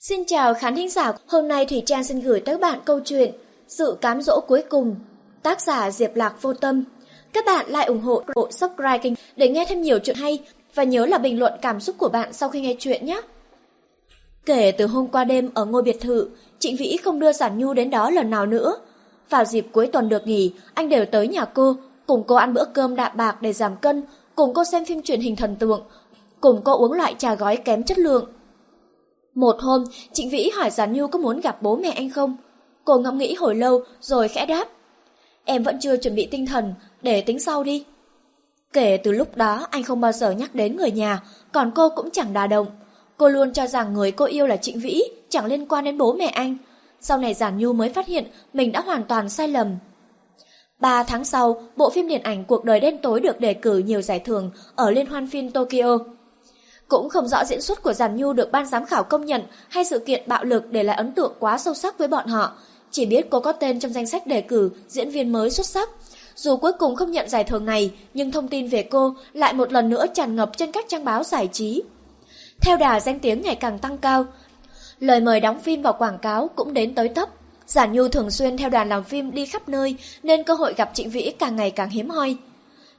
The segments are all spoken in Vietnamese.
Xin chào khán thính giả, hôm nay Thủy Trang xin gửi tới các bạn câu chuyện Sự cám dỗ cuối cùng, tác giả Diệp Lạc Vô Tâm. Các bạn lại ủng hộ, bộ subscribe kênh để nghe thêm nhiều chuyện hay và nhớ là bình luận cảm xúc của bạn sau khi nghe chuyện nhé. Kể từ hôm qua đêm ở ngôi biệt thự, Trịnh Vĩ không đưa Giản Nhu đến đó lần nào nữa. Vào dịp cuối tuần được nghỉ, anh đều tới nhà cô, cùng cô ăn bữa cơm đạm bạc để giảm cân, cùng cô xem phim truyền hình thần tượng, cùng cô uống loại trà gói kém chất lượng. Một hôm, Trịnh Vĩ hỏi Giản Nhu có muốn gặp bố mẹ anh không? Cô ngẫm nghĩ hồi lâu rồi khẽ đáp. Em vẫn chưa chuẩn bị tinh thần, để tính sau đi. Kể từ lúc đó anh không bao giờ nhắc đến người nhà, còn cô cũng chẳng đà động. Cô luôn cho rằng người cô yêu là Trịnh Vĩ, chẳng liên quan đến bố mẹ anh. Sau này Giản Nhu mới phát hiện mình đã hoàn toàn sai lầm. Ba tháng sau, bộ phim điện ảnh Cuộc đời đen tối được đề cử nhiều giải thưởng ở Liên hoan phim Tokyo. Cũng không rõ diễn xuất của giàn Nhu được ban giám khảo công nhận hay sự kiện bạo lực để lại ấn tượng quá sâu sắc với bọn họ. Chỉ biết cô có tên trong danh sách đề cử diễn viên mới xuất sắc. Dù cuối cùng không nhận giải thưởng này, nhưng thông tin về cô lại một lần nữa tràn ngập trên các trang báo giải trí. Theo đà danh tiếng ngày càng tăng cao, lời mời đóng phim và quảng cáo cũng đến tới tấp. Giản Nhu thường xuyên theo đoàn làm phim đi khắp nơi nên cơ hội gặp Trịnh Vĩ càng ngày càng hiếm hoi.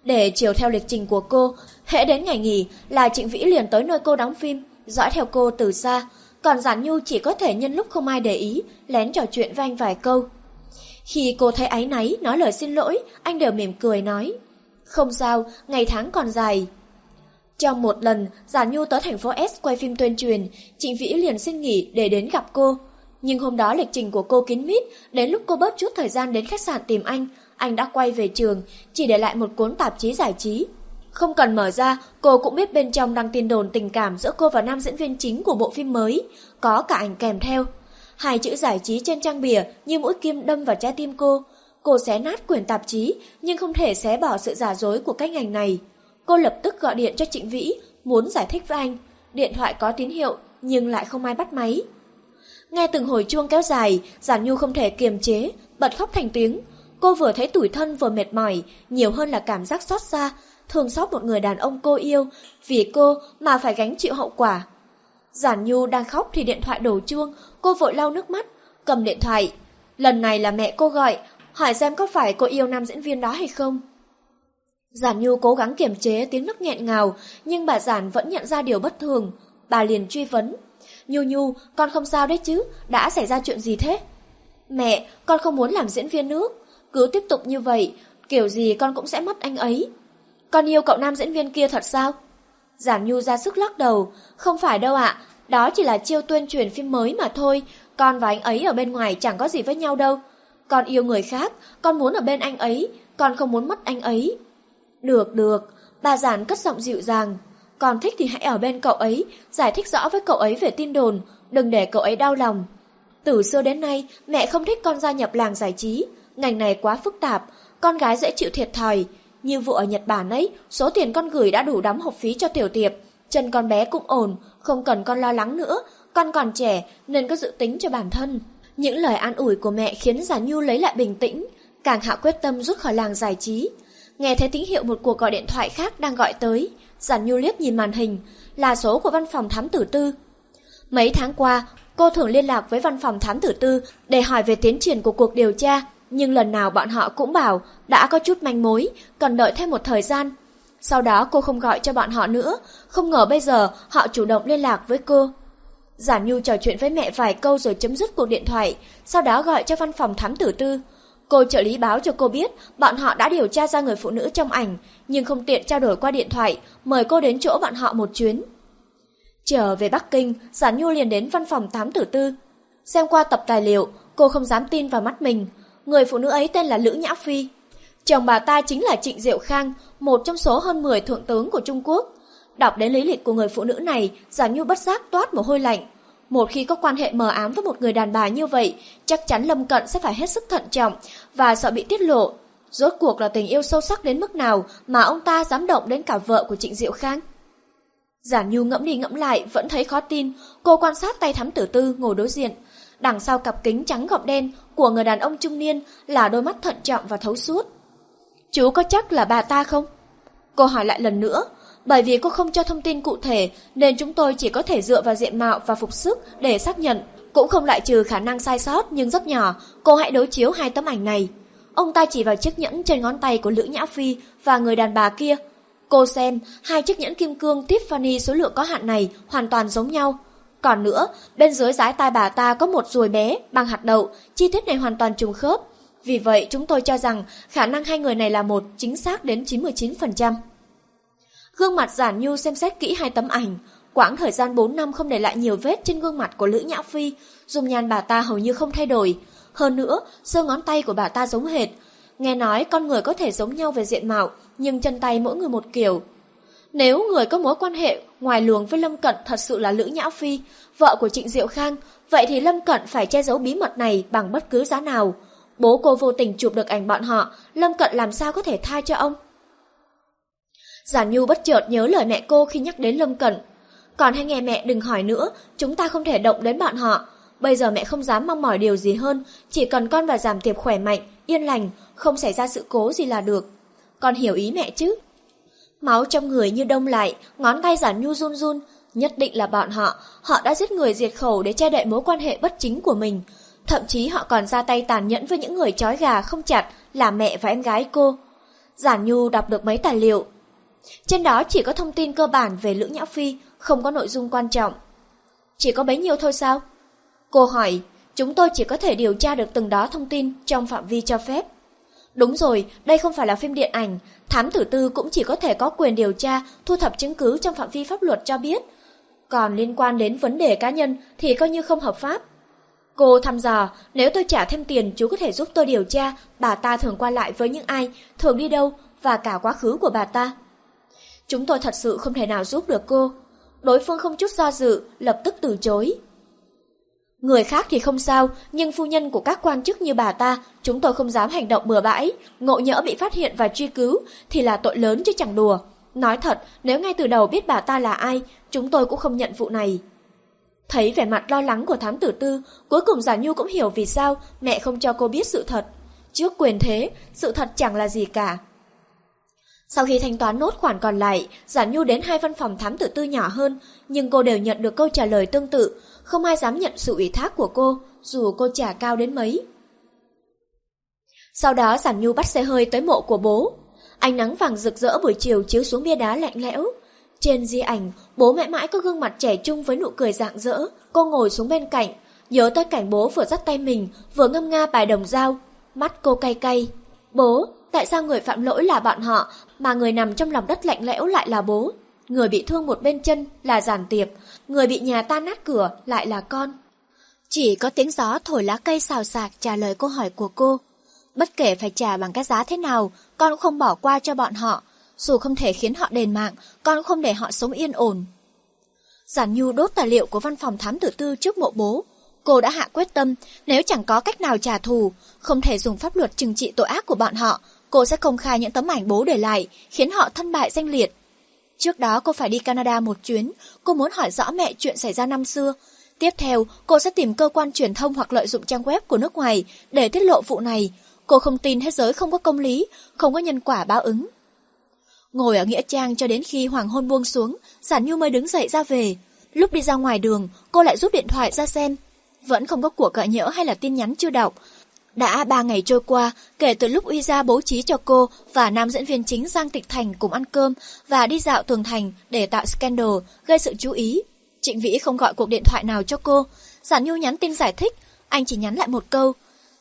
Để chiều theo lịch trình của cô, hễ đến ngày nghỉ là Trịnh Vĩ liền tới nơi cô đóng phim, dõi theo cô từ xa, còn Giản Nhu chỉ có thể nhân lúc không ai để ý, lén trò chuyện với anh vài câu. Khi cô thấy áy náy, nói lời xin lỗi, anh đều mỉm cười nói. Không sao, ngày tháng còn dài. Trong một lần, Giản Nhu tới thành phố S quay phim tuyên truyền, Trịnh Vĩ liền xin nghỉ để đến gặp cô. Nhưng hôm đó lịch trình của cô kín mít, đến lúc cô bớt chút thời gian đến khách sạn tìm anh, anh đã quay về trường, chỉ để lại một cuốn tạp chí giải trí. Không cần mở ra, cô cũng biết bên trong đăng tin đồn tình cảm giữa cô và nam diễn viên chính của bộ phim mới, có cả ảnh kèm theo. Hai chữ giải trí trên trang bìa như mũi kim đâm vào trái tim cô. Cô xé nát quyển tạp chí, nhưng không thể xé bỏ sự giả dối của cách ngành này. Cô lập tức gọi điện cho Trịnh Vĩ, muốn giải thích với anh. Điện thoại có tín hiệu, nhưng lại không ai bắt máy. Nghe từng hồi chuông kéo dài, Giản Nhu không thể kiềm chế, bật khóc thành tiếng. Cô vừa thấy tủi thân vừa mệt mỏi, nhiều hơn là cảm giác xót xa, thương xót một người đàn ông cô yêu, vì cô mà phải gánh chịu hậu quả. Giản Nhu đang khóc thì điện thoại đổ chuông, cô vội lau nước mắt, cầm điện thoại. Lần này là mẹ cô gọi, hỏi xem có phải cô yêu nam diễn viên đó hay không. Giản Nhu cố gắng kiềm chế tiếng nức nghẹn ngào, nhưng bà Giản vẫn nhận ra điều bất thường. Bà liền truy vấn. Nhu Nhu, con không sao đấy chứ, đã xảy ra chuyện gì thế? Mẹ, con không muốn làm diễn viên nữa. Cứ tiếp tục như vậy, kiểu gì con cũng sẽ mất anh ấy. Con yêu cậu nam diễn viên kia thật sao? Giản Nhu ra sức lắc đầu. Không phải đâu ạ, đó chỉ là chiêu tuyên truyền phim mới mà thôi. Con và anh ấy ở bên ngoài chẳng có gì với nhau đâu. Con yêu người khác, con muốn ở bên anh ấy, con không muốn mất anh ấy. Được, được, bà Giản cất giọng dịu dàng. Con thích thì hãy ở bên cậu ấy, giải thích rõ với cậu ấy về tin đồn, đừng để cậu ấy đau lòng. Từ xưa đến nay, mẹ không thích con gia nhập làng giải trí, ngành này quá phức tạp, con gái dễ chịu thiệt thòi. Như vụ ở Nhật Bản ấy, số tiền con gửi đã đủ đóng học phí cho tiểu tiệp, chân con bé cũng ổn, không cần con lo lắng nữa, con còn trẻ nên có dự tính cho bản thân. Những lời an ủi của mẹ khiến Giả Nhu lấy lại bình tĩnh, càng hạ quyết tâm rút khỏi làng giải trí. Nghe thấy tín hiệu một cuộc gọi điện thoại khác đang gọi tới, Giản Nhu liếc nhìn màn hình, là số của văn phòng thám tử tư. Mấy tháng qua, cô thường liên lạc với văn phòng thám tử tư để hỏi về tiến triển của cuộc điều tra, nhưng lần nào bọn họ cũng bảo đã có chút manh mối, cần đợi thêm một thời gian. Sau đó cô không gọi cho bọn họ nữa, không ngờ bây giờ họ chủ động liên lạc với cô. Giản Nhu trò chuyện với mẹ vài câu rồi chấm dứt cuộc điện thoại, sau đó gọi cho văn phòng thám tử tư. Cô trợ lý báo cho cô biết bọn họ đã điều tra ra người phụ nữ trong ảnh, nhưng không tiện trao đổi qua điện thoại, mời cô đến chỗ bọn họ một chuyến. Trở về Bắc Kinh, Giản Nhu liền đến văn phòng thám tử tư. Xem qua tập tài liệu, cô không dám tin vào mắt mình. Người phụ nữ ấy tên là Lữ Nhã Phi. Chồng bà ta chính là Trịnh Diệu Khang, một trong số hơn 10 thượng tướng của Trung Quốc. Đọc đến lý lịch của người phụ nữ này, Giản Nhu bất giác toát mồ hôi lạnh. Một khi có quan hệ mờ ám với một người đàn bà như vậy, chắc chắn Lâm Cận sẽ phải hết sức thận trọng và sợ bị tiết lộ. Rốt cuộc là tình yêu sâu sắc đến mức nào mà ông ta dám động đến cả vợ của Trịnh Diệu Khang? Giản Nhu ngẫm đi ngẫm lại vẫn thấy khó tin, cô quan sát tay thắm tử tư ngồi đối diện. Đằng sau cặp kính trắng gọng đen của người đàn ông trung niên là đôi mắt thận trọng và thấu suốt. Chú có chắc là bà ta không? Cô hỏi lại lần nữa, Bởi vì cô không cho thông tin cụ thể nên chúng tôi chỉ có thể dựa vào diện mạo và phục sức để xác nhận. Cũng không loại trừ khả năng sai sót nhưng rất nhỏ, cô hãy đối chiếu hai tấm ảnh này. Ông ta chỉ vào chiếc nhẫn trên ngón tay của Lữ Nhã Phi và người đàn bà kia. Cô xem, hai chiếc nhẫn kim cương Tiffany số lượng có hạn này hoàn toàn giống nhau. Còn nữa, bên dưới dái tai bà ta có một ruồi bé bằng hạt đậu, chi tiết này hoàn toàn trùng khớp. Vì vậy, chúng tôi cho rằng khả năng hai người này là một chính xác đến 99%. Gương mặt giản nhu xem xét kỹ hai tấm ảnh. Quãng thời gian 4 năm không để lại nhiều vết trên gương mặt của Lữ Nhã Phi, dùng nhan bà ta hầu như không thay đổi. Hơn nữa, xương ngón tay của bà ta giống hệt. Nghe nói con người có thể giống nhau về diện mạo, nhưng chân tay mỗi người một kiểu. Nếu người có mối quan hệ ngoài luồng với Lâm Cận thật sự là Lữ Nhã Phi, vợ của Trịnh Diệu Khang, vậy thì Lâm Cận phải che giấu bí mật này bằng bất cứ giá nào. Bố cô vô tình chụp được ảnh bọn họ, Lâm Cận làm sao có thể tha cho ông? Giản Nhu bất chợt nhớ lời mẹ cô khi nhắc đến Lâm Cận. Còn hay nghe mẹ đừng hỏi nữa, chúng ta không thể động đến bọn họ. Bây giờ mẹ không dám mong mỏi điều gì hơn, chỉ cần con và giảm tiệp khỏe mạnh, yên lành, không xảy ra sự cố gì là được. Con hiểu ý mẹ chứ? Máu trong người như đông lại, ngón tay giản nhu run run, nhất định là bọn họ, họ đã giết người diệt khẩu để che đậy mối quan hệ bất chính của mình. Thậm chí họ còn ra tay tàn nhẫn với những người trói gà không chặt là mẹ và em gái cô. Giản Nhu đọc được mấy tài liệu. Trên đó chỉ có thông tin cơ bản về Lữ Nhã Phi, không có nội dung quan trọng. Chỉ có bấy nhiêu thôi sao? Cô hỏi, chúng tôi chỉ có thể điều tra được từng đó thông tin trong phạm vi cho phép. Đúng rồi, đây không phải là phim điện ảnh, thám tử tư cũng chỉ có thể có quyền điều tra, thu thập chứng cứ trong phạm vi pháp luật cho biết. Còn liên quan đến vấn đề cá nhân thì coi như không hợp pháp. Cô thăm dò, nếu tôi trả thêm tiền chú có thể giúp tôi điều tra bà ta thường qua lại với những ai, thường đi đâu và cả quá khứ của bà ta. Chúng tôi thật sự không thể nào giúp được cô. Đối phương không chút do dự, lập tức từ chối. Người khác thì không sao, nhưng phu nhân của các quan chức như bà ta, chúng tôi không dám hành động bừa bãi. Ngộ nhỡ bị phát hiện và truy cứu thì là tội lớn chứ chẳng đùa. Nói thật, nếu ngay từ đầu biết bà ta là ai, chúng tôi cũng không nhận vụ này. Thấy vẻ mặt lo lắng của thám tử tư, cuối cùng Giả Nhu cũng hiểu vì sao mẹ không cho cô biết sự thật. Trước quyền thế, sự thật chẳng là gì cả. Sau khi thanh toán nốt khoản còn lại, Giả Nhu đến hai văn phòng thám tử tư nhỏ hơn, nhưng cô đều nhận được câu trả lời tương tự, không ai dám nhận sự ủy thác của cô, dù cô trả cao đến mấy. Sau đó Giản Nhu bắt xe hơi tới mộ của bố. Ánh nắng vàng rực rỡ buổi chiều chiếu xuống bia đá lạnh lẽo. Trên di ảnh, bố mãi mãi có gương mặt trẻ trung với nụ cười rạng rỡ. Cô ngồi xuống bên cạnh, nhớ tới cảnh bố vừa dắt tay mình, vừa ngâm nga bài đồng dao. Mắt cô cay cay. Bố, tại sao người phạm lỗi là bọn họ, mà người nằm trong lòng đất lạnh lẽo lại là bố? Người bị thương một bên chân là giản tiệp, người bị nhà tan nát cửa lại là con. Chỉ có tiếng gió thổi lá cây xào xạc trả lời câu hỏi của cô. Bất kể phải trả bằng cái giá thế nào, con cũng không bỏ qua cho bọn họ. Dù không thể khiến họ đền mạng, con cũng không để họ sống yên ổn. Giản Nhu đốt tài liệu của văn phòng thám tử tư trước mộ bố. Cô đã hạ quyết tâm, nếu chẳng có cách nào trả thù, không thể dùng pháp luật trừng trị tội ác của bọn họ, cô sẽ công khai những tấm ảnh bố để lại, khiến họ thân bại danh liệt. Trước đó cô phải đi Canada một chuyến, cô muốn hỏi rõ mẹ chuyện xảy ra năm xưa. Tiếp theo, cô sẽ tìm cơ quan truyền thông hoặc lợi dụng trang web của nước ngoài để tiết lộ vụ này. Cô không tin thế giới không có công lý, không có nhân quả báo ứng. Ngồi ở Nghĩa Trang cho đến khi hoàng hôn buông xuống, Giản Nhu mới đứng dậy ra về. Lúc đi ra ngoài đường, cô lại rút điện thoại ra xem. Vẫn không có cuộc gọi nhỡ hay là tin nhắn chưa đọc. Đã ba ngày trôi qua, kể từ lúc Uy Gia bố trí cho cô và nam diễn viên chính Giang Tịch Thành cùng ăn cơm và đi dạo tường thành để tạo scandal, gây sự chú ý. Trịnh Vĩ không gọi cuộc điện thoại nào cho cô. Giản Nhu nhắn tin giải thích, anh chỉ nhắn lại một câu.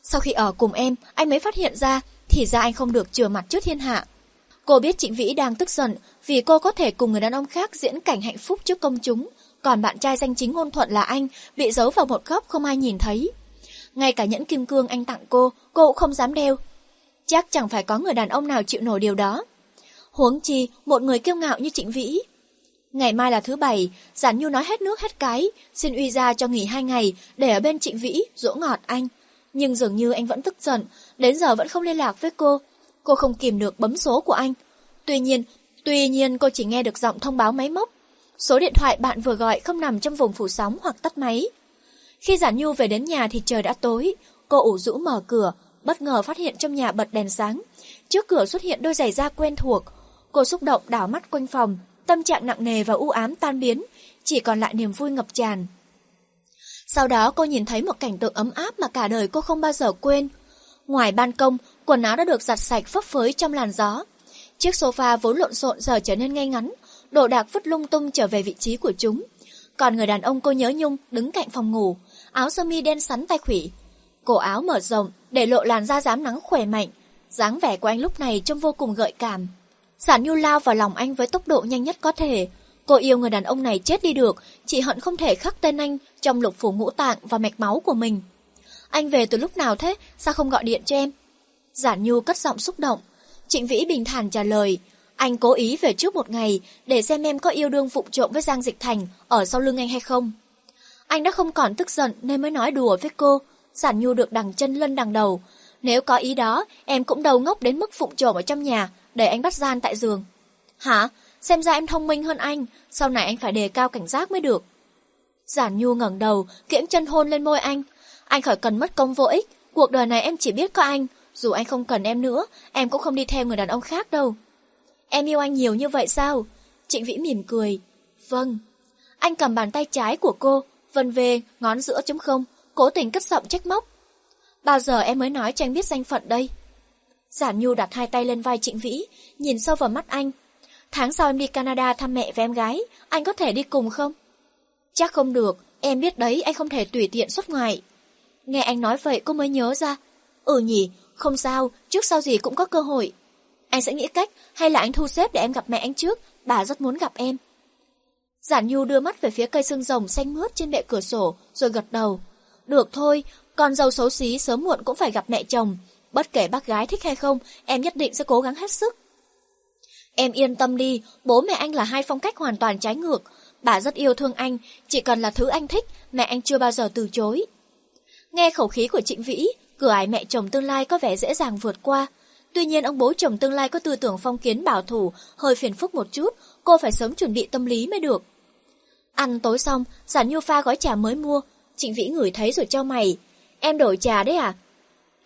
Sau khi ở cùng em, anh mới phát hiện ra, thì ra anh không được chừa mặt trước thiên hạ. Cô biết Trịnh Vĩ đang tức giận vì cô có thể cùng người đàn ông khác diễn cảnh hạnh phúc trước công chúng, còn bạn trai danh chính ngôn thuận là anh bị giấu vào một góc không ai nhìn thấy. Ngay cả nhẫn kim cương anh tặng cô, cô cũng không dám đeo. Chắc chẳng phải có người đàn ông nào chịu nổi điều đó. Huống chi, một người kiêu ngạo như Trịnh Vĩ. Ngày mai là thứ bảy, Giản Nhu nói hết nước hết cái, xin uy ra cho nghỉ hai ngày để ở bên Trịnh Vĩ, dỗ ngọt anh. Nhưng dường như anh vẫn tức giận, đến giờ vẫn không liên lạc với cô. Cô không kìm được bấm số của anh. Tuy nhiên, tuy nhiên cô chỉ nghe được giọng thông báo máy móc. Số điện thoại bạn vừa gọi không nằm trong vùng phủ sóng hoặc tắt máy. Khi Giản Nhu về đến nhà thì trời đã tối, cô ủ rũ mở cửa, bất ngờ phát hiện trong nhà bật đèn sáng. Trước cửa xuất hiện đôi giày da quen thuộc. Cô xúc động đảo mắt quanh phòng, tâm trạng nặng nề và u ám tan biến, chỉ còn lại niềm vui ngập tràn. Sau đó cô nhìn thấy một cảnh tượng ấm áp mà cả đời cô không bao giờ quên. Ngoài ban công, quần áo đã được giặt sạch phấp phới trong làn gió. Chiếc sofa vốn lộn xộn giờ trở nên ngay ngắn, đồ đạc vứt lung tung trở về vị trí của chúng. Còn người đàn ông cô nhớ nhung đứng cạnh phòng ngủ, áo sơ mi đen sắn tay khủy. Cổ áo mở rộng, để lộ làn da dám nắng khỏe mạnh. dáng vẻ của anh lúc này trông vô cùng gợi cảm. Giản Nhu lao vào lòng anh với tốc độ nhanh nhất có thể. Cô yêu người đàn ông này chết đi được, chỉ hận không thể khắc tên anh trong lục phủ ngũ tạng và mạch máu của mình. Anh về từ lúc nào thế, sao không gọi điện cho em? Giản Nhu cất giọng xúc động. Trịnh Vĩ bình thản trả lời, anh cố ý về trước một ngày để xem em có yêu đương vụng trộm với Giang Dịch Thành ở sau lưng anh hay không. Anh đã không còn tức giận nên mới nói đùa với cô, Giản Nhu được đằng chân lân đằng đầu. Nếu có ý đó, em cũng đầu ngốc đến mức phụng trộm ở trong nhà, để anh bắt gian tại giường. Hả? Xem ra em thông minh hơn anh, sau này anh phải đề cao cảnh giác mới được. Giản Nhu ngẩng đầu, kiễng chân hôn lên môi anh. Anh khỏi cần mất công vô ích, cuộc đời này em chỉ biết có anh, dù anh không cần em nữa, em cũng không đi theo người đàn ông khác đâu. Em yêu anh nhiều như vậy sao? Trịnh Vĩ mỉm cười. Vâng. Anh cầm bàn tay trái của cô, vần về, ngón giữa chấm không, cố tình cất giọng trách móc. Bao giờ em mới nói cho anh biết danh phận đây? Giản Nhu đặt hai tay lên vai Trịnh Vĩ, nhìn sâu vào mắt anh. Tháng sau em đi Canada thăm mẹ và em gái, anh có thể đi cùng không? Chắc không được, em biết đấy anh không thể tùy tiện xuất ngoại. Nghe anh nói vậy cô mới nhớ ra. Ừ nhỉ, không sao, trước sau gì cũng có cơ hội. Anh sẽ nghĩ cách, hay là anh thu xếp để em gặp mẹ anh trước, bà rất muốn gặp em. Giản Nhu đưa mắt về phía cây xương rồng xanh mướt trên bệ cửa sổ, rồi gật đầu. Được thôi, con dâu xấu xí sớm muộn cũng phải gặp mẹ chồng. Bất kể bác gái thích hay không, em nhất định sẽ cố gắng hết sức. Em yên tâm đi, bố mẹ anh là hai phong cách hoàn toàn trái ngược. Bà rất yêu thương anh, chỉ cần là thứ anh thích, mẹ anh chưa bao giờ từ chối. Nghe khẩu khí của Trịnh Vĩ, cửa ải mẹ chồng tương lai có vẻ dễ dàng vượt qua. Tuy nhiên ông bố chồng tương lai có tư tưởng phong kiến bảo thủ, hơi phiền phức một chút, cô phải sớm chuẩn bị tâm lý mới được. Ăn tối xong, Giản Nhu pha gói trà mới mua, Trịnh Vĩ ngửi thấy rồi cho mày. Em đổi trà đấy à?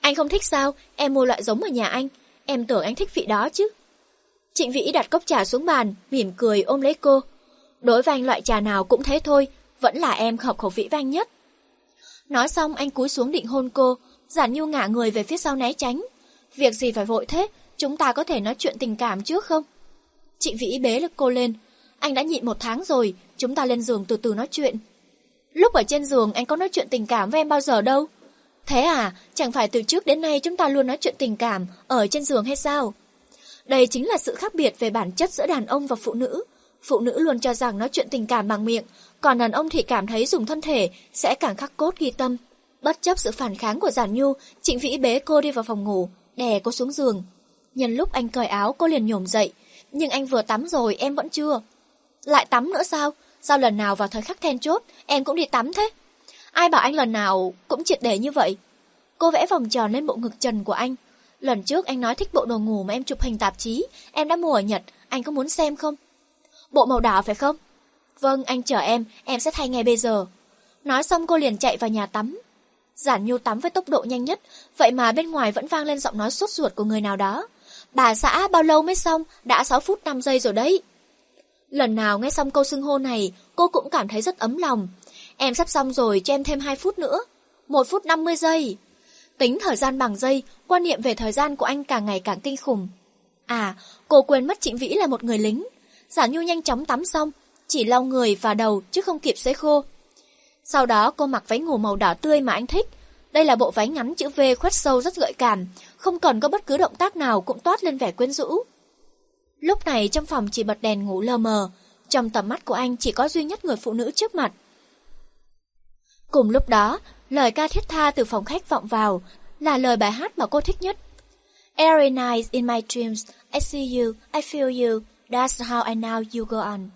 Anh không thích sao? Em mua loại giống ở nhà anh. Em tưởng anh thích vị đó chứ. Trịnh Vĩ đặt cốc trà xuống bàn, mỉm cười ôm lấy cô. Đối với anh loại trà nào cũng thế thôi, vẫn là em hợp khẩu vị với anh nhất. Nói xong anh cúi xuống định hôn cô, giản nhu ngả người về phía sau né tránh. Việc gì phải vội thế, chúng ta có thể nói chuyện tình cảm trước không? chị Vĩ bế lực cô lên. Anh đã nhịn một tháng rồi, chúng ta lên giường từ từ nói chuyện. Lúc ở trên giường anh có nói chuyện tình cảm với em bao giờ đâu? Thế à, chẳng phải từ trước đến nay chúng ta luôn nói chuyện tình cảm ở trên giường hay sao? Đây chính là sự khác biệt về bản chất giữa đàn ông và phụ nữ. Phụ nữ luôn cho rằng nói chuyện tình cảm bằng miệng, còn đàn ông thì cảm thấy dùng thân thể sẽ càng khắc cốt ghi tâm. Bất chấp sự phản kháng của Giản Nhu, Trịnh Vĩ bế cô đi vào phòng ngủ, đè cô xuống giường. Nhân lúc anh cởi áo cô liền nhổm dậy, nhưng anh vừa tắm rồi em vẫn chưa. Lại tắm nữa sao? Sao lần nào vào thời khắc then chốt em cũng đi tắm thế? Ai bảo anh lần nào cũng triệt để như vậy? Cô vẽ vòng tròn lên bộ ngực trần của anh. Lần trước anh nói thích bộ đồ ngủ mà em chụp hình tạp chí, em đã mua ở Nhật, anh có muốn xem không? Bộ màu đỏ phải không? Vâng, anh chờ em, em sẽ thay ngay bây giờ. Nói xong cô liền chạy vào nhà tắm. Giản Nhu tắm với tốc độ nhanh nhất, vậy mà bên ngoài vẫn vang lên giọng nói sốt ruột của người nào đó. Bà xã bao lâu mới xong, đã 6 phút 5 giây rồi đấy. Lần nào nghe xong câu xưng hô này, cô cũng cảm thấy rất ấm lòng. Em sắp xong rồi, cho em thêm 2 phút nữa. 1 phút 50 giây. Tính thời gian bằng giây, quan niệm về thời gian của anh càng ngày càng kinh khủng. À, cô quên mất Trịnh Vĩ là một người lính. Giả Nhu nhanh chóng tắm xong, chỉ lau người và đầu chứ không kịp sấy khô. Sau đó cô mặc váy ngủ màu đỏ tươi mà anh thích. Đây là bộ váy ngắn chữ V khoét sâu rất gợi cảm, không cần có bất cứ động tác nào cũng toát lên vẻ quyến rũ. Lúc này trong phòng chỉ bật đèn ngủ lờ mờ, trong tầm mắt của anh chỉ có duy nhất người phụ nữ trước mặt. Cùng lúc đó, lời ca thiết tha từ phòng khách vọng vào, là lời bài hát mà cô thích nhất. Every night in my dreams, I see you, I feel you, that's how I know you go on.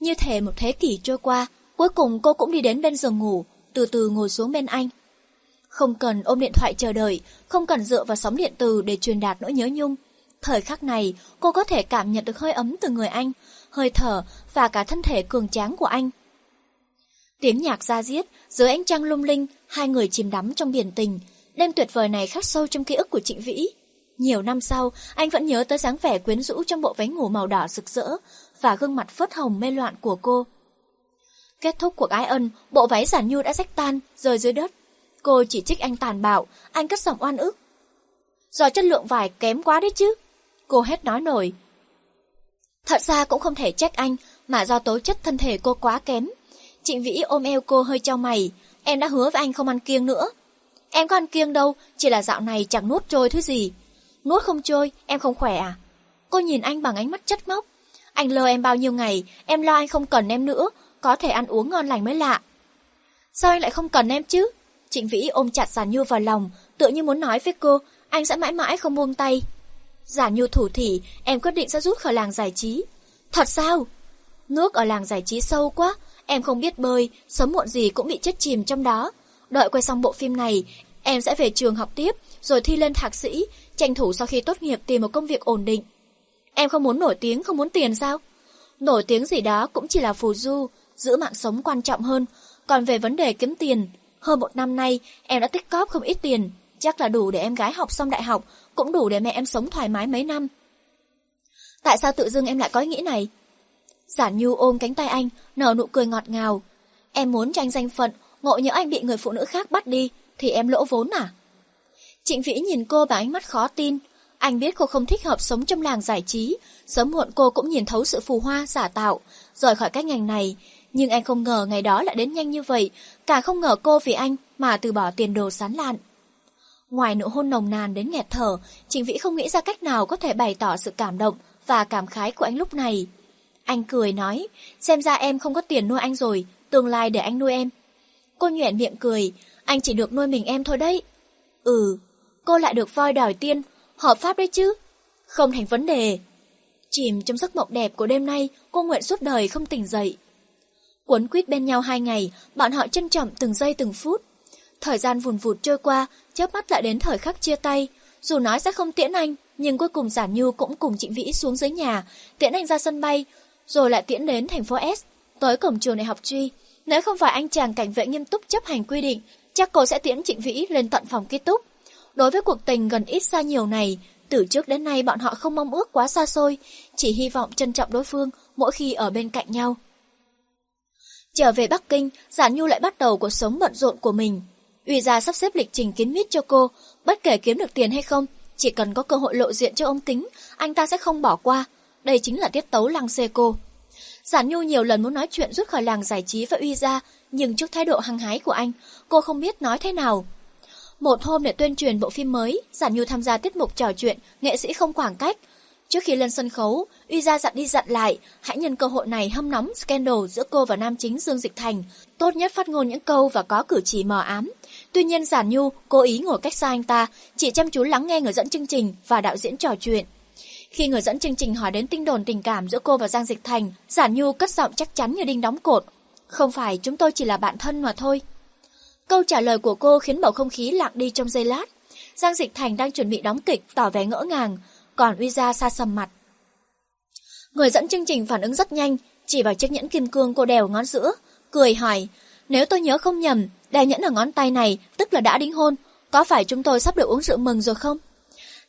Như thể một thế kỷ trôi qua, cuối cùng cô cũng đi đến bên giường ngủ, từ từ ngồi xuống bên anh. Không cần ôm điện thoại chờ đợi, không cần dựa vào sóng điện từ để truyền đạt nỗi nhớ nhung. Thời khắc này, cô có thể cảm nhận được hơi ấm từ người anh, hơi thở và cả thân thể cường tráng của anh. Tiếng nhạc ra diết, dưới ánh trăng lung linh, hai người chìm đắm trong biển tình. Đêm tuyệt vời này khắc sâu trong ký ức của Trịnh Vĩ. Nhiều năm sau, anh vẫn nhớ tới dáng vẻ quyến rũ trong bộ váy ngủ màu đỏ rực rỡ và gương mặt phớt hồng mê loạn của cô. Kết thúc cuộc ái ân, bộ váy giản nhu đã rách tan, rơi dưới đất. Cô chỉ trích anh tàn bạo, anh cất giọng oan ức. Do chất lượng vải kém quá đấy chứ. Cô hết nói nổi. Thật ra cũng không thể trách anh, mà do tố chất thân thể cô quá kém. Trịnh Vĩ ôm eo cô hơi cho mày, em đã hứa với anh không ăn kiêng nữa. Em có ăn kiêng đâu, chỉ là dạo này chẳng nuốt trôi thứ gì. Nuốt không trôi, em không khỏe à? Cô nhìn anh bằng ánh mắt chất móc. Anh lơ em bao nhiêu ngày, em lo anh không cần em nữa, có thể ăn uống ngon lành mới lạ. Sao anh lại không cần em chứ? Trịnh Vĩ ôm chặt Giản Nhu vào lòng, tựa như muốn nói với cô, anh sẽ mãi mãi không buông tay. Giản Nhu thủ thỉ, em quyết định sẽ rút khỏi làng giải trí. Thật sao? Nước ở làng giải trí sâu quá, em không biết bơi, sớm muộn gì cũng bị chết chìm trong đó. Đợi quay xong bộ phim này, em sẽ về trường học tiếp, rồi thi lên thạc sĩ, tranh thủ sau khi tốt nghiệp tìm một công việc ổn định. Em không muốn nổi tiếng, không muốn tiền sao? Nổi tiếng gì đó cũng chỉ là phù du, giữ mạng sống quan trọng hơn. Còn về vấn đề kiếm tiền, hơn một năm nay em đã tích cóp không ít tiền, chắc là đủ để em gái học xong đại học, cũng đủ để mẹ em sống thoải mái mấy năm. Tại sao tự dưng em lại có ý nghĩ này? Giản Nhu ôm cánh tay anh, nở nụ cười ngọt ngào. Em muốn tranh danh phận, ngộ nhỡ anh bị người phụ nữ khác bắt đi, thì em lỗ vốn à? Trịnh Vĩ nhìn cô bằng ánh mắt khó tin. Anh biết cô không thích hợp sống trong làng giải trí, sớm muộn cô cũng nhìn thấu sự phù hoa, giả tạo, rời khỏi cái ngành này. Nhưng anh không ngờ ngày đó lại đến nhanh như vậy, cả không ngờ cô vì anh mà từ bỏ tiền đồ sán lạn. Ngoài nụ hôn nồng nàn đến nghẹt thở, Trịnh Vĩ không nghĩ ra cách nào có thể bày tỏ sự cảm động và cảm khái của anh lúc này. Anh cười nói, xem ra em không có tiền nuôi anh rồi, tương lai để anh nuôi em. Cô nhoẻn miệng cười, anh chỉ được nuôi mình em thôi đấy. Ừ, cô lại được voi đòi tiên, hợp pháp đấy chứ. Không thành vấn đề. Chìm trong giấc mộng đẹp của đêm nay, cô nguyện suốt đời không tỉnh dậy. Quấn quýt bên nhau hai ngày, bọn họ trân trọng từng giây từng phút. Thời gian vùn vụt trôi qua, chớp mắt lại đến thời khắc chia tay. Dù nói sẽ không tiễn anh, nhưng cuối cùng Giản Như cũng cùng Trịnh Vĩ xuống dưới nhà, tiễn anh ra sân bay, rồi lại tiễn đến thành phố S, tới cổng trường đại học Truy. Nếu không phải anh chàng cảnh vệ nghiêm túc chấp hành quy định, chắc cô sẽ tiễn Trịnh Vĩ lên tận phòng ký túc. Đối với cuộc tình gần ít xa nhiều này, từ trước đến nay bọn họ không mong ước quá xa xôi, chỉ hy vọng trân trọng đối phương mỗi khi ở bên cạnh nhau. Trở về Bắc Kinh, Giản Nhu lại bắt đầu cuộc sống bận rộn của mình. Uy gia sắp xếp lịch trình kín mít cho cô, bất kể kiếm được tiền hay không, chỉ cần có cơ hội lộ diện cho ông Kính, anh ta sẽ không bỏ qua. Đây chính là tiết tấu lăng xê cô. Giản Nhu nhiều lần muốn nói chuyện rút khỏi làng giải trí và Uy gia, nhưng trước thái độ hăng hái của anh, cô không biết nói thế nào. Một hôm để tuyên truyền bộ phim mới, Giản Nhu tham gia tiết mục trò chuyện nghệ sĩ không khoảng cách. Trước khi lên sân khấu, Uy gia dặn đi dặn lại, hãy nhân cơ hội này hâm nóng scandal giữa cô và nam chính Dương Dịch Thành, tốt nhất phát ngôn những câu và có cử chỉ mờ ám. Tuy nhiên Giản Nhu cố ý ngồi cách xa anh ta, chỉ chăm chú lắng nghe người dẫn chương trình và đạo diễn trò chuyện. Khi người dẫn chương trình hỏi đến tinh đồn tình cảm giữa cô và Giang Dịch Thành, Giản Nhu cất giọng chắc chắn như đinh đóng cột. Không phải chúng tôi chỉ là bạn thân mà thôi. Câu trả lời của cô khiến bầu không khí lặng đi trong giây lát. Giang Dịch Thành đang chuẩn bị đóng kịch, tỏ vẻ ngỡ ngàng, còn Uy Gia xa sầm mặt. Người dẫn chương trình phản ứng rất nhanh, chỉ vào chiếc nhẫn kim cương cô đeo ngón giữa, cười hỏi, nếu tôi nhớ không nhầm, đeo nhẫn ở ngón tay này tức là đã đính hôn, có phải chúng tôi sắp được uống rượu mừng rồi không?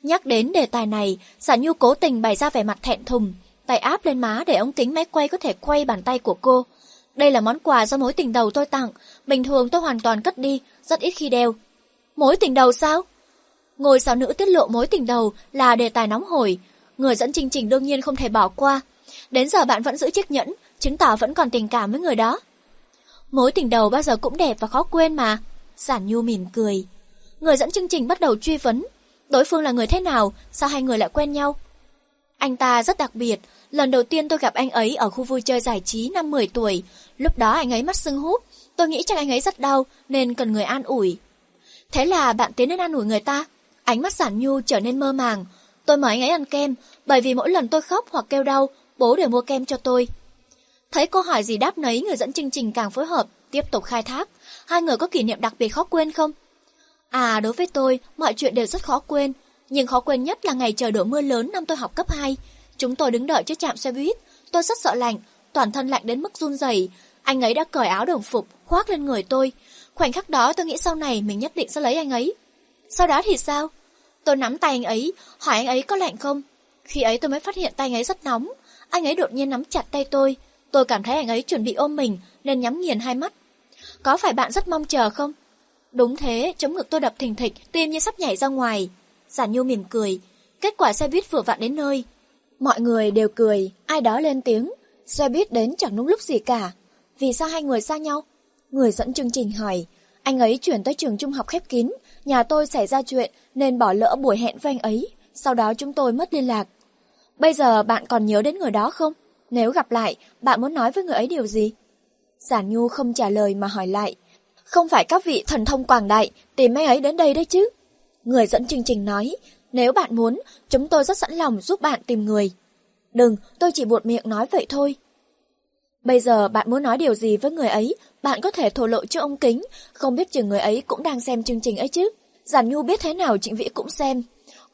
Nhắc đến đề tài này, Giả Nhu cố tình bày ra vẻ mặt thẹn thùng, tay áp lên má để ống kính máy quay có thể quay bàn tay của cô. Đây là món quà do mối tình đầu tôi tặng, bình thường tôi hoàn toàn cất đi, rất ít khi đeo. Mối tình đầu sao? Ngôi sao nữ tiết lộ mối tình đầu là đề tài nóng hổi, người dẫn chương trình đương nhiên không thể bỏ qua. Đến giờ bạn vẫn giữ chiếc nhẫn, chứng tỏ vẫn còn tình cảm với người đó. Mối tình đầu bao giờ cũng đẹp và khó quên mà. Giản Nhu mỉm cười. Người dẫn chương trình bắt đầu truy vấn. Đối phương là người thế nào, sao hai người lại quen nhau? Anh ta rất đặc biệt, lần đầu tiên tôi gặp anh ấy ở khu vui chơi giải trí năm 10 tuổi. Lúc đó anh ấy mắt sưng húp, tôi nghĩ chắc anh ấy rất đau nên cần người an ủi. Thế là bạn tiến đến an ủi người ta. Ánh mắt giản nhu trở nên mơ màng. Tôi mời anh ấy ăn kem, bởi vì mỗi lần tôi khóc hoặc kêu đau, bố đều mua kem cho tôi. Thấy cô hỏi gì đáp nấy, người dẫn chương trình càng phối hợp, tiếp tục khai thác. Hai người có kỷ niệm đặc biệt khó quên không? À, đối với tôi, mọi chuyện đều rất khó quên. Nhưng khó quên nhất là ngày trời đổ mưa lớn năm tôi học cấp 2. Chúng tôi đứng đợi trước trạm xe buýt. Tôi rất sợ lạnh, toàn thân lạnh đến mức run rẩy. Anh ấy đã cởi áo đồng phục, khoác lên người tôi. Khoảnh khắc đó tôi nghĩ sau này mình nhất định sẽ lấy anh ấy. Sau đó thì sao? Tôi nắm tay anh ấy, hỏi anh ấy có lạnh không? Khi ấy tôi mới phát hiện tay anh ấy rất nóng. Anh ấy đột nhiên nắm chặt tay tôi. Tôi cảm thấy anh ấy chuẩn bị ôm mình nên nhắm nghiền hai mắt. Có phải bạn rất mong chờ không? Đúng thế, chống ngực tôi đập thình thịch, tim như sắp nhảy ra ngoài. Giản Nhu mỉm cười. Kết quả xe buýt vừa vặn đến nơi. Mọi người đều cười, ai đó lên tiếng. Xe buýt đến chẳng đúng lúc gì cả. Vì sao hai người xa nhau? Người dẫn chương trình hỏi. Anh ấy chuyển tới trường trung học khép kín, nhà tôi xảy ra chuyện nên bỏ lỡ buổi hẹn với anh ấy. Sau đó chúng tôi mất liên lạc. Bây giờ bạn còn nhớ đến người đó không? Nếu gặp lại, bạn muốn nói với người ấy điều gì? Giản Nhu không trả lời mà hỏi lại. Không phải các vị thần thông quảng đại tìm mấy ấy đến đây đấy chứ? Người dẫn chương trình nói, nếu bạn muốn, chúng tôi rất sẵn lòng giúp bạn tìm người. Đừng, tôi chỉ buột miệng nói vậy thôi. Bây giờ bạn muốn nói điều gì với người ấy, bạn có thể thổ lộ cho ông Kính, không biết chừng người ấy cũng đang xem chương trình ấy chứ. Giản Nhu biết thế nào Trịnh Vĩ cũng xem.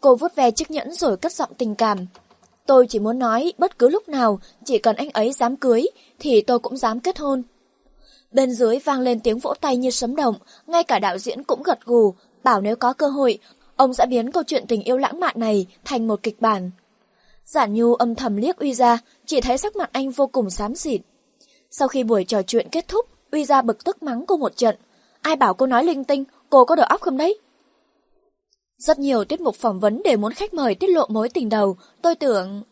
Cô vuốt ve chiếc nhẫn rồi cất giọng tình cảm. Tôi chỉ muốn nói bất cứ lúc nào, chỉ cần anh ấy dám cưới, thì tôi cũng dám kết hôn. Bên dưới vang lên tiếng vỗ tay như sấm động, ngay cả đạo diễn cũng gật gù, bảo nếu có cơ hội, ông sẽ biến câu chuyện tình yêu lãng mạn này thành một kịch bản. Giản Nhu âm thầm liếc Uy ra, chỉ thấy sắc mặt anh vô cùng xám xịt. Sau khi buổi trò chuyện kết thúc, Uy ra bực tức mắng cô một trận. Ai bảo cô nói linh tinh, cô có đầu óc không đấy? Rất nhiều tiết mục phỏng vấn đều muốn khách mời tiết lộ mối tình đầu, tôi tưởng...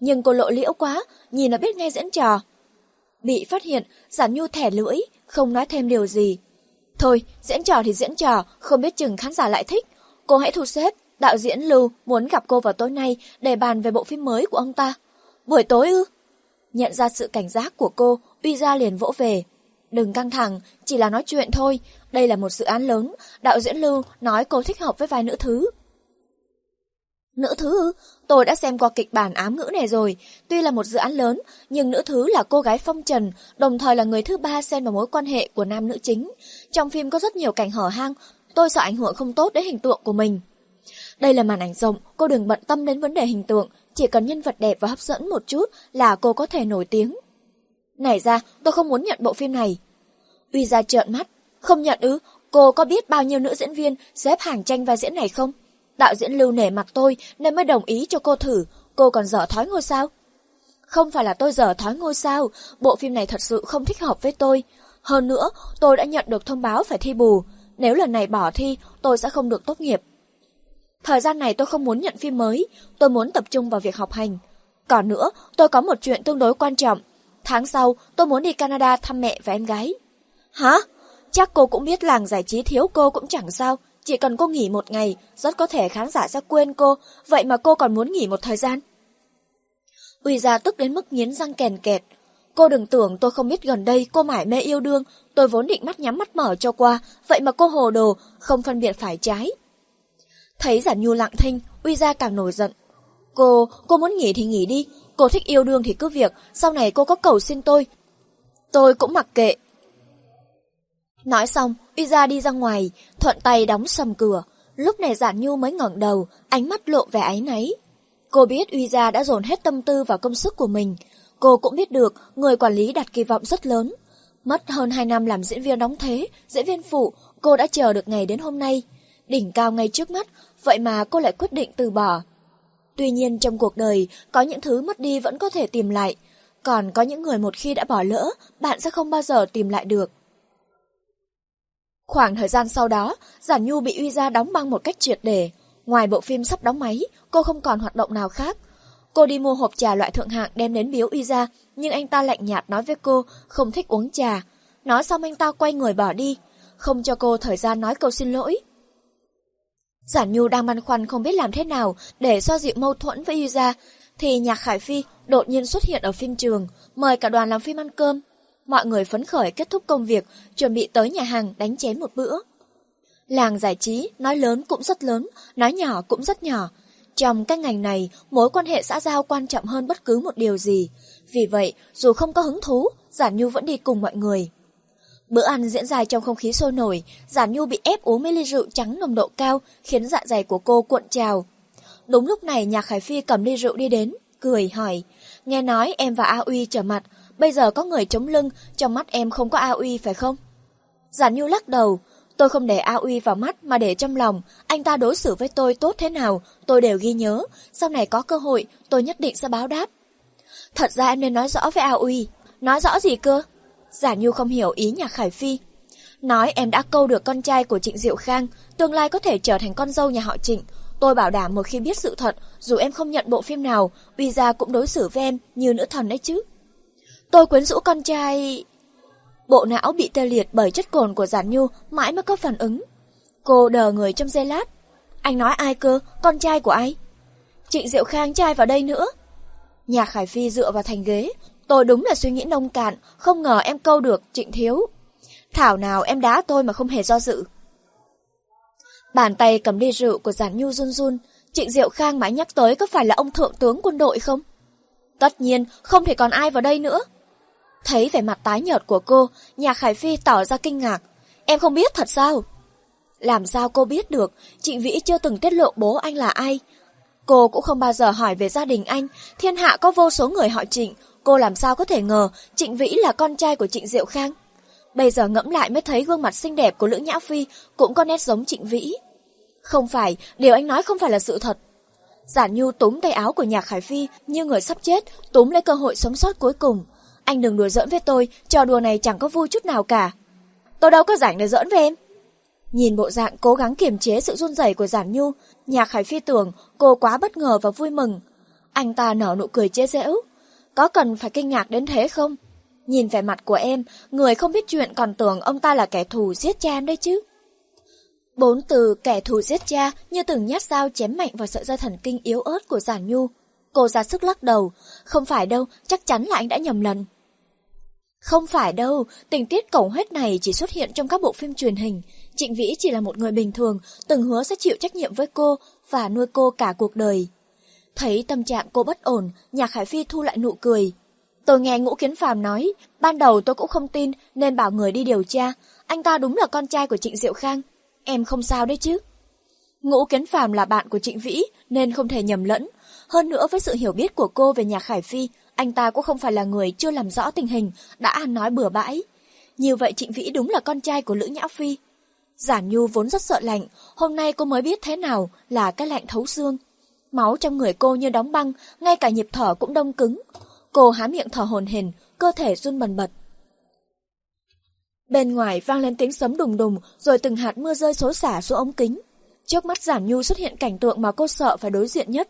Nhưng cô lộ liễu quá, nhìn là biết ngay diễn trò. Bị phát hiện, Giản Nhu thẻ lưỡi, không nói thêm điều gì. Thôi, diễn trò thì diễn trò, không biết chừng khán giả lại thích. Cô hãy thu xếp, đạo diễn Lưu muốn gặp cô vào tối nay để bàn về bộ phim mới của ông ta. Buổi tối ư? Nhận ra sự cảnh giác của cô, Uy Gia liền vỗ về. Đừng căng thẳng, chỉ là nói chuyện thôi. Đây là một dự án lớn, đạo diễn Lưu nói cô thích hợp với vai nữ thứ. Nữ thứ? Tôi đã xem qua kịch bản ám ngữ này rồi. Tuy là một dự án lớn, nhưng nữ thứ là cô gái phong trần, đồng thời là người thứ ba xen vào mối quan hệ của nam nữ chính. Trong phim có rất nhiều cảnh hở hang, tôi sợ ảnh hưởng không tốt đến hình tượng của mình. Đây là màn ảnh rộng, cô đừng bận tâm đến vấn đề hình tượng, chỉ cần nhân vật đẹp và hấp dẫn một chút là cô có thể nổi tiếng. Này ra, tôi không muốn nhận bộ phim này. Uy ra trợn mắt, không nhận ư, cô có biết bao nhiêu nữ diễn viên xếp hàng tranh vai diễn này không? Đạo diễn lưu nể mặt tôi nên mới đồng ý cho cô thử, cô còn dở thói ngôi sao. Không phải là tôi dở thói ngôi sao, bộ phim này thật sự không thích hợp với tôi. Hơn nữa, tôi đã nhận được thông báo phải thi bù. Nếu lần này bỏ thi, tôi sẽ không được tốt nghiệp. Thời gian này tôi không muốn nhận phim mới, tôi muốn tập trung vào việc học hành. Còn nữa, tôi có một chuyện tương đối quan trọng. Tháng sau, tôi muốn đi Canada thăm mẹ và em gái. Hả? Chắc cô cũng biết làng giải trí thiếu cô cũng chẳng sao. Chỉ cần cô nghỉ một ngày, rất có thể khán giả sẽ quên cô, vậy mà cô còn muốn nghỉ một thời gian. Uy ra tức đến mức nghiến răng kèn kẹt. Cô đừng tưởng tôi không biết gần đây cô mải mê yêu đương, tôi vốn định mắt nhắm mắt mở cho qua, vậy mà cô hồ đồ, không phân biệt phải trái. Thấy giản nhu lặng thinh, Uy ra càng nổi giận. Cô, cô muốn nghỉ thì nghỉ đi, cô thích yêu đương thì cứ việc, sau này cô có cầu xin tôi. Tôi cũng mặc kệ, Nói xong, Uy Gia đi ra ngoài, thuận tay đóng sầm cửa. Lúc này Giản Nhu mới ngẩng đầu, ánh mắt lộ vẻ áy náy. Cô biết Uy Gia đã dồn hết tâm tư vào công sức của mình. Cô cũng biết được người quản lý đặt kỳ vọng rất lớn. Mất hơn 2 năm làm diễn viên đóng thế, diễn viên phụ, cô đã chờ được ngày đến hôm nay. Đỉnh cao ngay trước mắt, vậy mà cô lại quyết định từ bỏ. Tuy nhiên trong cuộc đời, có những thứ mất đi vẫn có thể tìm lại. Còn có những người một khi đã bỏ lỡ, bạn sẽ không bao giờ tìm lại được. Khoảng thời gian sau đó, Giản Nhu bị Uy Gia đóng băng một cách triệt để. Ngoài bộ phim sắp đóng máy, cô không còn hoạt động nào khác. Cô đi mua hộp trà loại thượng hạng đem đến biếu Uy Gia, nhưng anh ta lạnh nhạt nói với cô không thích uống trà. Nói xong anh ta quay người bỏ đi, không cho cô thời gian nói câu xin lỗi. Giản Nhu đang băn khoăn không biết làm thế nào để xoa dịu mâu thuẫn với Uy Gia, thì Nhạc Khải Phi đột nhiên xuất hiện ở phim trường, mời cả đoàn làm phim ăn cơm. Mọi người phấn khởi kết thúc công việc, chuẩn bị tới nhà hàng đánh chén một bữa. Làng giải trí, nói lớn cũng rất lớn, nói nhỏ cũng rất nhỏ. Trong các ngành này, mối quan hệ xã giao quan trọng hơn bất cứ một điều gì. Vì vậy, dù không có hứng thú, Giản Nhu vẫn đi cùng mọi người. Bữa ăn diễn ra trong không khí sôi nổi, Giản Nhu bị ép uống mấy ly rượu trắng nồng độ cao, khiến dạ dày của cô cuộn trào. Đúng lúc này Nhạc Khải Phi cầm ly rượu đi đến, cười hỏi, nghe nói em và A Uy trở mặt, Bây giờ có người chống lưng, trong mắt em không có A Uy phải không? Giản Nhu lắc đầu, tôi không để A Uy vào mắt mà để trong lòng, anh ta đối xử với tôi tốt thế nào, tôi đều ghi nhớ, sau này có cơ hội, tôi nhất định sẽ báo đáp. Thật ra em nên nói rõ với A Uy. Nói rõ gì cơ? Giả Nhu không hiểu ý nhà Khải Phi. Nói em đã câu được con trai của Trịnh Diệu Khang, tương lai có thể trở thành con dâu nhà họ Trịnh. Tôi bảo đảm một khi biết sự thật, dù em không nhận bộ phim nào, Uy gia cũng đối xử với em như nữ thần đấy chứ. Tôi quyến rũ con trai... Bộ não bị tê liệt bởi chất cồn của Giản Nhu mãi mới có phản ứng. Cô đờ người trong giây lát. Anh nói ai cơ? Con trai của ai? Trịnh Diệu Khang trai vào đây nữa. Nhà Khải Phi dựa vào thành ghế. Tôi đúng là suy nghĩ nông cạn, không ngờ em câu được Trịnh Thiếu. Thảo nào em đá tôi mà không hề do dự. Bàn tay cầm ly rượu của Giản Nhu run run, Trịnh Diệu Khang mãi nhắc tới có phải là ông thượng tướng quân đội không? Tất nhiên, không thể còn ai vào đây nữa. Thấy vẻ mặt tái nhợt của cô, nhà Khải Phi tỏ ra kinh ngạc. Em không biết thật sao? Làm sao cô biết được, Trịnh Vĩ chưa từng tiết lộ bố anh là ai. Cô cũng không bao giờ hỏi về gia đình anh, thiên hạ có vô số người họ Trịnh, cô làm sao có thể ngờ Trịnh Vĩ là con trai của Trịnh Diệu Khang. Bây giờ ngẫm lại mới thấy gương mặt xinh đẹp của Lữ Nhã Phi cũng có nét giống Trịnh Vĩ. Không phải, điều anh nói không phải là sự thật. Giản Nhu túm tay áo của Nhạc Khải Phi như người sắp chết, túm lấy cơ hội sống sót cuối cùng. Anh đừng đùa giỡn với tôi, trò đùa này chẳng có vui chút nào cả. Tôi đâu có rảnh để giỡn với em. Nhìn bộ dạng cố gắng kiềm chế sự run rẩy của Giản Nhu, Nhạc Khải Phi tưởng cô quá bất ngờ và vui mừng. Anh ta nở nụ cười chế giễu. Có cần phải kinh ngạc đến thế không? Nhìn vẻ mặt của em, người không biết chuyện còn tưởng ông ta là kẻ thù giết cha em đấy chứ. Bốn từ kẻ thù giết cha như từng nhát dao chém mạnh vào sợi dây thần kinh yếu ớt của Giản Nhu. Cô ra sức lắc đầu. Không phải đâu, chắc chắn là anh đã nhầm lần. Không phải đâu, tình tiết cổng hết này chỉ xuất hiện trong các bộ phim truyền hình. Trịnh Vĩ chỉ là một người bình thường, từng hứa sẽ chịu trách nhiệm với cô và nuôi cô cả cuộc đời. Thấy tâm trạng cô bất ổn, Nhạc Khải Phi thu lại nụ cười. Tôi nghe Ngũ Kiến Phàm nói, ban đầu tôi cũng không tin nên bảo người đi điều tra. Anh ta đúng là con trai của Trịnh Diệu Khang. Em không sao đấy chứ. Ngũ Kiến Phàm là bạn của Trịnh Vĩ nên không thể nhầm lẫn. Hơn nữa với sự hiểu biết của cô về Nhạc Khải Phi, anh ta cũng không phải là người chưa làm rõ tình hình, đã ăn nói bừa bãi. Như vậy Trịnh Vĩ đúng là con trai của Lữ Nhã Phi. Giản Nhu vốn rất sợ lạnh, hôm nay cô mới biết thế nào là cái lạnh thấu xương. Máu trong người cô như đóng băng, ngay cả nhịp thở cũng đông cứng. Cô há miệng thở hồn hển, cơ thể run bần bật. Bên ngoài vang lên tiếng sấm đùng đùng, rồi từng hạt mưa rơi xối xả xuống ống kính. Trước mắt Giản Nhu xuất hiện cảnh tượng mà cô sợ phải đối diện nhất.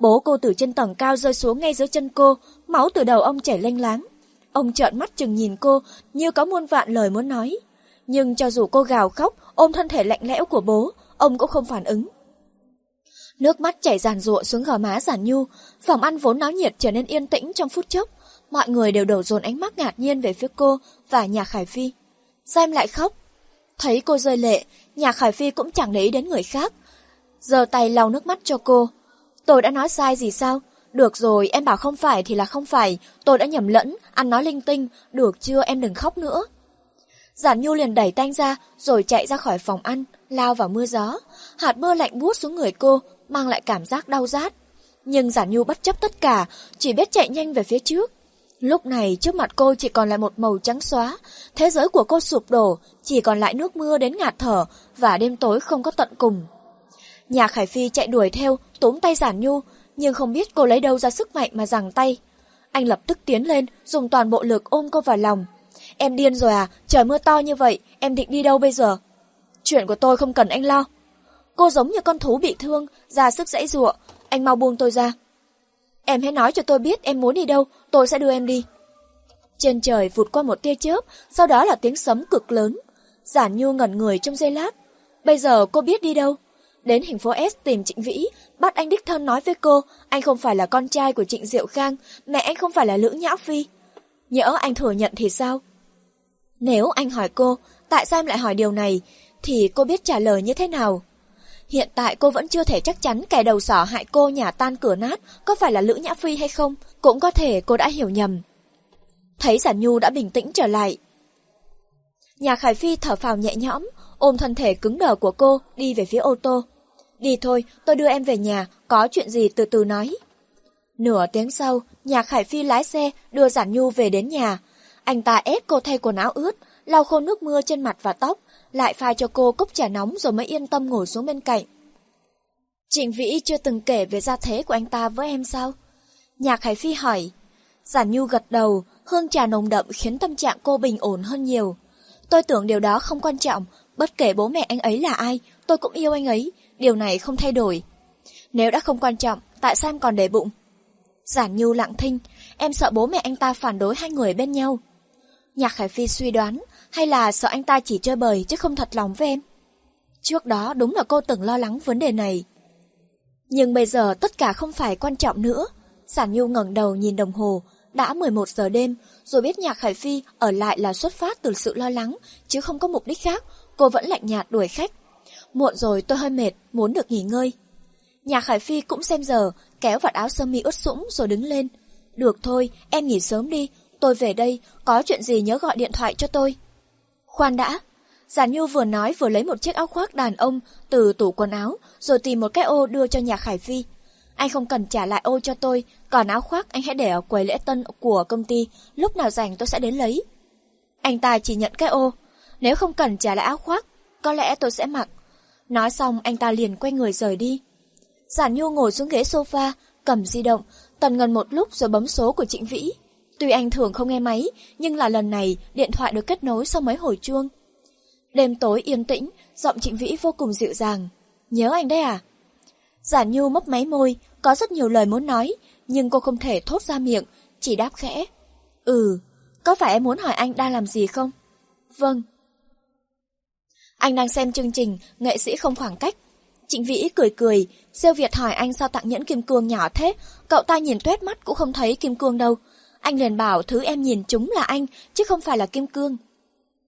Bố cô từ trên tầng cao rơi xuống ngay dưới chân cô, máu từ đầu ông chảy lênh láng. Ông trợn mắt chừng nhìn cô, như có muôn vạn lời muốn nói. Nhưng cho dù cô gào khóc, ôm thân thể lạnh lẽo của bố, ông cũng không phản ứng. Nước mắt chảy ràn rụa xuống gò má giản nhu, phòng ăn vốn náo nhiệt trở nên yên tĩnh trong phút chốc. Mọi người đều đổ dồn ánh mắt ngạc nhiên về phía cô và nhà Khải Phi. Sao em lại khóc? Thấy cô rơi lệ, nhà Khải Phi cũng chẳng để ý đến người khác. Giờ tay lau nước mắt cho cô. Tôi đã nói sai gì sao? Được rồi, em bảo không phải thì là không phải. Tôi đã nhầm lẫn, ăn nói linh tinh. Được chưa, em đừng khóc nữa. Giản Nhu liền đẩy tanh ra, rồi chạy ra khỏi phòng ăn, lao vào mưa gió. Hạt mưa lạnh buốt xuống người cô, mang lại cảm giác đau rát. Nhưng Giản Nhu bất chấp tất cả, chỉ biết chạy nhanh về phía trước. Lúc này trước mặt cô chỉ còn lại một màu trắng xóa, thế giới của cô sụp đổ, chỉ còn lại nước mưa đến ngạt thở và đêm tối không có tận cùng. Nhà Khải Phi chạy đuổi theo, túm tay Giản Nhu, nhưng không biết cô lấy đâu ra sức mạnh mà giằng tay. Anh lập tức tiến lên, dùng toàn bộ lực ôm cô vào lòng. Em điên rồi à, trời mưa to như vậy, em định đi đâu bây giờ? Chuyện của tôi không cần anh lo. Cô giống như con thú bị thương, ra sức dãy giụa, anh mau buông tôi ra. Em hãy nói cho tôi biết em muốn đi đâu, tôi sẽ đưa em đi. Trên trời vụt qua một tia chớp, sau đó là tiếng sấm cực lớn. Giản Nhu ngẩn người trong giây lát. Bây giờ cô biết đi đâu? Đến thành phố S tìm Trịnh Vĩ, bắt anh đích thân nói với cô, anh không phải là con trai của Trịnh Diệu Khang, mẹ anh không phải là Lữ Nhã Phi. Nhỡ anh thừa nhận thì sao? Nếu anh hỏi cô, tại sao em lại hỏi điều này, thì cô biết trả lời như thế nào? Hiện tại cô vẫn chưa thể chắc chắn kẻ đầu sỏ hại cô nhà tan cửa nát có phải là Lữ Nhã Phi hay không, cũng có thể cô đã hiểu nhầm. Thấy Giản Nhu đã bình tĩnh trở lại. Nhà Khải Phi thở phào nhẹ nhõm, ôm thân thể cứng đờ của cô đi về phía ô tô. Đi thôi, tôi đưa em về nhà, có chuyện gì từ từ nói. Nửa tiếng sau, nhà Khải Phi lái xe đưa Giản Nhu về đến nhà. Anh ta ép cô thay quần áo ướt, lau khô nước mưa trên mặt và tóc, lại pha cho cô cốc trà nóng rồi mới yên tâm ngồi xuống bên cạnh. Trịnh Vĩ chưa từng kể về gia thế của anh ta với em sao? Nhạc Hải Phi hỏi. Giản Nhu gật đầu, hương trà nồng đậm khiến tâm trạng cô bình ổn hơn nhiều. Tôi tưởng điều đó không quan trọng, bất kể bố mẹ anh ấy là ai, tôi cũng yêu anh ấy, điều này không thay đổi. Nếu đã không quan trọng, tại sao em còn để bụng? Giản Nhu lặng thinh, em sợ bố mẹ anh ta phản đối hai người bên nhau. Nhạc Hải Phi suy đoán, hay là sợ anh ta chỉ chơi bời chứ không thật lòng với em? Trước đó đúng là cô từng lo lắng vấn đề này. Nhưng bây giờ tất cả không phải quan trọng nữa. Giản Nhu ngẩng đầu nhìn đồng hồ, đã 11 giờ đêm, rồi biết Nhạc Khải Phi ở lại là xuất phát từ sự lo lắng, chứ không có mục đích khác, cô vẫn lạnh nhạt đuổi khách. Muộn rồi tôi hơi mệt, muốn được nghỉ ngơi. Nhạc Khải Phi cũng xem giờ, kéo vạt áo sơ mi ướt sũng rồi đứng lên. Được thôi, em nghỉ sớm đi, tôi về đây, có chuyện gì nhớ gọi điện thoại cho tôi. Khoan đã, Giản Nhu vừa nói vừa lấy một chiếc áo khoác đàn ông từ tủ quần áo, rồi tìm một cái ô đưa cho nhà Khải Phi. Anh không cần trả lại ô cho tôi, còn áo khoác anh hãy để ở quầy lễ tân của công ty, lúc nào rảnh tôi sẽ đến lấy. Anh ta chỉ nhận cái ô, nếu không cần trả lại áo khoác, có lẽ tôi sẽ mặc. Nói xong anh ta liền quay người rời đi. Giản Nhu ngồi xuống ghế sofa, cầm di động, tần ngần một lúc rồi bấm số của Trịnh Vĩ. Tuy anh thường không nghe máy, nhưng là lần này điện thoại được kết nối sau mấy hồi chuông. Đêm tối yên tĩnh, giọng Trịnh Vĩ vô cùng dịu dàng. Nhớ anh đấy à? Giản Nhu mấp máy môi, có rất nhiều lời muốn nói, nhưng cô không thể thốt ra miệng, chỉ đáp khẽ. Ừ, có phải em muốn hỏi anh đang làm gì không? Vâng. Anh đang xem chương trình Nghệ sĩ không khoảng cách. Trịnh Vĩ cười cười, Siêu Việt hỏi anh sao tặng nhẫn kim cương nhỏ thế, cậu ta nhìn tuét mắt cũng không thấy kim cương đâu. Anh liền bảo thứ em nhìn chúng là anh, chứ không phải là kim cương.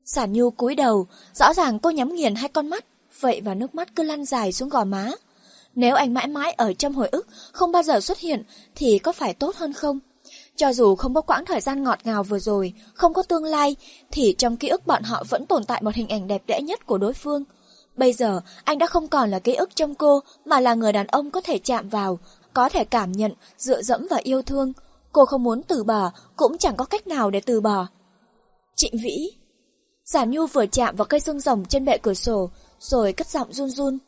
Sản Nhu cúi đầu, rõ ràng cô nhắm nghiền hai con mắt, vậy và nước mắt cứ lăn dài xuống gò má. Nếu anh mãi mãi ở trong hồi ức, không bao giờ xuất hiện, thì có phải tốt hơn không? Cho dù không có quãng thời gian ngọt ngào vừa rồi, không có tương lai, thì trong ký ức bọn họ vẫn tồn tại một hình ảnh đẹp đẽ nhất của đối phương. Bây giờ, anh đã không còn là ký ức trong cô, mà là người đàn ông có thể chạm vào, có thể cảm nhận, dựa dẫm và yêu thương. Cô không muốn từ bỏ, cũng chẳng có cách nào để từ bỏ. Trịnh Vĩ Giả Nhu vừa chạm vào cây xương rồng trên bệ cửa sổ, rồi cất giọng run run.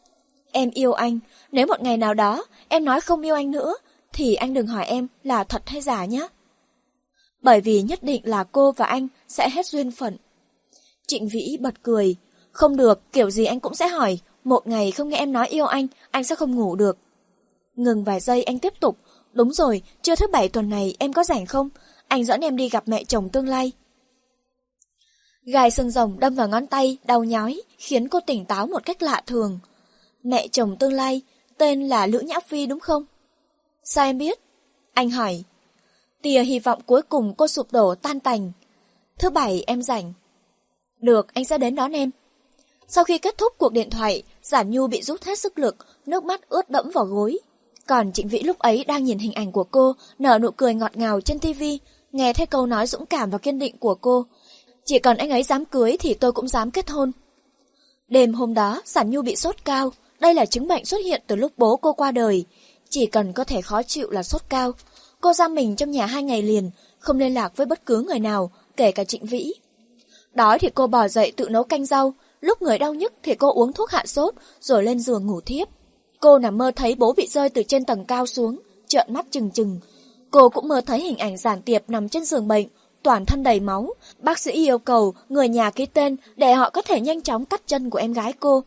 Em yêu anh, nếu một ngày nào đó em nói không yêu anh nữa, thì anh đừng hỏi em là thật hay giả nhé. Bởi vì nhất định là cô và anh sẽ hết duyên phận. Trịnh Vĩ bật cười. Không được, kiểu gì anh cũng sẽ hỏi. Một ngày không nghe em nói yêu anh, anh sẽ không ngủ được. Ngừng vài giây anh tiếp tục. Đúng rồi, chưa thứ bảy tuần này em có rảnh không? Anh dẫn em đi gặp mẹ chồng tương lai. Gai sừng rồng đâm vào ngón tay, đau nhói, khiến cô tỉnh táo một cách lạ thường. Mẹ chồng tương lai, tên là Lữ Nhã Phi đúng không? Sao em biết? Anh hỏi. Tia hy vọng cuối cùng cô sụp đổ tan tành. Thứ bảy em rảnh. Được, anh sẽ đến đón em. Sau khi kết thúc cuộc điện thoại, Giản Nhu bị rút hết sức lực, nước mắt ướt đẫm vào gối. Còn Trịnh Vĩ lúc ấy đang nhìn hình ảnh của cô, nở nụ cười ngọt ngào trên tivi, nghe thấy câu nói dũng cảm và kiên định của cô. Chỉ cần anh ấy dám cưới thì tôi cũng dám kết hôn. Đêm hôm đó, sản Nhu bị sốt cao, đây là chứng bệnh xuất hiện từ lúc bố cô qua đời. Chỉ cần có thể khó chịu là sốt cao. Cô giam mình trong nhà hai ngày liền, không liên lạc với bất cứ người nào, kể cả Trịnh Vĩ. Đói thì cô bỏ dậy tự nấu canh rau, lúc người đau nhức thì cô uống thuốc hạ sốt, rồi lên giường ngủ thiếp. Cô nằm mơ thấy bố bị rơi từ trên tầng cao xuống, trợn mắt chừng chừng. Cô cũng mơ thấy hình ảnh giản tiệp nằm trên giường bệnh, toàn thân đầy máu. Bác sĩ yêu cầu người nhà ký tên để họ có thể nhanh chóng cắt chân của em gái cô.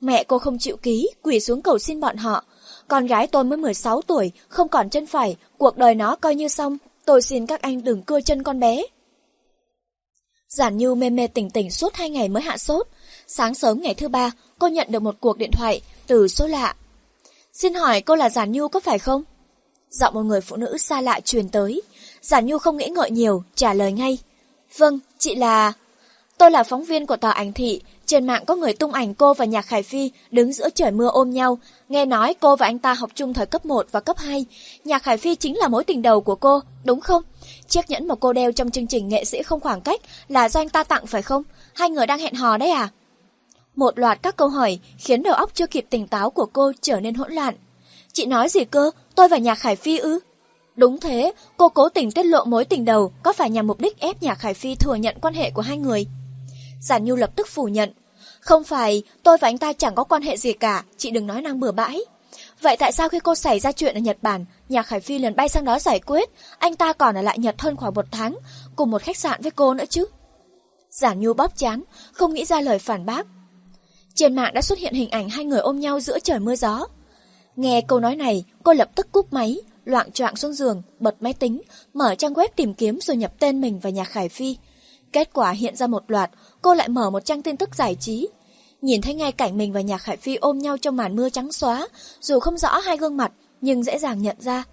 Mẹ cô không chịu ký, quỳ xuống cầu xin bọn họ. Con gái tôi mới 16 tuổi, không còn chân phải, cuộc đời nó coi như xong. Tôi xin các anh đừng cưa chân con bé. Giản Như mê mê tỉnh tỉnh suốt hai ngày mới hạ sốt. Sáng sớm ngày thứ ba, cô nhận được một cuộc điện thoại từ số lạ. Xin hỏi cô là Giản Nhu có phải không? Giọng một người phụ nữ xa lạ truyền tới. Giản Nhu không nghĩ ngợi nhiều, trả lời ngay. Vâng, chị là... Tôi là phóng viên của tòa ảnh thị, trên mạng có người tung ảnh cô và Nhạc Khải Phi đứng giữa trời mưa ôm nhau. Nghe nói cô và anh ta học chung thời cấp 1 và cấp 2. Nhạc Khải Phi chính là mối tình đầu của cô, đúng không? Chiếc nhẫn mà cô đeo trong chương trình nghệ sĩ không khoảng cách là do anh ta tặng phải không? Hai người đang hẹn hò đấy à? Một loạt các câu hỏi khiến đầu óc chưa kịp tỉnh táo của cô trở nên hỗn loạn. Chị nói gì cơ? Tôi và Nhạc Khải Phi ư? Đúng thế, cô cố tình tiết lộ mối tình đầu có phải nhằm mục đích ép Nhạc Khải Phi thừa nhận quan hệ của hai người? Giản Nhu lập tức phủ nhận. Không phải, tôi và anh ta chẳng có quan hệ gì cả, chị đừng nói năng bừa bãi. Vậy tại sao khi cô xảy ra chuyện ở Nhật Bản, Nhạc Khải Phi liền bay sang đó giải quyết, anh ta còn ở lại Nhật hơn khoảng một tháng, cùng một khách sạn với cô nữa chứ? Giản Nhu bóp chán, không nghĩ ra lời phản bác. Trên mạng đã xuất hiện hình ảnh hai người ôm nhau giữa trời mưa gió. Nghe câu nói này, cô lập tức cúp máy, loạn choạng xuống giường, bật máy tính, mở trang web tìm kiếm rồi nhập tên mình và Nhạc Khải Phi. Kết quả hiện ra một loạt, cô lại mở một trang tin tức giải trí. Nhìn thấy ngay cảnh mình và Nhạc Khải Phi ôm nhau trong màn mưa trắng xóa, dù không rõ hai gương mặt, nhưng dễ dàng nhận ra.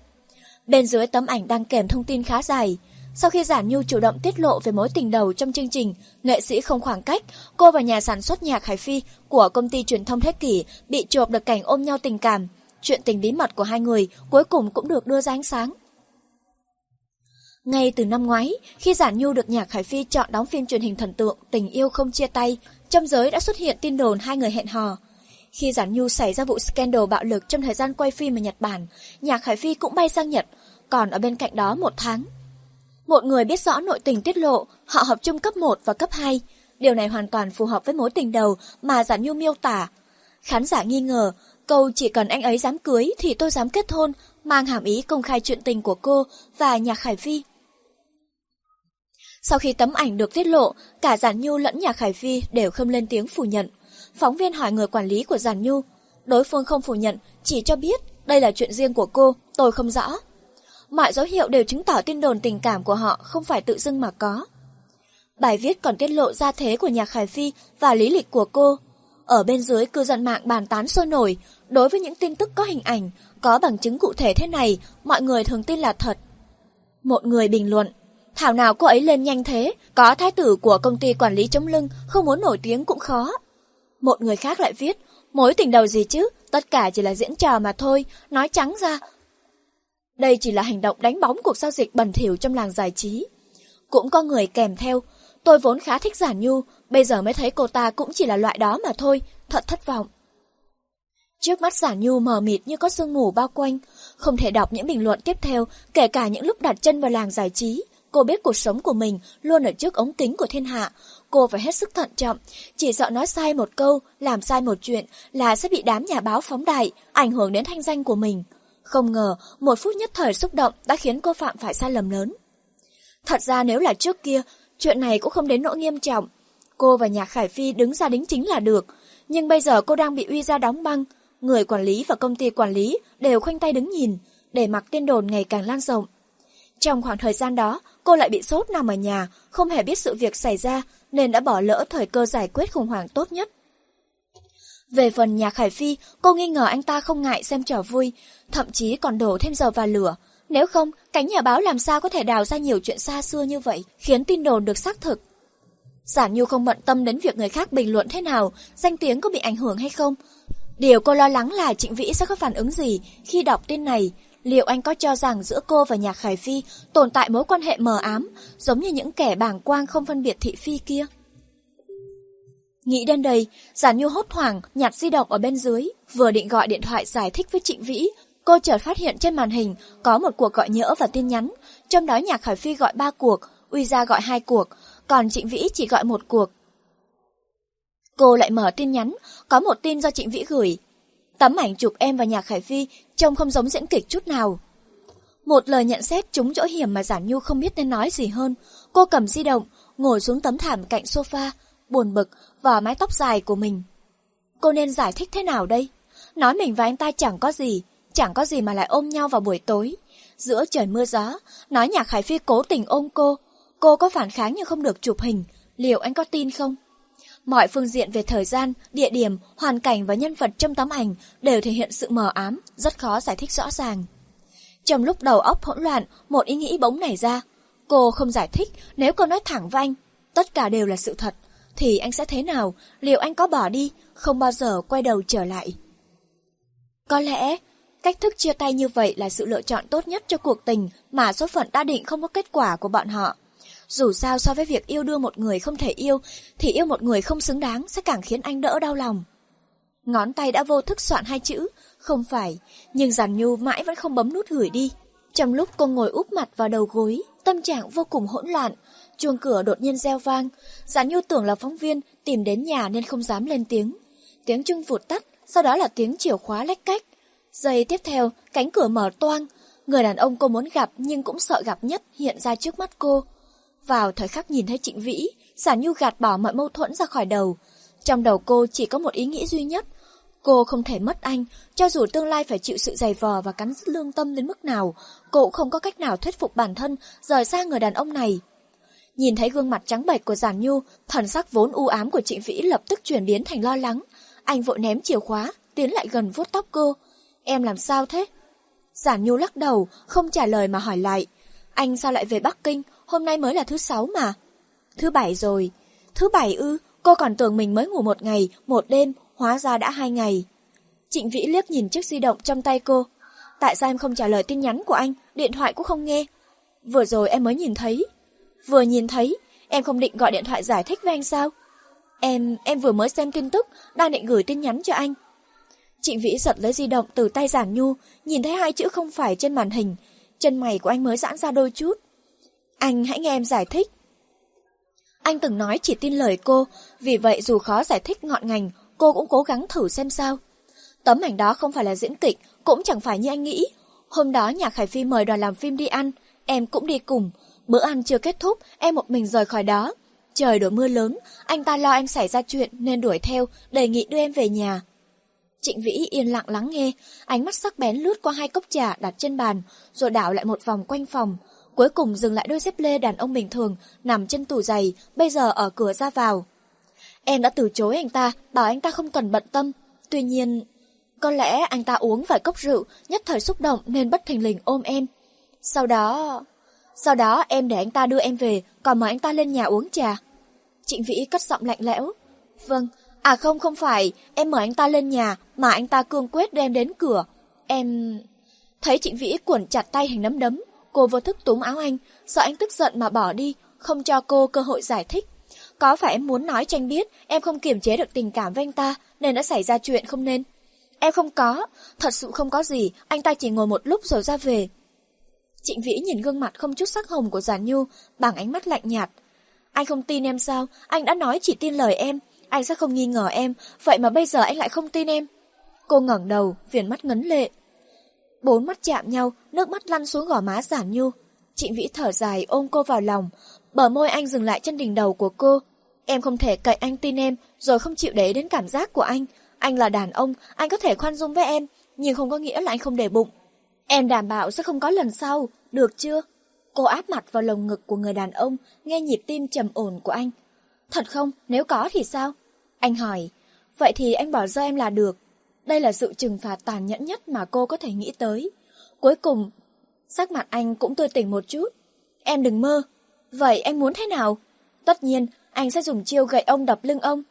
Bên dưới tấm ảnh đang kèm thông tin khá dài. Sau khi Giản Nhu chủ động tiết lộ về mối tình đầu trong chương trình Nghệ sĩ không khoảng cách, cô và nhà sản xuất nhạc Hải Phi của công ty truyền thông Thế Kỷ bị chụp được cảnh ôm nhau tình cảm. Chuyện tình bí mật của hai người cuối cùng cũng được đưa ra ánh sáng. Ngay từ năm ngoái, khi Giản Nhu được nhạc Hải Phi chọn đóng phim truyền hình thần tượng Tình yêu không chia tay, trong giới đã xuất hiện tin đồn hai người hẹn hò. Khi Giản Nhu xảy ra vụ scandal bạo lực trong thời gian quay phim ở Nhật Bản, nhạc Hải Phi cũng bay sang Nhật, còn ở bên cạnh đó một tháng. Một người biết rõ nội tình tiết lộ, họ học chung cấp 1 và cấp 2. Điều này hoàn toàn phù hợp với mối tình đầu mà Giản Nhu miêu tả. Khán giả nghi ngờ, câu chỉ cần anh ấy dám cưới thì tôi dám kết hôn, mang hàm ý công khai chuyện tình của cô và nhạc Khải Phi. Sau khi tấm ảnh được tiết lộ, cả Giản Nhu lẫn nhạc Khải Phi đều không lên tiếng phủ nhận. Phóng viên hỏi người quản lý của Giản Nhu, đối phương không phủ nhận, chỉ cho biết đây là chuyện riêng của cô, tôi không rõ. Mọi dấu hiệu đều chứng tỏ tin đồn tình cảm của họ không phải tự dưng mà có. Bài viết còn tiết lộ ra thế của nhà Khải Phi và lý lịch của cô. Ở bên dưới cư dân mạng bàn tán sôi nổi, đối với những tin tức có hình ảnh, có bằng chứng cụ thể thế này, mọi người thường tin là thật. Một người bình luận, thảo nào cô ấy lên nhanh thế, có thái tử của công ty quản lý chống lưng, không muốn nổi tiếng cũng khó. Một người khác lại viết, mối tình đầu gì chứ, tất cả chỉ là diễn trò mà thôi, nói trắng ra. Đây chỉ là hành động đánh bóng cuộc giao dịch bẩn thỉu trong làng giải trí. Cũng có người kèm theo, tôi vốn khá thích Giản Nhu, bây giờ mới thấy cô ta cũng chỉ là loại đó mà thôi, thật thất vọng. Trước mắt Giản Nhu mờ mịt như có sương mù bao quanh, không thể đọc những bình luận tiếp theo, kể cả những lúc đặt chân vào làng giải trí. Cô biết cuộc sống của mình luôn ở trước ống kính của thiên hạ, cô phải hết sức thận trọng, chỉ sợ nói sai một câu, làm sai một chuyện là sẽ bị đám nhà báo phóng đại, ảnh hưởng đến thanh danh của mình. Không ngờ, một phút nhất thời xúc động đã khiến cô phạm phải sai lầm lớn. Thật ra nếu là trước kia, chuyện này cũng không đến nỗi nghiêm trọng. Cô và Nhạc Khải Phi đứng ra đính chính là được, nhưng bây giờ cô đang bị uy ra đóng băng. Người quản lý và công ty quản lý đều khoanh tay đứng nhìn, để mặc tin đồn ngày càng lan rộng. Trong khoảng thời gian đó, cô lại bị sốt nằm ở nhà, không hề biết sự việc xảy ra, nên đã bỏ lỡ thời cơ giải quyết khủng hoảng tốt nhất. Về phần nhà Khải Phi, cô nghi ngờ anh ta không ngại xem trò vui, thậm chí còn đổ thêm dầu vào lửa. Nếu không, cánh nhà báo làm sao có thể đào ra nhiều chuyện xa xưa như vậy, khiến tin đồn được xác thực. Giản Nhu không bận tâm đến việc người khác bình luận thế nào, danh tiếng có bị ảnh hưởng hay không. Điều cô lo lắng là Trịnh Vĩ sẽ có phản ứng gì khi đọc tin này. Liệu anh có cho rằng giữa cô và nhà Khải Phi tồn tại mối quan hệ mờ ám, giống như những kẻ bảng quang không phân biệt thị phi kia? Nghĩ đến đây, Giản Nhu hốt hoảng nhặt di động ở bên dưới, vừa định gọi điện thoại giải thích với Trịnh Vĩ, cô chợt phát hiện trên màn hình có một cuộc gọi nhỡ và tin nhắn, trong đó Nhạc Khải Phi gọi ba cuộc, Uy Gia gọi hai cuộc, còn Trịnh Vĩ chỉ gọi một cuộc. Cô lại mở tin nhắn, có một tin do Trịnh Vĩ gửi. Tấm ảnh chụp em và Nhạc Khải Phi trông không giống diễn kịch chút nào. Một lời nhận xét trúng chỗ hiểm mà Giản Nhu không biết nên nói gì hơn. Cô cầm di động, ngồi xuống tấm thảm cạnh sofa, buồn bực và mái tóc dài của mình. Cô nên giải thích thế nào đây? Nói mình và anh ta chẳng có gì, chẳng có gì mà lại ôm nhau vào buổi tối. Giữa trời mưa gió, nói nhạc Khải Phi cố tình ôm cô. Cô có phản kháng nhưng không được chụp hình, liệu anh có tin không? Mọi phương diện về thời gian, địa điểm, hoàn cảnh và nhân vật trong tấm ảnh đều thể hiện sự mờ ám, rất khó giải thích rõ ràng. Trong lúc đầu óc hỗn loạn, một ý nghĩ bỗng nảy ra. Cô không giải thích, nếu cô nói thẳng với anh, tất cả đều là sự thật, thì anh sẽ thế nào? Liệu anh có bỏ đi, không bao giờ quay đầu trở lại? Có lẽ, cách thức chia tay như vậy là sự lựa chọn tốt nhất cho cuộc tình mà số phận đã định không có kết quả của bọn họ. Dù sao so với việc yêu đương một người không thể yêu, thì yêu một người không xứng đáng sẽ càng khiến anh đỡ đau lòng. Ngón tay đã vô thức soạn hai chữ, không phải, nhưng giàn nhu mãi vẫn không bấm nút gửi đi. Trong lúc cô ngồi úp mặt vào đầu gối, tâm trạng vô cùng hỗn loạn, chuông cửa đột nhiên reo vang. Giản Nhu tưởng là phóng viên tìm đến nhà nên không dám lên tiếng. Tiếng chuông vụt tắt, sau đó là tiếng chìa khóa lách cách. Giây tiếp theo, cánh cửa mở toang. Người đàn ông cô muốn gặp nhưng cũng sợ gặp nhất hiện ra trước mắt cô. Vào thời khắc nhìn thấy Trịnh Vĩ, Giản Nhu gạt bỏ mọi mâu thuẫn ra khỏi đầu. Trong đầu cô chỉ có một ý nghĩ duy nhất. Cô không thể mất anh, cho dù tương lai phải chịu sự dày vò và cắn rứt lương tâm đến mức nào, cô cũng không có cách nào thuyết phục bản thân rời xa người đàn ông này. Nhìn thấy gương mặt trắng bệch của Giản Nhu, thần sắc vốn u ám của Trịnh Vĩ lập tức chuyển biến thành lo lắng. Anh vội ném chìa khóa, tiến lại gần vuốt tóc cô. Em làm sao thế? Giản Nhu lắc đầu, không trả lời mà hỏi lại. Anh sao lại về Bắc Kinh, hôm nay mới là thứ sáu mà. Thứ bảy rồi. Thứ bảy ư, cô còn tưởng mình mới ngủ một ngày, một đêm, hóa ra đã hai ngày. Trịnh Vĩ liếc nhìn chiếc di động trong tay cô. Tại sao em không trả lời tin nhắn của anh, điện thoại cũng không nghe? Vừa rồi em mới nhìn thấy. Vừa nhìn thấy, em không định gọi điện thoại giải thích với anh sao? Em, em vừa mới xem tin tức, đang định gửi tin nhắn cho anh. Trịnh Vĩ giật lấy di động từ tay Giản Nhu, nhìn thấy hai chữ không phải trên màn hình. Chân mày của anh mới giãn ra đôi chút. Anh hãy nghe em giải thích. Anh từng nói chỉ tin lời cô, vì vậy dù khó giải thích ngọn ngành, cô cũng cố gắng thử xem sao. Tấm ảnh đó không phải là diễn kịch, cũng chẳng phải như anh nghĩ. Hôm đó nhà Khải Phi mời đoàn làm phim đi ăn, em cũng đi cùng. Bữa ăn chưa kết thúc, em một mình rời khỏi đó. Trời đổ mưa lớn, anh ta lo em xảy ra chuyện nên đuổi theo, đề nghị đưa em về nhà. Trịnh Vĩ yên lặng lắng nghe, ánh mắt sắc bén lướt qua hai cốc trà đặt trên bàn, rồi đảo lại một vòng quanh phòng. Cuối cùng dừng lại đôi dép lê đàn ông bình thường, nằm trên tủ giày, bây giờ ở cửa ra vào. Em đã từ chối anh ta, bảo anh ta không cần bận tâm. Tuy nhiên, có lẽ anh ta uống vài cốc rượu, nhất thời xúc động nên bất thình lình ôm em. Sau đó... Sau đó em để anh ta đưa em về, còn mời anh ta lên nhà uống trà. Trịnh Vĩ cất giọng lạnh lẽo. Vâng, à không không phải, em mời anh ta lên nhà, mà anh ta cương quyết đem đến cửa. Em... Thấy Trịnh Vĩ cuộn chặt tay hình nắm đấm, cô vô thức túm áo anh, sợ anh tức giận mà bỏ đi, không cho cô cơ hội giải thích. Có phải em muốn nói cho anh biết em không kiềm chế được tình cảm với anh ta nên đã xảy ra chuyện không nên? Em không có, thật sự không có gì, anh ta chỉ ngồi một lúc rồi ra về. Trịnh Vĩ nhìn gương mặt không chút sắc hồng của Giản Nhu bằng ánh mắt lạnh nhạt. Anh không tin em sao? Anh đã nói chỉ tin lời em. Anh sẽ không nghi ngờ em, vậy mà bây giờ anh lại không tin em. Cô ngẩng đầu, viền mắt ngấn lệ. Bốn mắt chạm nhau, nước mắt lăn xuống gò má Giản Nhu. Trịnh Vĩ thở dài ôm cô vào lòng, bờ môi anh dừng lại trên đỉnh đầu của cô. Em không thể cậy anh tin em, rồi không chịu để đến cảm giác của anh. Anh là đàn ông, anh có thể khoan dung với em, nhưng không có nghĩa là anh không để bụng. Em đảm bảo sẽ không có lần sau, được chưa? Cô áp mặt vào lồng ngực của người đàn ông, nghe nhịp tim trầm ổn của anh. Thật không? Nếu có thì sao? Anh hỏi. Vậy thì anh bỏ rơi em là được. Đây là sự trừng phạt tàn nhẫn nhất mà cô có thể nghĩ tới. Cuối cùng, sắc mặt anh cũng tươi tỉnh một chút. Em đừng mơ. Vậy em muốn thế nào? Tất nhiên, anh sẽ dùng chiêu gậy ông đập lưng ông.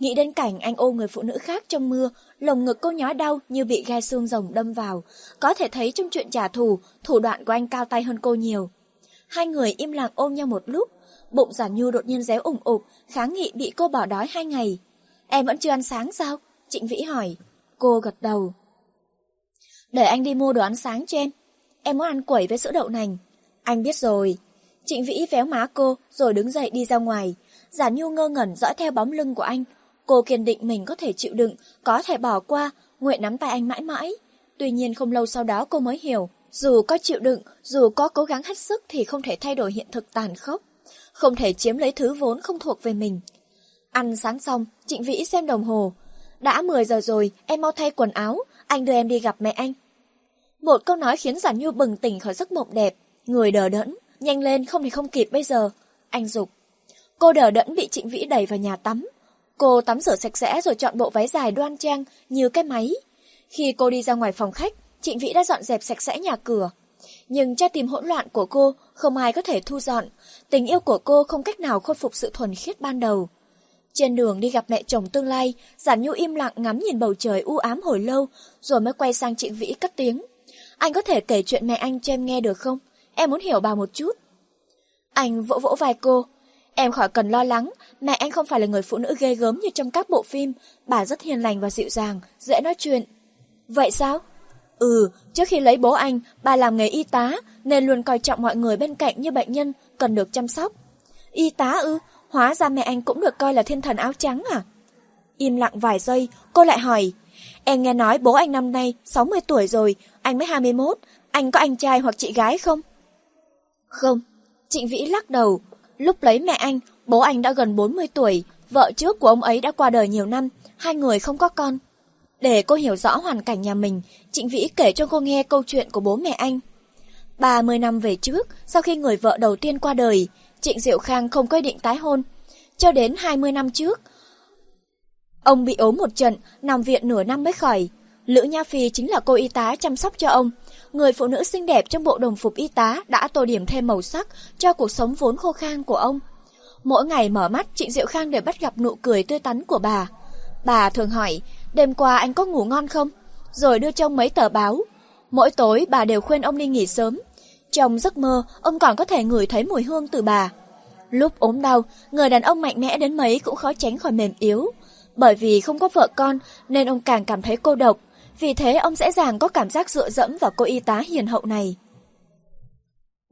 Nghĩ đến cảnh anh ôm người phụ nữ khác trong mưa, lồng ngực cô nhói đau như bị gai xương rồng đâm vào. Có thể thấy trong chuyện trả thù, thủ đoạn của anh cao tay hơn cô nhiều. Hai người im lặng ôm nhau một lúc, bụng giả nhu đột nhiên réo ủng ụp, kháng nghị bị cô bỏ đói hai ngày. Em vẫn chưa ăn sáng sao? Trịnh Vĩ hỏi. Cô gật đầu. Để anh đi mua đồ ăn sáng cho em. Em muốn ăn quẩy với sữa đậu nành. Anh biết rồi. Trịnh Vĩ véo má cô rồi đứng dậy đi ra ngoài. Giả Nhu ngơ ngẩn dõi theo bóng lưng của anh. Cô kiên định mình có thể chịu đựng, có thể bỏ qua, nguyện nắm tay anh mãi mãi. Tuy nhiên không lâu sau đó cô mới hiểu, dù có chịu đựng, dù có cố gắng hết sức thì không thể thay đổi hiện thực tàn khốc. Không thể chiếm lấy thứ vốn không thuộc về mình. Ăn sáng xong, Trịnh Vĩ xem đồng hồ. Đã 10 giờ rồi, em mau thay quần áo, anh đưa em đi gặp mẹ anh. Một câu nói khiến Giản Nhu bừng tỉnh khỏi giấc mộng đẹp, người đờ đẫn, nhanh lên không thì không kịp bây giờ. Anh dục. Cô đờ đẫn bị Trịnh Vĩ đẩy vào nhà tắm. Cô tắm rửa sạch sẽ rồi chọn bộ váy dài đoan trang như cái máy. Khi cô đi ra ngoài phòng khách, Trịnh Vĩ đã dọn dẹp sạch sẽ nhà cửa. Nhưng tra tìm hỗn loạn của cô không ai có thể thu dọn. Tình yêu của cô không cách nào khôi phục sự thuần khiết ban đầu. Trên đường đi gặp mẹ chồng tương lai, Giản Nhu im lặng ngắm nhìn bầu trời u ám hồi lâu, rồi mới quay sang Trịnh Vĩ cất tiếng. Anh có thể kể chuyện mẹ anh cho em nghe được không? Em muốn hiểu bà một chút. Anh vỗ vỗ vai cô. Em khỏi cần lo lắng, mẹ anh không phải là người phụ nữ ghê gớm như trong các bộ phim. Bà rất hiền lành và dịu dàng, dễ nói chuyện. Vậy sao? Ừ, trước khi lấy bố anh, bà làm nghề y tá, nên luôn coi trọng mọi người bên cạnh như bệnh nhân, cần được chăm sóc. Y tá ư? Hóa ra mẹ anh cũng được coi là thiên thần áo trắng à? Im lặng vài giây, cô lại hỏi, em nghe nói bố anh năm nay 60 tuổi rồi, anh mới 21, anh có anh trai hoặc chị gái không? Không, Trịnh Vĩ lắc đầu. Lúc lấy mẹ anh, bố anh đã gần 40 tuổi, vợ trước của ông ấy đã qua đời nhiều năm, hai người không có con. Để cô hiểu rõ hoàn cảnh nhà mình, Trịnh Vĩ kể cho cô nghe câu chuyện của bố mẹ anh. 30 năm về trước, sau khi người vợ đầu tiên qua đời, Trịnh Diệu Khang không quyết định tái hôn. Cho đến 20 năm trước, ông bị ốm một trận, nằm viện nửa năm mới khỏi. Lữ Nha Phi chính là cô y tá chăm sóc cho ông. Người phụ nữ xinh đẹp trong bộ đồng phục y tá đã tô điểm thêm màu sắc cho cuộc sống vốn khô khan của ông. Mỗi ngày mở mắt, Trịnh Diệu Khang đều bắt gặp nụ cười tươi tắn của bà. Bà thường hỏi, đêm qua anh có ngủ ngon không? Rồi đưa cho ông mấy tờ báo. Mỗi tối bà đều khuyên ông đi nghỉ sớm. Trong giấc mơ, ông còn có thể ngửi thấy mùi hương từ bà. Lúc ốm đau, người đàn ông mạnh mẽ đến mấy cũng khó tránh khỏi mềm yếu. Bởi vì không có vợ con nên ông càng cảm thấy cô độc. Vì thế ông dễ dàng có cảm giác dựa dẫm vào cô y tá hiền hậu này.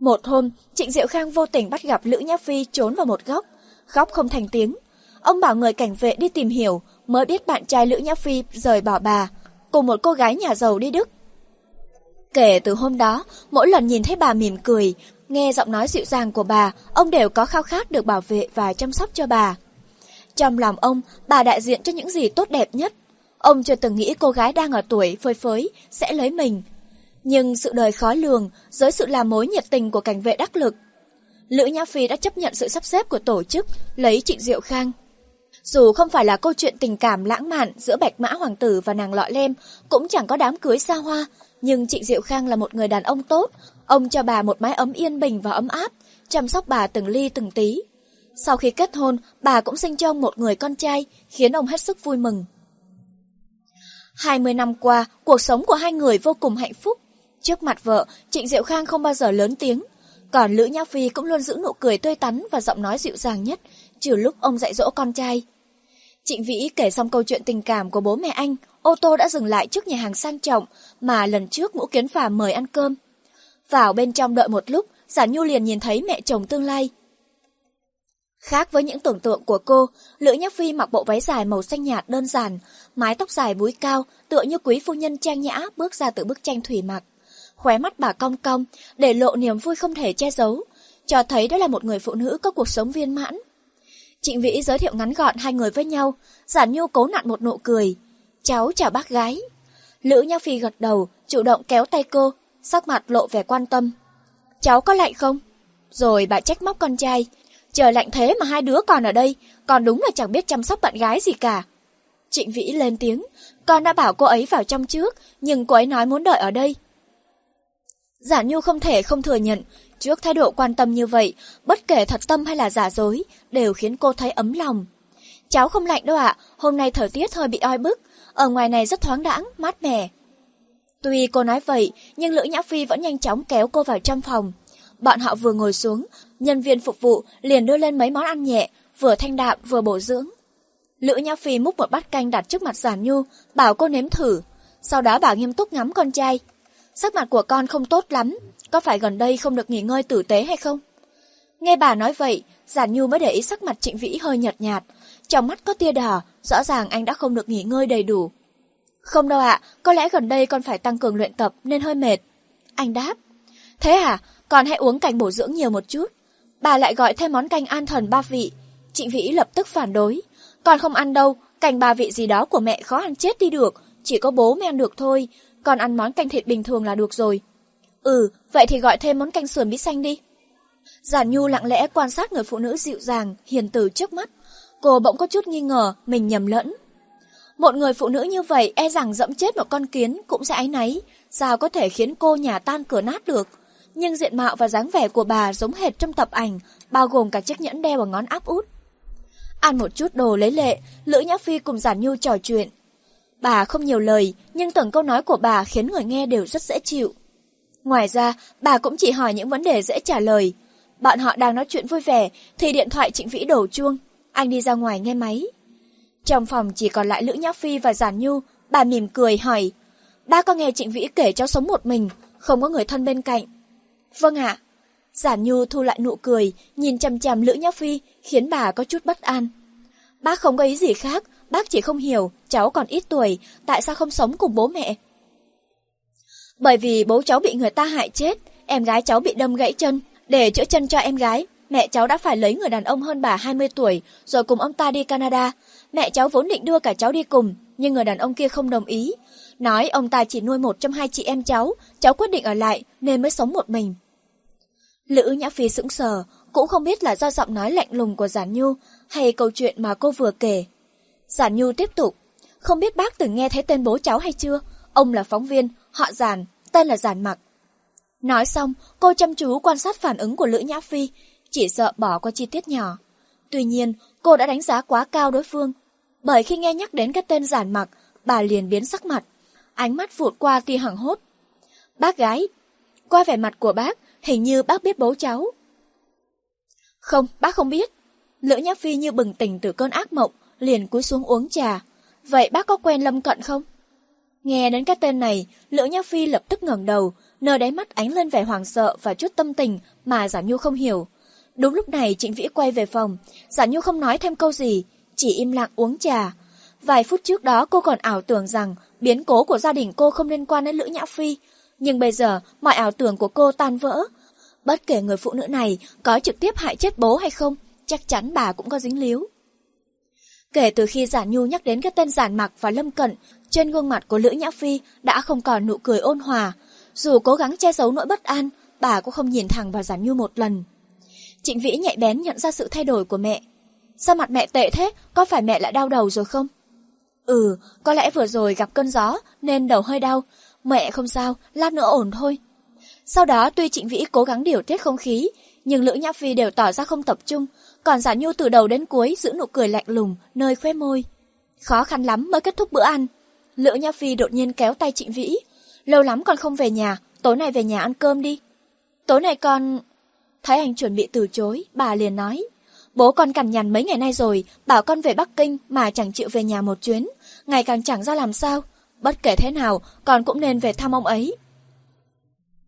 Một hôm, Trịnh Diệu Khang vô tình bắt gặp Lữ Nhã Phi trốn vào một góc, khóc không thành tiếng. Ông bảo người cảnh vệ đi tìm hiểu, mới biết bạn trai Lữ Nhã Phi rời bỏ bà, cùng một cô gái nhà giàu đi Đức. Kể từ hôm đó, mỗi lần nhìn thấy bà mỉm cười, nghe giọng nói dịu dàng của bà, ông đều có khao khát được bảo vệ và chăm sóc cho bà. Trong lòng ông, bà đại diện cho những gì tốt đẹp nhất. Ông chưa từng nghĩ cô gái đang ở tuổi phơi phới sẽ lấy mình. Nhưng sự đời khó lường, dưới sự làm mối nhiệt tình của cảnh vệ đắc lực, Lữ Nhã Phi đã chấp nhận sự sắp xếp của tổ chức lấy Trịnh Diệu Khang. Dù không phải là câu chuyện tình cảm lãng mạn giữa Bạch Mã Hoàng tử và nàng lọ lem, cũng chẳng có đám cưới xa hoa, nhưng Trịnh Diệu Khang là một người đàn ông tốt, ông cho bà một mái ấm yên bình và ấm áp, chăm sóc bà từng ly từng tí. Sau khi kết hôn, bà cũng sinh cho ông một người con trai, khiến ông hết sức vui mừng. 20 năm qua, cuộc sống của hai người vô cùng hạnh phúc. Trước mặt vợ, Trịnh Diệu Khang không bao giờ lớn tiếng, còn Lữ Nhã Phi cũng luôn giữ nụ cười tươi tắn và giọng nói dịu dàng nhất, trừ lúc ông dạy dỗ con trai. Trịnh Vĩ kể xong câu chuyện tình cảm của bố mẹ anh, ô tô đã dừng lại trước nhà hàng sang trọng mà lần trước Ngũ Kiến Phàm mời ăn cơm. Vào bên trong đợi một lúc, Giản Nhu liền nhìn thấy mẹ chồng tương lai. Khác với những tưởng tượng của cô, Lữ Nhã Phi mặc bộ váy dài màu xanh nhạt đơn giản, mái tóc dài búi cao, tựa như quý phu nhân trang nhã bước ra từ bức tranh thủy mặc. Khóe mắt bà cong cong, để lộ niềm vui không thể che giấu, cho thấy đó là một người phụ nữ có cuộc sống viên mãn. Trịnh Vĩ giới thiệu ngắn gọn hai người với nhau, Giản Nhu cố nặn một nụ cười. Cháu chào bác gái. Lữ Nhã Phi gật đầu, chủ động kéo tay cô, sắc mặt lộ vẻ quan tâm. Cháu có lạnh không? Rồi bà trách móc con trai. Trời lạnh thế mà hai đứa còn ở đây, còn đúng là chẳng biết chăm sóc bạn gái gì cả. Trịnh Vĩ lên tiếng, con đã bảo cô ấy vào trong trước, nhưng cô ấy nói muốn đợi ở đây. Giản Nhu không thể không thừa nhận, trước thái độ quan tâm như vậy, bất kể thật tâm hay là giả dối, đều khiến cô thấy ấm lòng. Cháu không lạnh đâu ạ, hôm nay thời tiết hơi bị oi bức, ở ngoài này rất thoáng đãng, mát mẻ. Tuy cô nói vậy, nhưng Lữ Nhã Phi vẫn nhanh chóng kéo cô vào trong phòng. Bọn họ vừa ngồi xuống, nhân viên phục vụ liền đưa lên mấy món ăn nhẹ, vừa thanh đạm vừa bổ dưỡng. Lữ Nhã Phi múc một bát canh đặt trước mặt Giản Nhu, bảo cô nếm thử, sau đó bảo nghiêm túc ngắm con trai. Sắc mặt của con không tốt lắm, có phải gần đây không được nghỉ ngơi tử tế hay không? Nghe bà nói vậy, Giản Nhu mới để ý sắc mặt Trịnh Vĩ hơi nhợt nhạt, trong mắt có tia đỏ, rõ ràng anh đã không được nghỉ ngơi đầy đủ. Không đâu ạ, có lẽ gần đây con phải tăng cường luyện tập nên hơi mệt. Anh đáp. Thế à, con hãy uống canh bổ dưỡng nhiều một chút. Bà lại gọi thêm món canh an thần ba vị. Trịnh Vĩ lập tức phản đối. Con không ăn đâu, canh ba vị gì đó của mẹ khó ăn chết đi được, chỉ có bố mới ăn được thôi, còn ăn món canh thịt bình thường là được rồi. Ừ, vậy thì gọi thêm món canh sườn bí xanh đi. Giản Nhu lặng lẽ quan sát người phụ nữ dịu dàng, hiền từ trước mắt. Cô bỗng có chút nghi ngờ mình nhầm lẫn. Một người phụ nữ như vậy e rằng dẫm chết một con kiến cũng sẽ áy náy, sao có thể khiến cô nhà tan cửa nát được. Nhưng diện mạo và dáng vẻ của bà giống hệt trong tập ảnh, bao gồm cả chiếc nhẫn đeo ở ngón áp út. Ăn một chút đồ lấy lệ, Lữ Nhã Phi cùng Giản Nhu trò chuyện. Bà không nhiều lời, nhưng từng câu nói của bà khiến người nghe đều rất dễ chịu. Ngoài ra, bà cũng chỉ hỏi những vấn đề dễ trả lời. Bọn họ đang nói chuyện vui vẻ, thì điện thoại Trịnh Vĩ đổ chuông. Anh đi ra ngoài nghe máy. Trong phòng chỉ còn lại Lữ Nhã Phi và Giản Nhu, bà mỉm cười hỏi. Ba có nghe Trịnh Vĩ kể cho sống một mình, không có người thân bên cạnh. Vâng ạ. Giản Nhu thu lại nụ cười, nhìn chằm chằm Lữ Nhã Phi, khiến bà có chút bất an. Bác không có ý gì khác, bác chỉ không hiểu, cháu còn ít tuổi, tại sao không sống cùng bố mẹ? Bởi vì bố cháu bị người ta hại chết, em gái cháu bị đâm gãy chân, để chữa chân cho em gái, mẹ cháu đã phải lấy người đàn ông hơn bà 20 tuổi, rồi cùng ông ta đi Canada. Mẹ cháu vốn định đưa cả cháu đi cùng, nhưng người đàn ông kia không đồng ý. Nói ông ta chỉ nuôi một trong hai chị em cháu, cháu quyết định ở lại nên mới sống một mình. Lữ Nhã Phi sững sờ, cũng không biết là do giọng nói lạnh lùng của Giản Nhu hay câu chuyện mà cô vừa kể. Giản Nhu tiếp tục, không biết bác từng nghe thấy tên bố cháu hay chưa? Ông là phóng viên, họ Giản, tên là Giản Mặc. Nói xong, cô chăm chú quan sát phản ứng của Lữ Nhã Phi, chỉ sợ bỏ qua chi tiết nhỏ. Tuy nhiên, cô đã đánh giá quá cao đối phương, bởi khi nghe nhắc đến cái tên Giản Mặc, bà liền biến sắc mặt, ánh mắt vụt qua tia hằng hốt. Bác gái, qua vẻ mặt của bác, hình như bác biết bố cháu. Không, bác không biết. Lữ Nhã Phi như bừng tỉnh từ cơn ác mộng, liền cúi xuống uống trà. Vậy bác có quen Lâm Cận không? Nghe đến cái tên này, Lữ Nhã Phi lập tức ngẩng đầu, nơ đáy mắt ánh lên vẻ hoảng sợ và chút tâm tình mà Giả Nhu không hiểu. Đúng lúc này Trịnh Vĩ quay về phòng, Giả Nhu không nói thêm câu gì, chỉ im lặng uống trà. Vài phút trước đó cô còn ảo tưởng rằng biến cố của gia đình cô không liên quan đến Lữ Nhã Phi, nhưng bây giờ mọi ảo tưởng của cô tan vỡ. Bất kể người phụ nữ này có trực tiếp hại chết bố hay không, chắc chắn bà cũng có dính líu. Kể từ khi giản Nhu nhắc đến cái tên Giản Mặc và Lâm Cận, trên gương mặt của Lữ Nhã Phi đã không còn nụ cười ôn hòa. Dù cố gắng che giấu nỗi bất an, bà cũng không nhìn thẳng vào Giản Nhu một lần. Trịnh Vĩ nhạy bén nhận ra sự thay đổi của mẹ. Sao mặt mẹ tệ thế? Có phải mẹ lại đau đầu rồi không? Ừ, có lẽ vừa rồi gặp cơn gió nên đầu hơi đau. Mẹ không sao, lát nữa ổn thôi. Sau đó tuy Trịnh Vĩ cố gắng điều tiết không khí, nhưng Lữ Nhã Phi đều tỏ ra không tập trung, còn Giả Nhu từ đầu đến cuối giữ nụ cười lạnh lùng nơi khóe môi. Khó khăn lắm mới kết thúc bữa ăn. Lữ Nhã Phi đột nhiên kéo tay Trịnh Vĩ. Lâu lắm còn không về nhà, tối nay về nhà ăn cơm đi. Tối nay con... Thấy anh chuẩn bị từ chối, bà liền nói. Bố con cằn nhằn mấy ngày nay rồi, bảo con về Bắc Kinh mà chẳng chịu về nhà một chuyến. Ngày càng chẳng ra làm sao. Bất kể thế nào, con cũng nên về thăm ông ấy.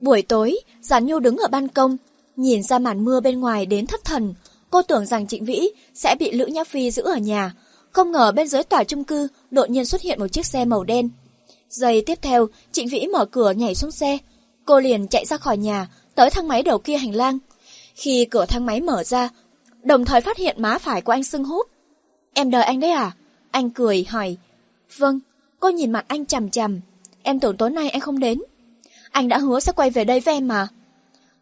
Buổi tối, Giản Nhu đứng ở ban công, nhìn ra màn mưa bên ngoài đến thất thần. Cô tưởng rằng Trịnh Vĩ sẽ bị Lữ Nhã Phi giữ ở nhà. Không ngờ bên dưới tòa chung cư đột nhiên xuất hiện một chiếc xe màu đen. Giây tiếp theo, Trịnh Vĩ mở cửa nhảy xuống xe. Cô liền chạy ra khỏi nhà, tới thang máy đầu kia hành lang. Khi cửa thang máy mở ra, đồng thời phát hiện má phải của anh sưng húp. Em đợi anh đấy à? Anh cười, hỏi. Vâng, cô nhìn mặt anh chằm chằm. Em tưởng tối nay anh không đến. Anh đã hứa sẽ quay về đây với em mà.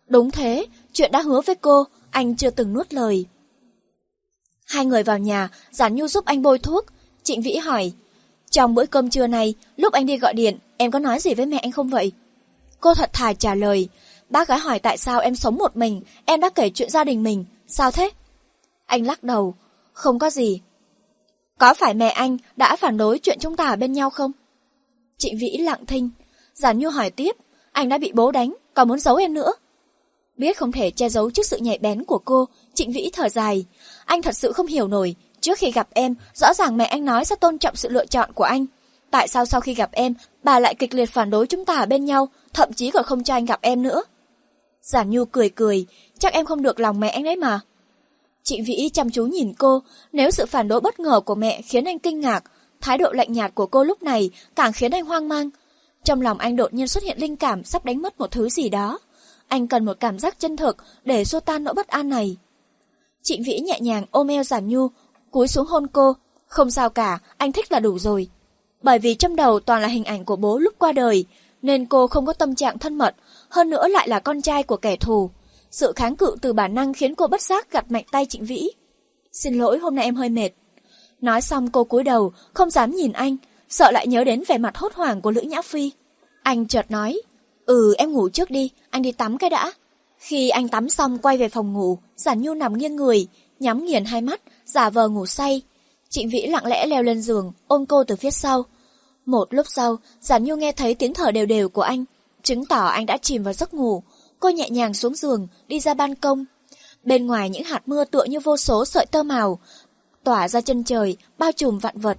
Đúng thế, chuyện đã hứa với cô, anh chưa từng nuốt lời. Hai người vào nhà, Giản Nhu giúp anh bôi thuốc. Trịnh Vĩ hỏi, trong bữa cơm trưa này, lúc anh đi gọi điện, em có nói gì với mẹ anh không vậy? Cô thật thà trả lời, bác gái hỏi tại sao em sống một mình, em đã kể chuyện gia đình mình, sao thế? Anh lắc đầu, không có gì. Có phải mẹ anh đã phản đối chuyện chúng ta ở bên nhau không? Trịnh Vĩ lặng thinh, Giản Nhu hỏi tiếp, anh đã bị bố đánh, còn muốn giấu em nữa. Biết không thể che giấu trước sự nhạy bén của cô, Trịnh Vĩ thở dài. Anh thật sự không hiểu nổi, trước khi gặp em, rõ ràng mẹ anh nói sẽ tôn trọng sự lựa chọn của anh. Tại sao sau khi gặp em, bà lại kịch liệt phản đối chúng ta ở bên nhau, thậm chí còn không cho anh gặp em nữa? Giản Nhu cười cười, chắc em không được lòng mẹ anh đấy mà. Chị Vĩ chăm chú nhìn cô, nếu sự phản đối bất ngờ của mẹ khiến anh kinh ngạc, thái độ lạnh nhạt của cô lúc này càng khiến anh hoang mang. Trong lòng anh đột nhiên xuất hiện linh cảm sắp đánh mất một thứ gì đó. Anh cần một cảm giác chân thực để xua tan nỗi bất an này. Trịnh Vĩ nhẹ nhàng ôm eo Giản Nhu, cúi xuống hôn cô. Không sao cả, anh thích là đủ rồi. Bởi vì trong đầu toàn là hình ảnh của bố lúc qua đời, nên cô không có tâm trạng thân mật, hơn nữa lại là con trai của kẻ thù. Sự kháng cự từ bản năng khiến cô bất giác gặt mạnh tay Trịnh Vĩ. Xin lỗi hôm nay em hơi mệt. Nói xong cô cúi đầu, không dám nhìn anh, sợ lại nhớ đến vẻ mặt hốt hoảng của Lữ Nhã Phi. Anh chợt nói, ừ em ngủ trước đi, anh đi tắm cái đã. Khi anh tắm xong quay về phòng ngủ, Giản Nhu nằm nghiêng người, nhắm nghiền hai mắt, giả vờ ngủ say. Trịnh Vĩ lặng lẽ leo lên giường, ôm cô từ phía sau. Một lúc sau, Giản Nhu nghe thấy tiếng thở đều đều của anh, chứng tỏ anh đã chìm vào giấc ngủ. Cô nhẹ nhàng xuống giường, đi ra ban công. Bên ngoài những hạt mưa tựa như vô số sợi tơ màu, tỏa ra chân trời, bao trùm vạn vật.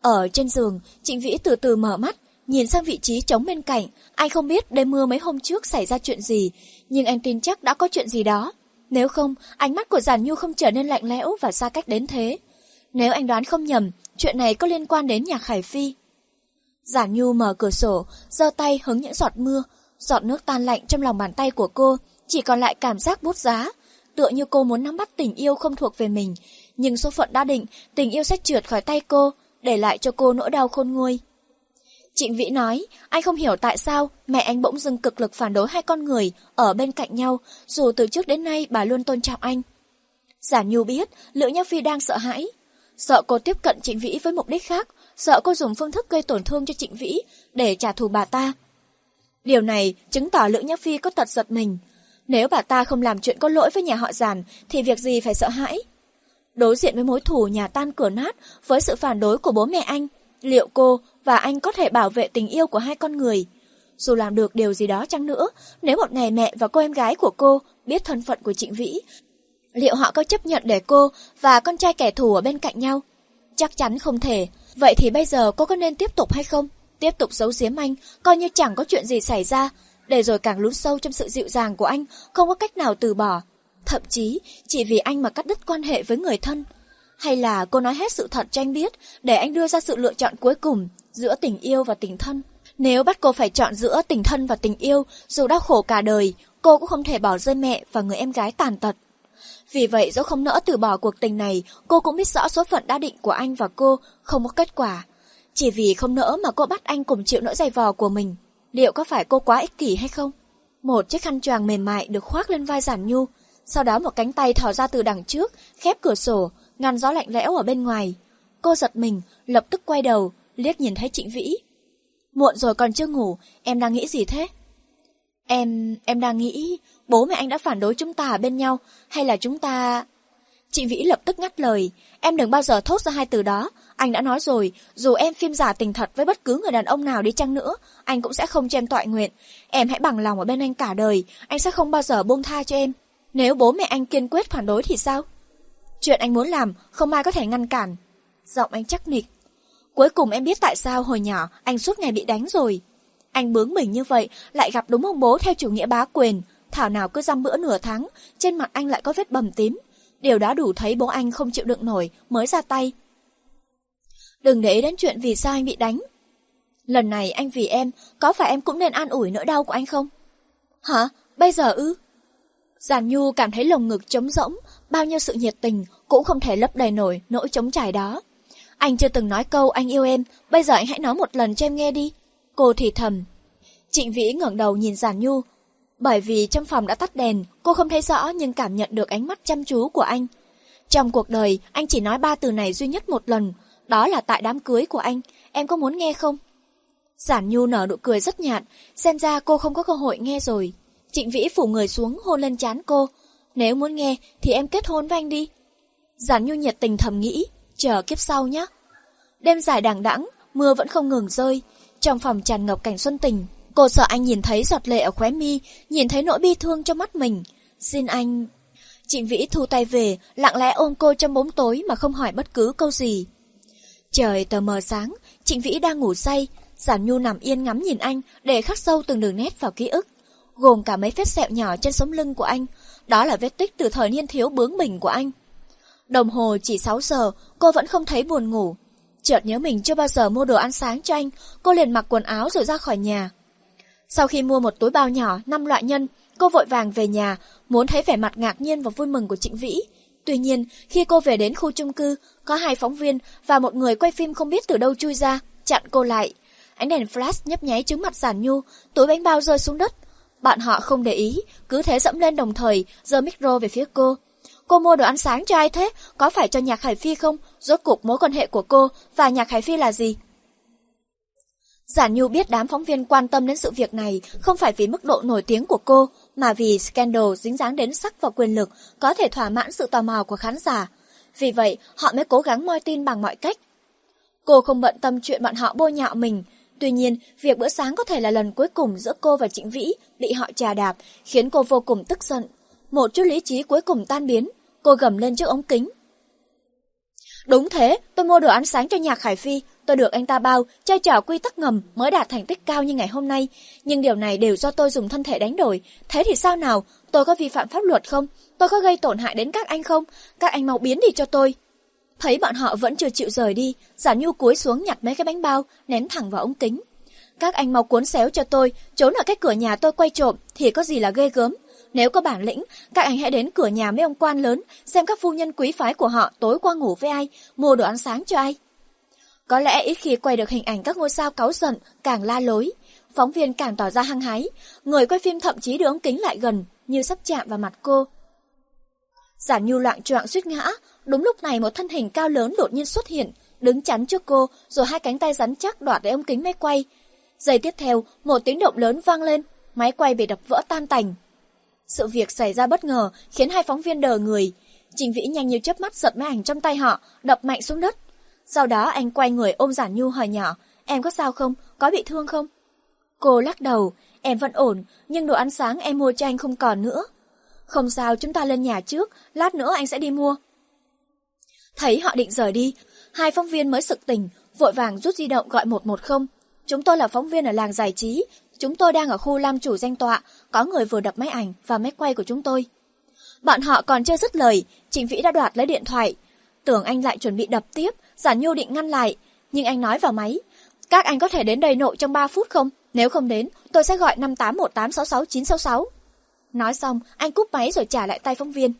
Ở trên giường, Trịnh Vĩ từ từ mở mắt, nhìn sang vị trí trống bên cạnh. Anh không biết đêm mưa mấy hôm trước xảy ra chuyện gì, nhưng anh tin chắc đã có chuyện gì đó. Nếu không, ánh mắt của Giản Nhu không trở nên lạnh lẽo và xa cách đến thế. Nếu anh đoán không nhầm, chuyện này có liên quan đến nhà Khải Phi. Giản Nhu mở cửa sổ, giơ tay hứng những giọt mưa, giọt nước tan lạnh trong lòng bàn tay của cô, chỉ còn lại cảm giác bút giá, tựa như cô muốn nắm bắt tình yêu không thuộc về mình, nhưng số phận đã định, tình yêu sẽ trượt khỏi tay cô, để lại cho cô nỗi đau khôn nguôi. Trịnh Vĩ nói, anh không hiểu tại sao mẹ anh bỗng dưng cực lực phản đối hai con người ở bên cạnh nhau, dù từ trước đến nay bà luôn tôn trọng anh. Giả Nhu biết, Lữ Nhã Phi đang sợ hãi. Sợ cô tiếp cận Trịnh Vĩ với mục đích khác, sợ cô dùng phương thức gây tổn thương cho Trịnh Vĩ để trả thù bà ta. Điều này chứng tỏ Lữ Nhắc Phi có tật giật mình. Nếu bà ta không làm chuyện có lỗi với nhà họ giàn thì việc gì phải sợ hãi? Đối diện với mối thù nhà tan cửa nát với sự phản đối của bố mẹ anh, liệu cô và anh có thể bảo vệ tình yêu của hai con người? Dù làm được điều gì đó chăng nữa, nếu một ngày mẹ và cô em gái của cô biết thân phận của Trịnh Vĩ, liệu họ có chấp nhận để cô và con trai kẻ thù ở bên cạnh nhau? Chắc chắn không thể. Vậy thì bây giờ cô có nên tiếp tục hay không? Tiếp tục giấu giếm anh, coi như chẳng có chuyện gì xảy ra, để rồi càng lún sâu trong sự dịu dàng của anh, không có cách nào từ bỏ. Thậm chí, chỉ vì anh mà cắt đứt quan hệ với người thân. Hay là cô nói hết sự thật cho anh biết, để anh đưa ra sự lựa chọn cuối cùng giữa tình yêu và tình thân. Nếu bắt cô phải chọn giữa tình thân và tình yêu, dù đau khổ cả đời, cô cũng không thể bỏ rơi mẹ và người em gái tàn tật. Vì vậy dẫu không nỡ từ bỏ cuộc tình này, cô cũng biết rõ số phận đã định của anh và cô không có kết quả. Chỉ vì không nỡ mà cô bắt anh cùng chịu nỗi dày vò của mình. Liệu có phải cô quá ích kỷ hay không? Một chiếc khăn choàng mềm mại được khoác lên vai giản nhu, sau đó một cánh tay thò ra từ đằng trước, khép cửa sổ, ngăn gió lạnh lẽo ở bên ngoài. Cô giật mình, lập tức quay đầu, liếc nhìn thấy Trịnh Vĩ. Muộn rồi còn chưa ngủ, em đang nghĩ gì thế? Em, em đang nghĩ bố mẹ anh đã phản đối chúng ta ở bên nhau, hay là chúng ta... Trịnh Vĩ lập tức ngắt lời, em đừng bao giờ thốt ra hai từ đó. Anh đã nói rồi, dù em phim giả tình thật với bất cứ người đàn ông nào đi chăng nữa, anh cũng sẽ không cho em tọa nguyện. Em hãy bằng lòng ở bên anh cả đời, anh sẽ không bao giờ buông tha cho em. Nếu bố mẹ anh kiên quyết phản đối thì sao? Chuyện anh muốn làm, không ai có thể ngăn cản. Giọng anh chắc nịch. Cuối cùng em biết tại sao hồi nhỏ anh suốt ngày bị đánh rồi. Anh bướng mình như vậy, lại gặp đúng ông bố theo chủ nghĩa bá quyền. Thảo nào cứ dăm bữa nửa tháng, trên mặt anh lại có vết bầm tím. Điều đó đủ thấy bố anh không chịu đựng nổi, mới ra tay. Đừng để ý đến chuyện vì sao anh bị đánh. Lần này anh vì em, có phải em cũng nên an ủi nỗi đau của anh không? Hả? Bây giờ ư? Giản Nhu cảm thấy lồng ngực trống rỗng, bao nhiêu sự nhiệt tình cũng không thể lấp đầy nổi nỗi trống trải đó. Anh chưa từng nói câu anh yêu em, bây giờ anh hãy nói một lần cho em nghe đi. Cô thì thầm. Trịnh Vĩ ngẩng đầu nhìn Giản Nhu. Bởi vì trong phòng đã tắt đèn, cô không thấy rõ nhưng cảm nhận được ánh mắt chăm chú của anh. Trong cuộc đời, anh chỉ nói ba từ này duy nhất một lần, đó là tại đám cưới của anh, em có muốn nghe không? Giản Nhu nở nụ cười rất nhạt, xem ra cô không có cơ hội nghe rồi. Trịnh Vĩ phủ người xuống hôn lên chán cô. Nếu muốn nghe thì em kết hôn với anh đi. Giản Nhu nhiệt tình thầm nghĩ, chờ kiếp sau nhé. Đêm dài đằng đẵng, mưa vẫn không ngừng rơi. Trong phòng tràn ngập cảnh xuân tình, cô sợ anh nhìn thấy giọt lệ ở khóe mi, nhìn thấy nỗi bi thương trong mắt mình. Xin anh... Trịnh Vĩ thu tay về, lặng lẽ ôm cô trong bóng tối mà không hỏi bất cứ câu gì. Trời tờ mờ sáng, Trịnh Vĩ đang ngủ say, Giản Nhu nằm yên ngắm nhìn anh để khắc sâu từng đường nét vào ký ức gồm cả mấy vết sẹo nhỏ trên sống lưng của anh. Đó là vết tích từ thời niên thiếu bướng bỉnh của anh. Đồng hồ chỉ 6 giờ, cô vẫn không thấy buồn ngủ. Chợt nhớ mình chưa bao giờ mua đồ ăn sáng cho anh, cô liền mặc quần áo rồi ra khỏi nhà. Sau khi mua một túi bao nhỏ, năm loại nhân, cô vội vàng về nhà, muốn thấy vẻ mặt ngạc nhiên và vui mừng của Trịnh Vĩ. Tuy nhiên, khi cô về đến khu chung cư, có hai phóng viên và một người quay phim không biết từ đâu chui ra, chặn cô lại. Ánh đèn flash nhấp nháy trúng mặt giản nhu, túi bánh bao rơi xuống đất. Bạn họ không để ý, cứ thế dẫm lên đồng thời, giơ micro về phía cô. Cô mua đồ ăn sáng cho ai thế? Có phải cho Nhạc Hải Phi không? Rốt cuộc mối quan hệ của cô và Nhạc Hải Phi là gì? Giản Nhu biết đám phóng viên quan tâm đến sự việc này không phải vì mức độ nổi tiếng của cô, mà vì scandal dính dáng đến sắc và quyền lực có thể thỏa mãn sự tò mò của khán giả. Vì vậy, họ mới cố gắng moi tin bằng mọi cách. Cô không bận tâm chuyện bọn họ bôi nhạo mình, Tuy nhiên, việc bữa sáng có thể là lần cuối cùng giữa cô và Trịnh Vĩ bị họ trà đạp, khiến cô vô cùng tức giận. Một chút lý trí cuối cùng tan biến, cô gầm lên trước ống kính. Đúng thế, tôi mua đồ ăn sáng cho nhạc Khải Phi, tôi được anh ta bao, chơi trò quy tắc ngầm mới đạt thành tích cao như ngày hôm nay. Nhưng điều này đều do tôi dùng thân thể đánh đổi. Thế thì sao nào? Tôi có vi phạm pháp luật không? Tôi có gây tổn hại đến các anh không? Các anh mau biến đi cho tôi. Thấy bọn họ vẫn chưa chịu rời đi, Giả Nhu cúi xuống nhặt mấy cái bánh bao, ném thẳng vào ống kính. Các anh mau cuốn xéo cho tôi, trốn ở cái cửa nhà tôi quay trộm thì có gì là ghê gớm. Nếu có bản lĩnh, các anh hãy đến cửa nhà mấy ông quan lớn, xem các phu nhân quý phái của họ tối qua ngủ với ai, mua đồ ăn sáng cho ai. Có lẽ ít khi quay được hình ảnh các ngôi sao cáu giận, càng la lối. Phóng viên càng tỏ ra hăng hái, người quay phim thậm chí đưa ống kính lại gần, như sắp chạm vào mặt cô. Giản Nhu loạn choạng suýt ngã, đúng lúc này một thân hình cao lớn đột nhiên xuất hiện, đứng chắn trước cô, rồi hai cánh tay rắn chắc đoạt lấy ống kính máy quay. Giây tiếp theo, một tiếng động lớn vang lên, máy quay bị đập vỡ tan tành. Sự việc xảy ra bất ngờ khiến hai phóng viên đờ người. Trình Vĩ nhanh như chớp mắt giật máy ảnh trong tay họ, đập mạnh xuống đất. Sau đó anh quay người ôm Giản Nhu hỏi nhỏ, em có sao không, có bị thương không? Cô lắc đầu, em vẫn ổn, nhưng đồ ăn sáng em mua cho anh không còn nữa. Không sao, chúng ta lên nhà trước, lát nữa anh sẽ đi mua. Thấy họ định rời đi, hai phóng viên mới sực tỉnh, vội vàng rút di động gọi 110. Chúng tôi là phóng viên ở làng giải trí, chúng tôi đang ở khu lam chủ danh tọa, có người vừa đập máy ảnh và máy quay của chúng tôi. Bọn họ còn chưa dứt lời, Trịnh Vĩ đã đoạt lấy điện thoại. Tưởng anh lại chuẩn bị đập tiếp, Giản Nhu định ngăn lại, nhưng anh nói vào máy. Các anh có thể đến đây nội trong 3 phút không? Nếu không đến, tôi sẽ gọi 581866966. Nói xong, anh cúp máy rồi trả lại tay phóng viên.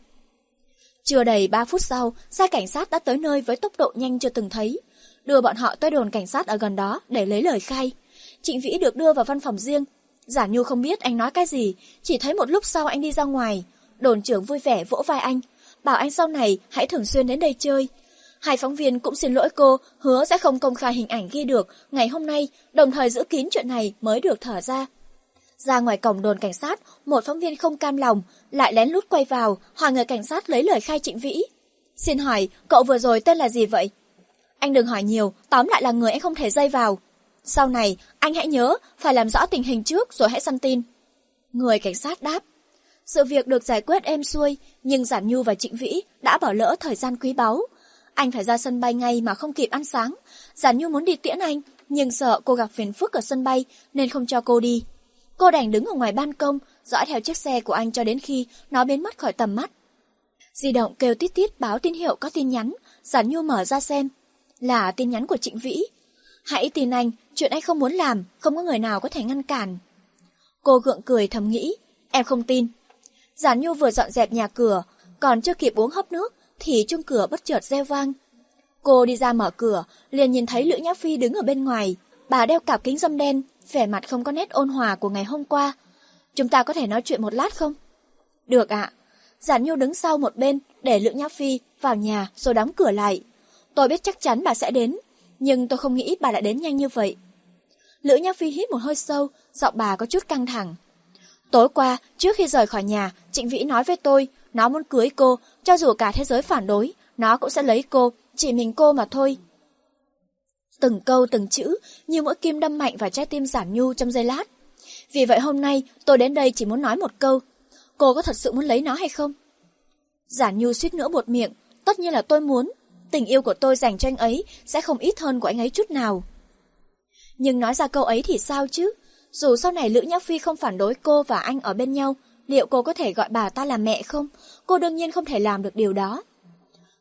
Chưa đầy 3 phút sau, xe cảnh sát đã tới nơi với tốc độ nhanh chưa từng thấy. Đưa bọn họ tới đồn cảnh sát ở gần đó để lấy lời khai. Trịnh Vĩ được đưa vào văn phòng riêng. Giả Nhu không biết anh nói cái gì, chỉ thấy một lúc sau anh đi ra ngoài. Đồn trưởng vui vẻ vỗ vai anh, bảo anh sau này hãy thường xuyên đến đây chơi. Hai phóng viên cũng xin lỗi cô, hứa sẽ không công khai hình ảnh ghi được ngày hôm nay, đồng thời giữ kín chuyện này mới được thở ra. Ra ngoài cổng đồn cảnh sát, một phóng viên không cam lòng, lại lén lút quay vào, hỏi người cảnh sát lấy lời khai Trịnh Vĩ. Xin hỏi, cậu vừa rồi tên là gì vậy? Anh đừng hỏi nhiều, tóm lại là người anh không thể dây vào. Sau này, anh hãy nhớ, phải làm rõ tình hình trước rồi hãy săn tin. Người cảnh sát đáp. Sự việc được giải quyết êm xuôi, nhưng Giản Nhu và Trịnh Vĩ đã bỏ lỡ thời gian quý báu. Anh phải ra sân bay ngay mà không kịp ăn sáng. Giản Nhu muốn đi tiễn anh, nhưng sợ cô gặp phiền phức ở sân bay nên không cho cô đi. Cô đành đứng ở ngoài ban công, dõi theo chiếc xe của anh cho đến khi nó biến mất khỏi tầm mắt. Di động kêu tít tít báo tín hiệu có tin nhắn, Giản Nhu mở ra xem. Là tin nhắn của Trịnh Vĩ. Hãy tin anh, chuyện anh không muốn làm, không có người nào có thể ngăn cản. Cô gượng cười thầm nghĩ, em không tin. Giản Nhu vừa dọn dẹp nhà cửa, còn chưa kịp uống hấp nước, thì chuông cửa bất chợt reo vang. Cô đi ra mở cửa, liền nhìn thấy Lữ Nhã Phi đứng ở bên ngoài. Bà đeo cặp kính dâm đen, vẻ mặt không có nét ôn hòa của ngày hôm qua. Chúng ta có thể nói chuyện một lát không? Được ạ. Giản Nhu đứng sau một bên, để Lữ Nhã Phi vào nhà rồi đóng cửa lại. Tôi biết chắc chắn bà sẽ đến, nhưng tôi không nghĩ bà lại đến nhanh như vậy. Lữ Nhã Phi hít một hơi sâu, giọng bà có chút căng thẳng. Tối qua, trước khi rời khỏi nhà, Trịnh Vĩ nói với tôi, nó muốn cưới cô, cho dù cả thế giới phản đối, nó cũng sẽ lấy cô, chỉ mình cô mà thôi. Từng câu từng chữ như mỗi kim đâm mạnh vào trái tim Giản Nhu trong giây lát. Vì vậy hôm nay tôi đến đây chỉ muốn nói một câu. Cô có thật sự muốn lấy nó hay không? Giản Nhu suýt nữa buột miệng. Tất nhiên là tôi muốn. Tình yêu của tôi dành cho anh ấy sẽ không ít hơn của anh ấy chút nào. Nhưng nói ra câu ấy thì sao chứ? Dù sau này Lữ Nhã Phi không phản đối cô và anh ở bên nhau, liệu cô có thể gọi bà ta là mẹ không? Cô đương nhiên không thể làm được điều đó.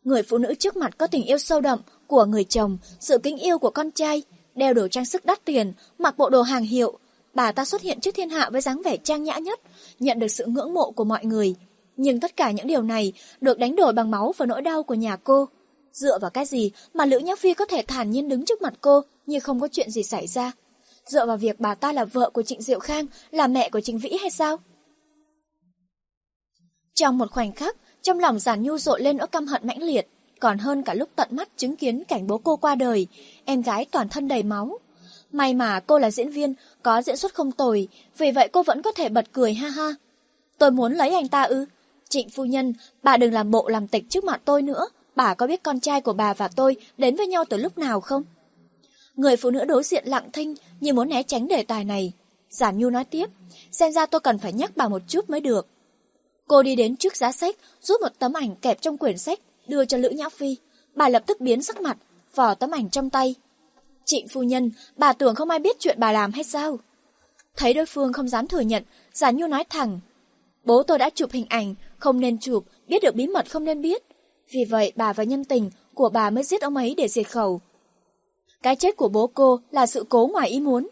Người phụ nữ trước mặt có tình yêu sâu đậm của người chồng, sự kính yêu của con trai, đeo đồ trang sức đắt tiền, mặc bộ đồ hàng hiệu. Bà ta xuất hiện trước thiên hạ với dáng vẻ trang nhã nhất, nhận được sự ngưỡng mộ của mọi người. Nhưng tất cả những điều này được đánh đổi bằng máu và nỗi đau của nhà cô. Dựa vào cái gì mà Lữ Nhã Phi có thể thản nhiên đứng trước mặt cô như không có chuyện gì xảy ra? Dựa vào việc bà ta là vợ của Trịnh Diệu Khang, là mẹ của Trịnh Vĩ hay sao? Trong một khoảnh khắc, trong lòng giản nhu rộ lên nỗi căm hận mãnh liệt, còn hơn cả lúc tận mắt chứng kiến cảnh bố cô qua đời, em gái toàn thân đầy máu. May mà cô là diễn viên, có diễn xuất không tồi, vì vậy cô vẫn có thể bật cười ha ha. Tôi muốn lấy anh ta ư? Trịnh phu nhân, bà đừng làm bộ làm tịch trước mặt tôi nữa, bà có biết con trai của bà và tôi đến với nhau từ lúc nào không? Người phụ nữ đối diện lặng thinh như muốn né tránh đề tài này. Giản Nhu nói tiếp, xem ra tôi cần phải nhắc bà một chút mới được. Cô đi đến trước giá sách, rút một tấm ảnh kẹp trong quyển sách, đưa cho Lữ Nhã Phi. Bà lập tức biến sắc mặt, vò tấm ảnh trong tay. Trịnh phu nhân, bà tưởng không ai biết chuyện bà làm hay sao? Thấy đối phương không dám thừa nhận, Giả Nhu nói thẳng. Bố tôi đã chụp hình ảnh, không nên chụp, biết được bí mật không nên biết. Vì vậy bà và nhân tình của bà mới giết ông ấy để diệt khẩu. Cái chết của bố cô là sự cố ngoài ý muốn.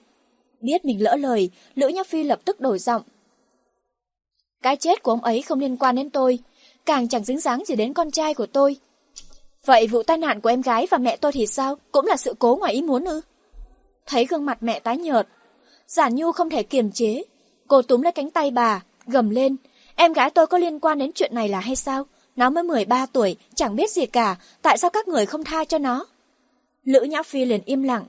Biết mình lỡ lời, Lữ Nhã Phi lập tức đổi giọng. Cái chết của ông ấy không liên quan đến tôi, càng chẳng dính dáng gì đến con trai của tôi. Vậy vụ tai nạn của em gái và mẹ tôi thì sao? Cũng là sự cố ngoài ý muốn ư? Thấy gương mặt mẹ tái nhợt, Giản Nhu không thể kiềm chế. Cô túm lấy cánh tay bà, gầm lên. Em gái tôi có liên quan đến chuyện này là hay sao? Nó mới 13 tuổi, chẳng biết gì cả, tại sao các người không tha cho nó? Lữ Nhã Phi liền im lặng.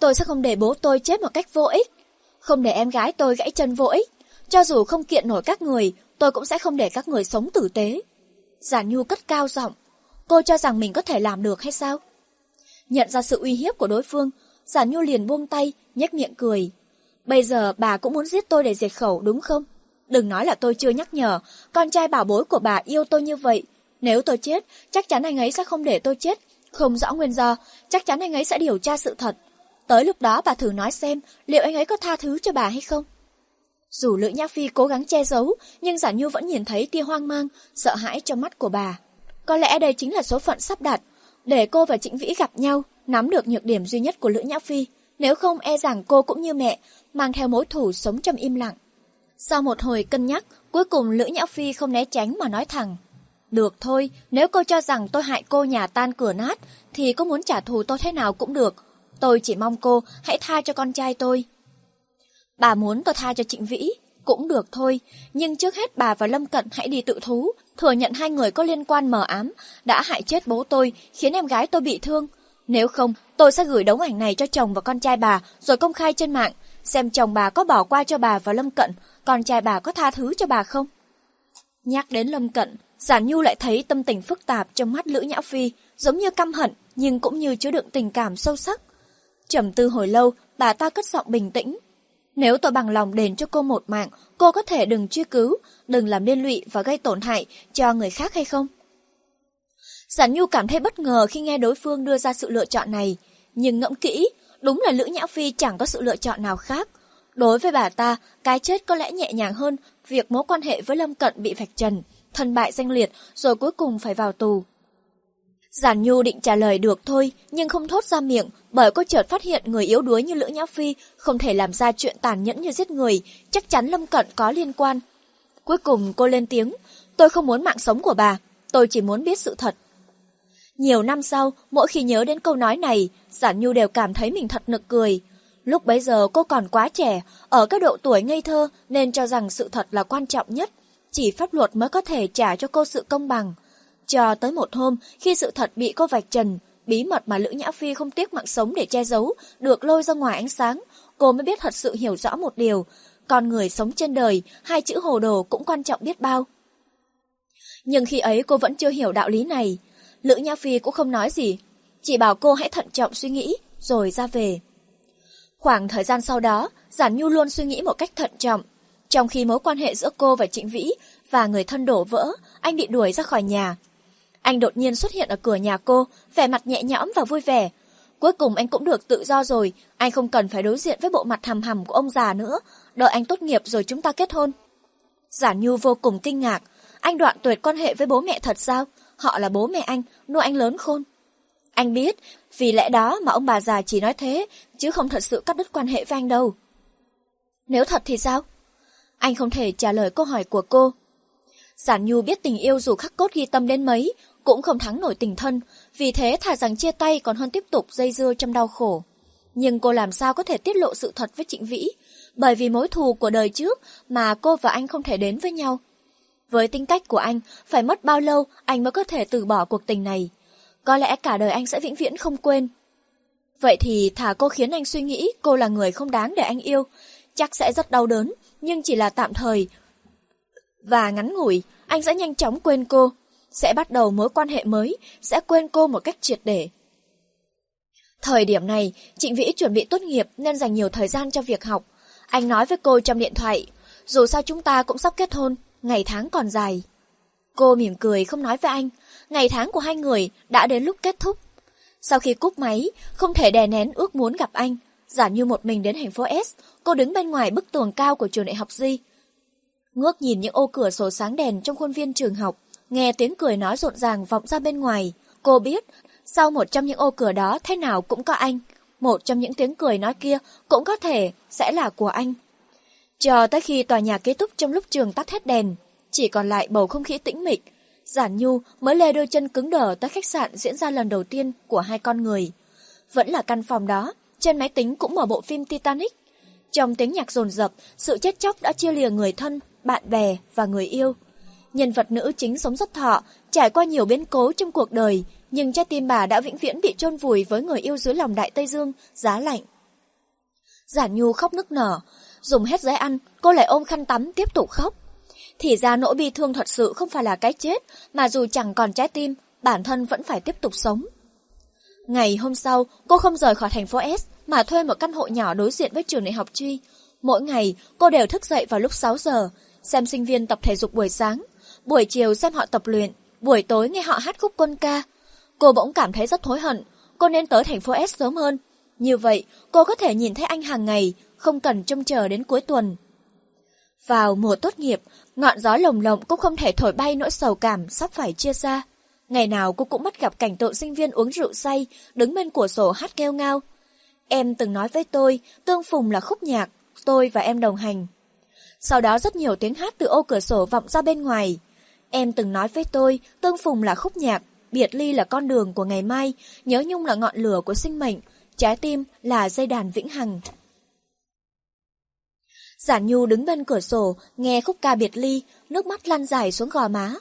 Tôi sẽ không để bố tôi chết một cách vô ích. Không để em gái tôi gãy chân vô ích. Cho dù không kiện nổi các người, tôi cũng sẽ không để các người sống tử tế. Giản Nhu cất cao giọng. Cô cho rằng mình có thể làm được hay sao? Nhận ra sự uy hiếp của đối phương, Giản Nhu liền buông tay, nhếch miệng cười. Bây giờ bà cũng muốn giết tôi để diệt khẩu đúng không? Đừng nói là tôi chưa nhắc nhở, con trai bảo bối của bà yêu tôi như vậy. Nếu tôi chết, chắc chắn anh ấy sẽ không để tôi chết. Không rõ nguyên do, chắc chắn anh ấy sẽ điều tra sự thật. Tới lúc đó bà thử nói xem liệu anh ấy có tha thứ cho bà hay không. Dù Lữ Nhã Phi cố gắng che giấu, nhưng Giả Nhu vẫn nhìn thấy tia hoang mang, sợ hãi trong mắt của bà. Có lẽ đây chính là số phận sắp đặt, để cô và Trịnh Vĩ gặp nhau, nắm được nhược điểm duy nhất của Lữ Nhã Phi. Nếu không e rằng cô cũng như mẹ, mang theo mối thù sống trong im lặng. Sau một hồi cân nhắc, cuối cùng Lữ Nhã Phi không né tránh mà nói thẳng. Được thôi, nếu cô cho rằng tôi hại cô nhà tan cửa nát, thì cô muốn trả thù tôi thế nào cũng được. Tôi chỉ mong cô hãy tha cho con trai tôi. Bà muốn tôi tha cho Trịnh Vĩ, cũng được thôi, nhưng trước hết bà và Lâm Cận hãy đi tự thú, thừa nhận hai người có liên quan mờ ám, đã hại chết bố tôi, khiến em gái tôi bị thương. Nếu không, tôi sẽ gửi đống ảnh này cho chồng và con trai bà, rồi công khai trên mạng, xem chồng bà có bỏ qua cho bà và Lâm Cận, con trai bà có tha thứ cho bà không? Nhắc đến Lâm Cận, Giản Nhu lại thấy tâm tình phức tạp trong mắt Lữ Nhã Phi, giống như căm hận, nhưng cũng như chứa đựng tình cảm sâu sắc. Trầm tư hồi lâu, bà ta cất giọng bình tĩnh. Nếu tôi bằng lòng đền cho cô một mạng, cô có thể đừng truy cứu, đừng làm liên lụy và gây tổn hại cho người khác hay không? Giản Nhu cảm thấy bất ngờ khi nghe đối phương đưa ra sự lựa chọn này, nhưng ngẫm kỹ, đúng là Lữ Nhã Phi chẳng có sự lựa chọn nào khác. Đối với bà ta, cái chết có lẽ nhẹ nhàng hơn việc mối quan hệ với Lâm Cận bị vạch trần, thân bại danh liệt rồi cuối cùng phải vào tù. Giản Nhu định trả lời được thôi, nhưng không thốt ra miệng, bởi cô chợt phát hiện người yếu đuối như Lữ Nhã Phi không thể làm ra chuyện tàn nhẫn như giết người, chắc chắn Lâm Cận có liên quan. Cuối cùng cô lên tiếng, tôi không muốn mạng sống của bà, tôi chỉ muốn biết sự thật. Nhiều năm sau, mỗi khi nhớ đến câu nói này, Giản Nhu đều cảm thấy mình thật nực cười. Lúc bấy giờ cô còn quá trẻ, ở cái độ tuổi ngây thơ nên cho rằng sự thật là quan trọng nhất. Chỉ pháp luật mới có thể trả cho cô sự công bằng. Cho tới một hôm, khi sự thật bị cô vạch trần, bí mật mà Lữ Nhã Phi không tiếc mạng sống để che giấu, được lôi ra ngoài ánh sáng, cô mới biết thật sự hiểu rõ một điều. Con người sống trên đời, hai chữ hồ đồ cũng quan trọng biết bao. Nhưng khi ấy cô vẫn chưa hiểu đạo lý này. Lữ Nhã Phi cũng không nói gì, chỉ bảo cô hãy thận trọng suy nghĩ, rồi ra về. Khoảng thời gian sau đó, Giản Nhu luôn suy nghĩ một cách thận trọng. Trong khi mối quan hệ giữa cô và Trịnh Vĩ và người thân đổ vỡ, anh bị đuổi ra khỏi nhà. Anh đột nhiên xuất hiện ở cửa nhà cô, vẻ mặt nhẹ nhõm và vui vẻ. Cuối cùng anh cũng được tự do rồi, anh không cần phải đối diện với bộ mặt hầm hầm của ông già nữa, đợi anh tốt nghiệp rồi chúng ta kết hôn. Giản Nhu vô cùng kinh ngạc, anh đoạn tuyệt quan hệ với bố mẹ thật sao? Họ là bố mẹ anh, nuôi anh lớn khôn. Anh biết, vì lẽ đó mà ông bà già chỉ nói thế, chứ không thật sự cắt đứt quan hệ với anh đâu. Nếu thật thì sao? Anh không thể trả lời câu hỏi của cô. Giản Nhu biết tình yêu dù khắc cốt ghi tâm đến mấy, cũng không thắng nổi tình thân, vì thế thà rằng chia tay còn hơn tiếp tục dây dưa trong đau khổ. Nhưng cô làm sao có thể tiết lộ sự thật với Trịnh Vĩ, bởi vì mối thù của đời trước mà cô và anh không thể đến với nhau. Với tính cách của anh, phải mất bao lâu anh mới có thể từ bỏ cuộc tình này? Có lẽ cả đời anh sẽ vĩnh viễn không quên. Vậy thì thả cô khiến anh suy nghĩ cô là người không đáng để anh yêu. Chắc sẽ rất đau đớn, nhưng chỉ là tạm thời. Và ngắn ngủi, anh sẽ nhanh chóng quên cô. Sẽ bắt đầu mối quan hệ mới, sẽ quên cô một cách triệt để. Thời điểm này, Trịnh Vĩ chuẩn bị tốt nghiệp nên dành nhiều thời gian cho việc học. Anh nói với cô trong điện thoại, dù sao chúng ta cũng sắp kết hôn, ngày tháng còn dài. Cô mỉm cười không nói với anh, ngày tháng của hai người đã đến lúc kết thúc. Sau khi cúp máy, không thể đè nén ước muốn gặp anh, giả như một mình đến thành phố S, cô đứng bên ngoài bức tường cao của trường đại học Di. Ngước nhìn những ô cửa sổ sáng đèn trong khuôn viên trường học, nghe tiếng cười nói rộn ràng vọng ra bên ngoài, cô biết Sau một trong những ô cửa đó thế nào cũng có anh. Một trong những tiếng cười nói kia cũng có thể sẽ là của anh. Chờ tới khi tòa nhà kết thúc trong lúc trường tắt hết đèn, chỉ còn lại bầu không khí tĩnh mịch, Giản Nhu mới lê đôi chân cứng đờ tới khách sạn diễn ra lần đầu tiên của hai con người. Vẫn là căn phòng đó, trên máy tính cũng mở bộ phim Titanic. Trong tiếng nhạc rồn rập, sự chết chóc đã chia lìa người thân, bạn bè và người yêu. Nhân vật nữ chính sống rất thọ, trải qua nhiều biến cố trong cuộc đời, nhưng trái tim bà đã vĩnh viễn bị chôn vùi với người yêu dưới lòng đại Tây Dương, giá lạnh. Giản Nhu khóc nức nở, dùng hết giấy ăn, cô lại ôm khăn tắm tiếp tục khóc. Thì ra nỗi bi thương thật sự không phải là cái chết, mà dù chẳng còn trái tim, bản thân vẫn phải tiếp tục sống. Ngày hôm sau, cô không rời khỏi thành phố S, mà thuê một căn hộ nhỏ đối diện với trường đại học Truy. Mỗi ngày, cô đều thức dậy vào lúc 6 giờ, xem sinh viên tập thể dục buổi sáng, buổi chiều xem họ tập luyện, buổi tối nghe họ hát khúc quân ca. Cô bỗng cảm thấy rất hối hận, cô nên tới thành phố S sớm hơn. Như vậy, cô có thể nhìn thấy anh hàng ngày, không cần trông chờ đến cuối tuần. Vào mùa tốt nghiệp, ngọn gió lồng lộng cũng không thể thổi bay nỗi sầu cảm sắp phải chia xa. Ngày nào cô cũng bắt gặp cảnh tượng sinh viên uống rượu say, đứng bên cửa sổ hát kêu ngao. Em từng nói với tôi, tương phùng là khúc nhạc, tôi và em đồng hành. Sau đó rất nhiều tiếng hát từ ô cửa sổ vọng ra bên ngoài. Em từng nói với tôi, tương phùng là khúc nhạc, biệt ly là con đường của ngày mai, nhớ nhung là ngọn lửa của sinh mệnh, trái tim là dây đàn vĩnh hằng. Giản Nhu đứng bên cửa sổ, nghe khúc ca biệt ly, nước mắt lăn dài xuống gò má.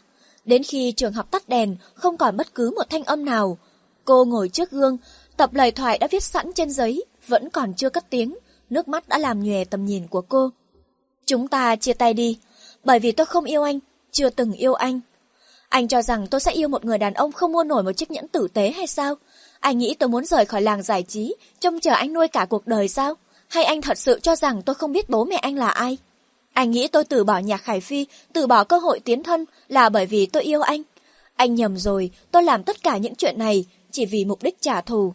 Đến khi trường học tắt đèn, không còn bất cứ một thanh âm nào. Cô ngồi trước gương, tập lời thoại đã viết sẵn trên giấy, vẫn còn chưa cất tiếng, nước mắt đã làm nhòe tầm nhìn của cô. Chúng ta chia tay đi, bởi vì tôi không yêu anh, chưa từng yêu anh. Anh cho rằng tôi sẽ yêu một người đàn ông không mua nổi một chiếc nhẫn tử tế hay sao? Anh nghĩ tôi muốn rời khỏi làng giải trí, trông chờ anh nuôi cả cuộc đời sao? Hay anh thật sự cho rằng tôi không biết bố mẹ anh là ai? Anh nghĩ tôi từ bỏ nhạc Khải Phi, từ bỏ cơ hội tiến thân là bởi vì tôi yêu anh. Anh nhầm rồi, tôi làm tất cả những chuyện này chỉ vì mục đích trả thù.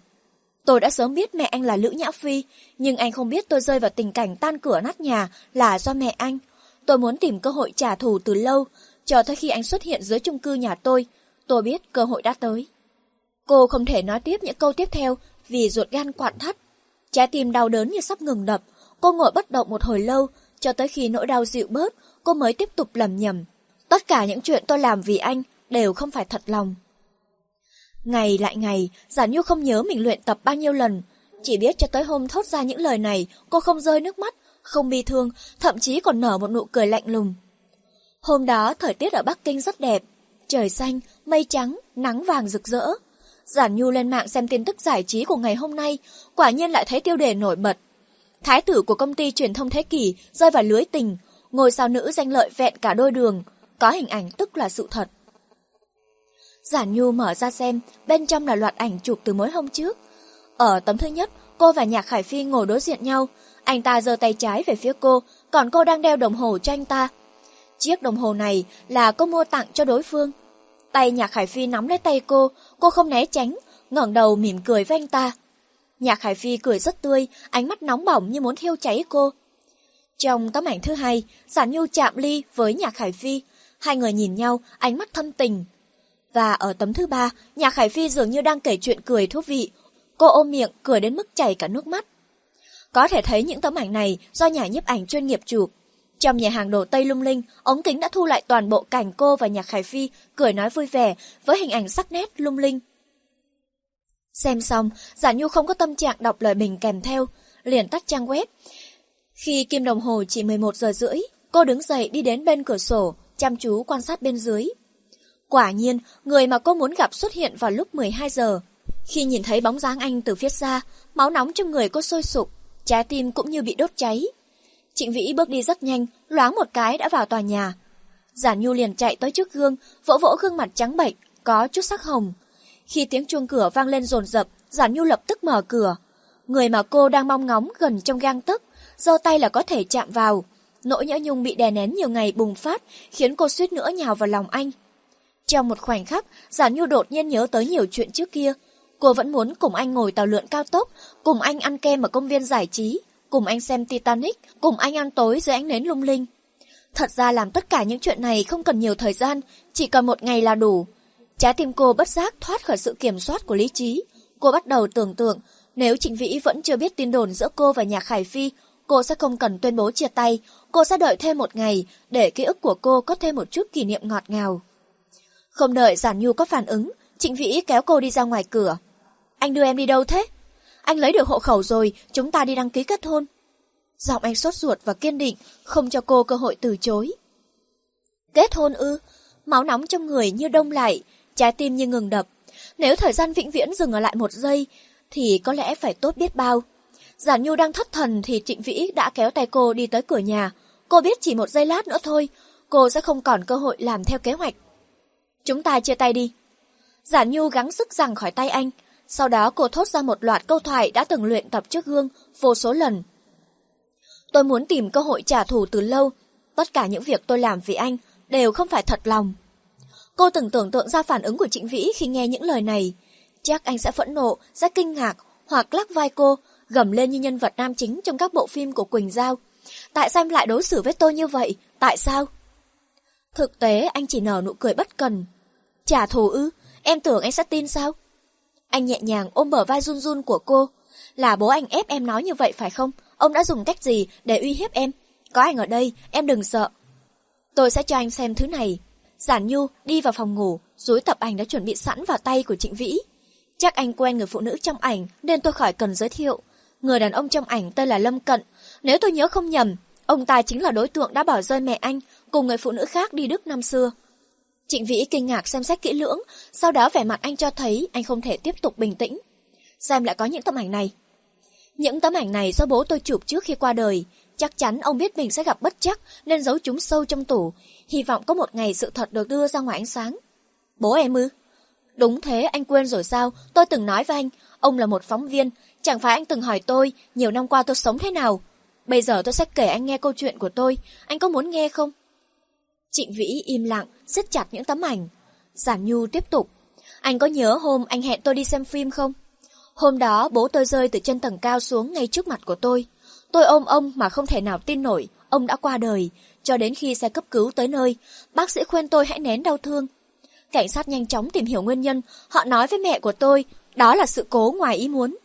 Tôi đã sớm biết mẹ anh là Lữ Nhã Phi, nhưng anh không biết tôi rơi vào tình cảnh tan cửa nát nhà là do mẹ anh. Tôi muốn tìm cơ hội trả thù từ lâu, cho tới khi anh xuất hiện dưới chung cư nhà tôi. Tôi biết cơ hội đã tới. Cô không thể nói tiếp những câu tiếp theo vì ruột gan quặn thắt. Trái tim đau đớn như sắp ngừng đập, cô ngồi bất động một hồi lâu, cho tới khi nỗi đau dịu bớt, cô mới tiếp tục lầm nhầm. Tất cả những chuyện tôi làm vì anh đều không phải thật lòng. Ngày lại ngày, Giả Nhu không nhớ mình luyện tập bao nhiêu lần. Chỉ biết cho tới hôm thốt ra những lời này, cô không rơi nước mắt, không bi thương, thậm chí còn nở một nụ cười lạnh lùng. Hôm đó, thời tiết ở Bắc Kinh rất đẹp. Trời xanh, mây trắng, nắng vàng rực rỡ. Giản Nhu lên mạng xem tin tức giải trí của ngày hôm nay, quả nhiên lại thấy tiêu đề nổi bật. Thái tử của công ty truyền thông thế kỷ rơi vào lưới tình, ngôi sao nữ danh lợi vẹn cả đôi đường, có hình ảnh tức là sự thật. Giản Nhu mở ra xem, bên trong là loạt ảnh chụp từ mới hôm trước. Ở tấm thứ nhất, cô và Nhạc Khải Phi ngồi đối diện nhau, anh ta giơ tay trái về phía cô, còn cô đang đeo đồng hồ cho anh ta. Chiếc đồng hồ này là cô mua tặng cho đối phương. Tay Nhạc Khải Phi nắm lấy tay cô, cô không né tránh, ngẩng đầu mỉm cười với anh ta. Nhạc Khải Phi cười rất tươi, ánh mắt nóng bỏng như muốn thiêu cháy cô. Trong tấm ảnh thứ hai, Giản Nhu chạm ly với Nhạc Khải Phi. Hai người nhìn nhau, ánh mắt thâm tình. Và ở tấm thứ ba, Nhạc Khải Phi dường như đang kể chuyện cười thú vị. Cô ôm miệng, cười đến mức chảy cả nước mắt. Có thể thấy những tấm ảnh này do nhà nhiếp ảnh chuyên nghiệp chụp. Trong nhà hàng đồ Tây lung linh, ống kính đã thu lại toàn bộ cảnh cô và Nhạc Khải Phi cười nói vui vẻ với hình ảnh sắc nét lung linh. Xem xong, Giả Nhu không có tâm trạng đọc lời bình kèm theo, liền tắt trang web. Khi kim đồng hồ chỉ 11 giờ rưỡi, cô đứng dậy đi đến bên cửa sổ, chăm chú quan sát bên dưới. Quả nhiên, người mà cô muốn gặp xuất hiện vào lúc 12 giờ. Khi nhìn thấy bóng dáng anh từ phía xa, máu nóng trong người cô sôi sục, trái tim cũng như bị đốt cháy. Trịnh Vĩ bước đi rất nhanh, loáng một cái đã vào tòa nhà. Giản Nhu liền chạy tới trước gương, vỗ vỗ gương mặt trắng bệch, có chút sắc hồng. Khi tiếng chuông cửa vang lên rồn rập, Giản Nhu lập tức mở cửa. Người mà cô đang mong ngóng gần trong gang tấc, giơ tay là có thể chạm vào. Nỗi nhỡ nhung bị đè nén nhiều ngày bùng phát, khiến cô suýt nữa nhào vào lòng anh. Trong một khoảnh khắc, giả Nhu đột nhiên nhớ tới nhiều chuyện trước kia. Cô vẫn muốn cùng anh ngồi tàu lượn cao tốc, cùng anh ăn kem ở công viên giải trí, cùng anh xem Titanic, cùng anh ăn tối dưới ánh nến lung linh. Thật ra làm tất cả những chuyện này không cần nhiều thời gian, chỉ cần một ngày là đủ. Trái tim cô bất giác thoát khỏi sự kiểm soát của lý trí. Cô bắt đầu tưởng tượng, nếu Trịnh Vĩ vẫn chưa biết tin đồn giữa cô và nhà Khải Phi, cô sẽ không cần tuyên bố chia tay, cô sẽ đợi thêm một ngày để ký ức của cô có thêm một chút kỷ niệm ngọt ngào. Không đợi Giản Nhu có phản ứng, Trịnh Vĩ kéo cô đi ra ngoài cửa. Anh đưa em đi đâu thế? Anh lấy được hộ khẩu rồi, chúng ta đi đăng ký kết hôn. Giọng anh sốt ruột và kiên định, không cho cô cơ hội từ chối. Kết hôn ư? Máu nóng trong người như đông lại, trái tim như ngừng đập. Nếu thời gian vĩnh viễn dừng ở lại một giây, thì có lẽ phải tốt biết bao. Giản Nhu đang thất thần thì Trịnh Vĩ đã kéo tay cô đi tới cửa nhà. Cô biết chỉ một giây lát nữa thôi, cô sẽ không còn cơ hội làm theo kế hoạch. Chúng ta chia tay đi. Giản Nhu gắng sức rằng khỏi tay anh. Sau đó cô thốt ra một loạt câu thoại đã từng luyện tập trước gương vô số lần. Tôi muốn tìm cơ hội trả thù từ lâu. Tất cả những việc tôi làm vì anh đều không phải thật lòng. Cô từng tưởng tượng ra phản ứng của Trịnh Vĩ khi nghe những lời này. Chắc anh sẽ phẫn nộ, sẽ kinh ngạc, hoặc lắc vai cô, gầm lên như nhân vật nam chính trong các bộ phim của Quỳnh Giao. Tại sao em lại đối xử với tôi như vậy? Tại sao? Thực tế anh chỉ nở nụ cười bất cần. Trả thù ư? Em tưởng anh sẽ tin sao? Anh nhẹ nhàng ôm bờ vai run run của cô. Là bố anh ép em nói như vậy phải không? Ông đã dùng cách gì để uy hiếp em? Có anh ở đây, em đừng sợ. Tôi sẽ cho anh xem thứ này. Giản Nhu đi vào phòng ngủ, dối tập ảnh đã chuẩn bị sẵn vào tay của Trịnh Vĩ. Chắc anh quen người phụ nữ trong ảnh nên tôi khỏi cần giới thiệu. Người đàn ông trong ảnh tên là Lâm Cận. Nếu tôi nhớ không nhầm, ông ta chính là đối tượng đã bỏ rơi mẹ anh cùng người phụ nữ khác đi Đức năm xưa. Trịnh Vĩ kinh ngạc xem xét kỹ lưỡng, sau đó vẻ mặt anh cho thấy anh không thể tiếp tục bình tĩnh. Xem lại có những tấm ảnh này. Những tấm ảnh này do bố tôi chụp trước khi qua đời. Chắc chắn ông biết mình sẽ gặp bất chắc nên giấu chúng sâu trong tủ. Hy vọng có một ngày sự thật được đưa ra ngoài ánh sáng. Bố em ư? Đúng thế, anh quên rồi sao? Tôi từng nói với anh, ông là một phóng viên. Chẳng phải anh từng hỏi tôi, nhiều năm qua tôi sống thế nào? Bây giờ tôi sẽ kể anh nghe câu chuyện của tôi. Anh có muốn nghe không? Trịnh Vĩ im lặng, siết chặt những tấm ảnh. Giản Nhu tiếp tục. Anh có nhớ hôm anh hẹn tôi đi xem phim không? Hôm đó bố tôi rơi từ trên tầng cao xuống ngay trước mặt của tôi. Tôi ôm ông mà không thể nào tin nổi, ông đã qua đời. Cho đến khi xe cấp cứu tới nơi, bác sĩ khuyên tôi hãy nén đau thương. Cảnh sát nhanh chóng tìm hiểu nguyên nhân, họ nói với mẹ của tôi, đó là sự cố ngoài ý muốn.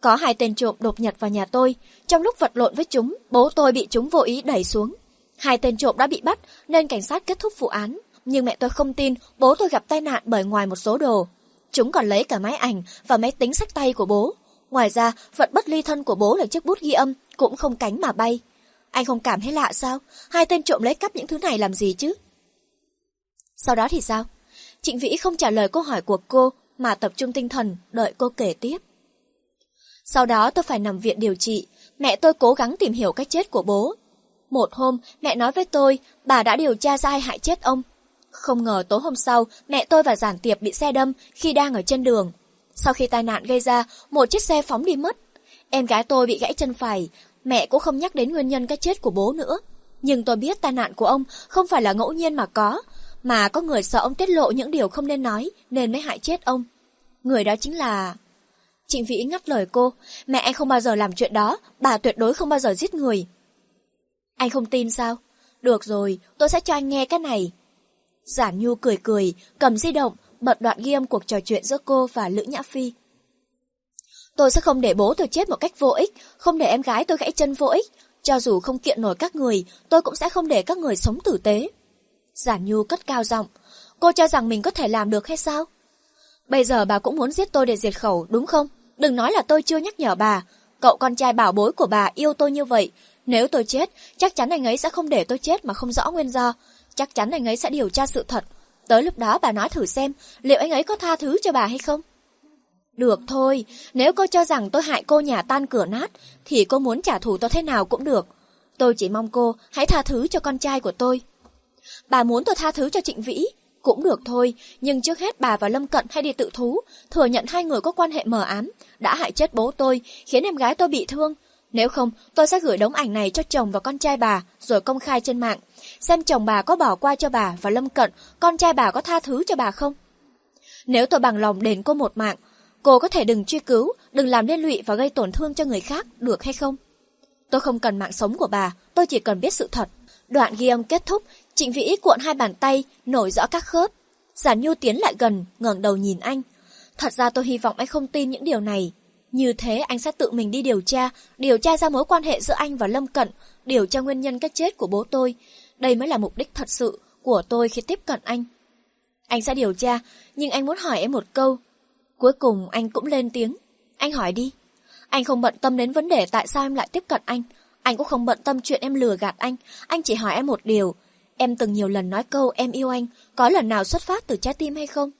Có hai tên trộm đột nhập vào nhà tôi, trong lúc vật lộn với chúng, bố tôi bị chúng vô ý đẩy xuống. Hai tên trộm đã bị bắt nên cảnh sát kết thúc vụ án, nhưng mẹ tôi không tin bố tôi gặp tai nạn bởi ngoài một số đồ. Chúng còn lấy cả máy ảnh và máy tính sách tay của bố. Ngoài ra, vật bất ly thân của bố là chiếc bút ghi âm, cũng không cánh mà bay. Anh không cảm thấy lạ sao? Hai tên trộm lấy cắp những thứ này làm gì chứ? Sau đó thì sao? Trịnh Vĩ không trả lời câu hỏi của cô, mà tập trung tinh thần, đợi cô kể tiếp. Sau đó tôi phải nằm viện điều trị, mẹ tôi cố gắng tìm hiểu cách chết của bố. Một hôm, mẹ nói với tôi, bà đã điều tra ra ai hại chết ông. Không ngờ tối hôm sau, mẹ tôi và Giản Tiệp bị xe đâm khi đang ở trên đường. Sau khi tai nạn gây ra, một chiếc xe phóng đi mất. Em gái tôi bị gãy chân phải, mẹ cũng không nhắc đến nguyên nhân cái chết của bố nữa. Nhưng tôi biết tai nạn của ông không phải là ngẫu nhiên mà có, mà có người sợ ông tiết lộ những điều không nên nói nên mới hại chết ông. Người đó chính là... Trịnh Vĩ ngắt lời cô, mẹ anh không bao giờ làm chuyện đó, bà tuyệt đối không bao giờ giết người. Anh không tin sao? Được rồi, tôi sẽ cho anh nghe cái này. Giản Nhu cười cười, cầm di động, bật đoạn ghi âm cuộc trò chuyện giữa cô và Lữ Nhã Phi. Tôi sẽ không để bố tôi chết một cách vô ích, không để em gái tôi gãy chân vô ích. Cho dù không kiện nổi các người, tôi cũng sẽ không để các người sống tử tế. Giản Nhu cất cao giọng, cô cho rằng mình có thể làm được hay sao? Bây giờ bà cũng muốn giết tôi để diệt khẩu, đúng không? Đừng nói là tôi chưa nhắc nhở bà. Cậu con trai bảo bối của bà yêu tôi như vậy. Nếu tôi chết, chắc chắn anh ấy sẽ không để tôi chết mà không rõ nguyên do. Chắc chắn anh ấy sẽ điều tra sự thật. Tới lúc đó bà nói thử xem, liệu anh ấy có tha thứ cho bà hay không? Được thôi, nếu cô cho rằng tôi hại cô nhà tan cửa nát, thì cô muốn trả thù tôi thế nào cũng được. Tôi chỉ mong cô hãy tha thứ cho con trai của tôi. Bà muốn tôi tha thứ cho Trịnh Vĩ, cũng được thôi, nhưng trước hết bà và Lâm Cận hay đi tự thú, thừa nhận hai người có quan hệ mờ ám, đã hại chết bố tôi, khiến em gái tôi bị thương. Nếu không, tôi sẽ gửi đống ảnh này cho chồng và con trai bà, rồi công khai trên mạng, xem chồng bà có bỏ qua cho bà và Lâm Cận, con trai bà có tha thứ cho bà không. Nếu tôi bằng lòng đền cô một mạng, cô có thể đừng truy cứu, đừng làm liên lụy và gây tổn thương cho người khác, được hay không? Tôi không cần mạng sống của bà, tôi chỉ cần biết sự thật. Đoạn ghi âm kết thúc, Trịnh Vĩ cuộn hai bàn tay, nổi rõ các khớp. Giản Nhu tiến lại gần, ngẩng đầu nhìn anh. Thật ra tôi hy vọng anh không tin những điều này. Như thế anh sẽ tự mình đi điều tra, điều tra ra mối quan hệ giữa anh và Lâm Cận, điều tra nguyên nhân cái chết của bố tôi. Đây mới là mục đích thật sự của tôi khi tiếp cận anh. Anh sẽ điều tra, nhưng anh muốn hỏi em một câu. Cuối cùng anh cũng lên tiếng. Anh hỏi đi. Anh không bận tâm đến vấn đề tại sao em lại tiếp cận anh. Anh cũng không bận tâm chuyện em lừa gạt anh. Anh chỉ hỏi em một điều. Em từng nhiều lần nói câu em yêu anh, có lần nào xuất phát từ trái tim hay không?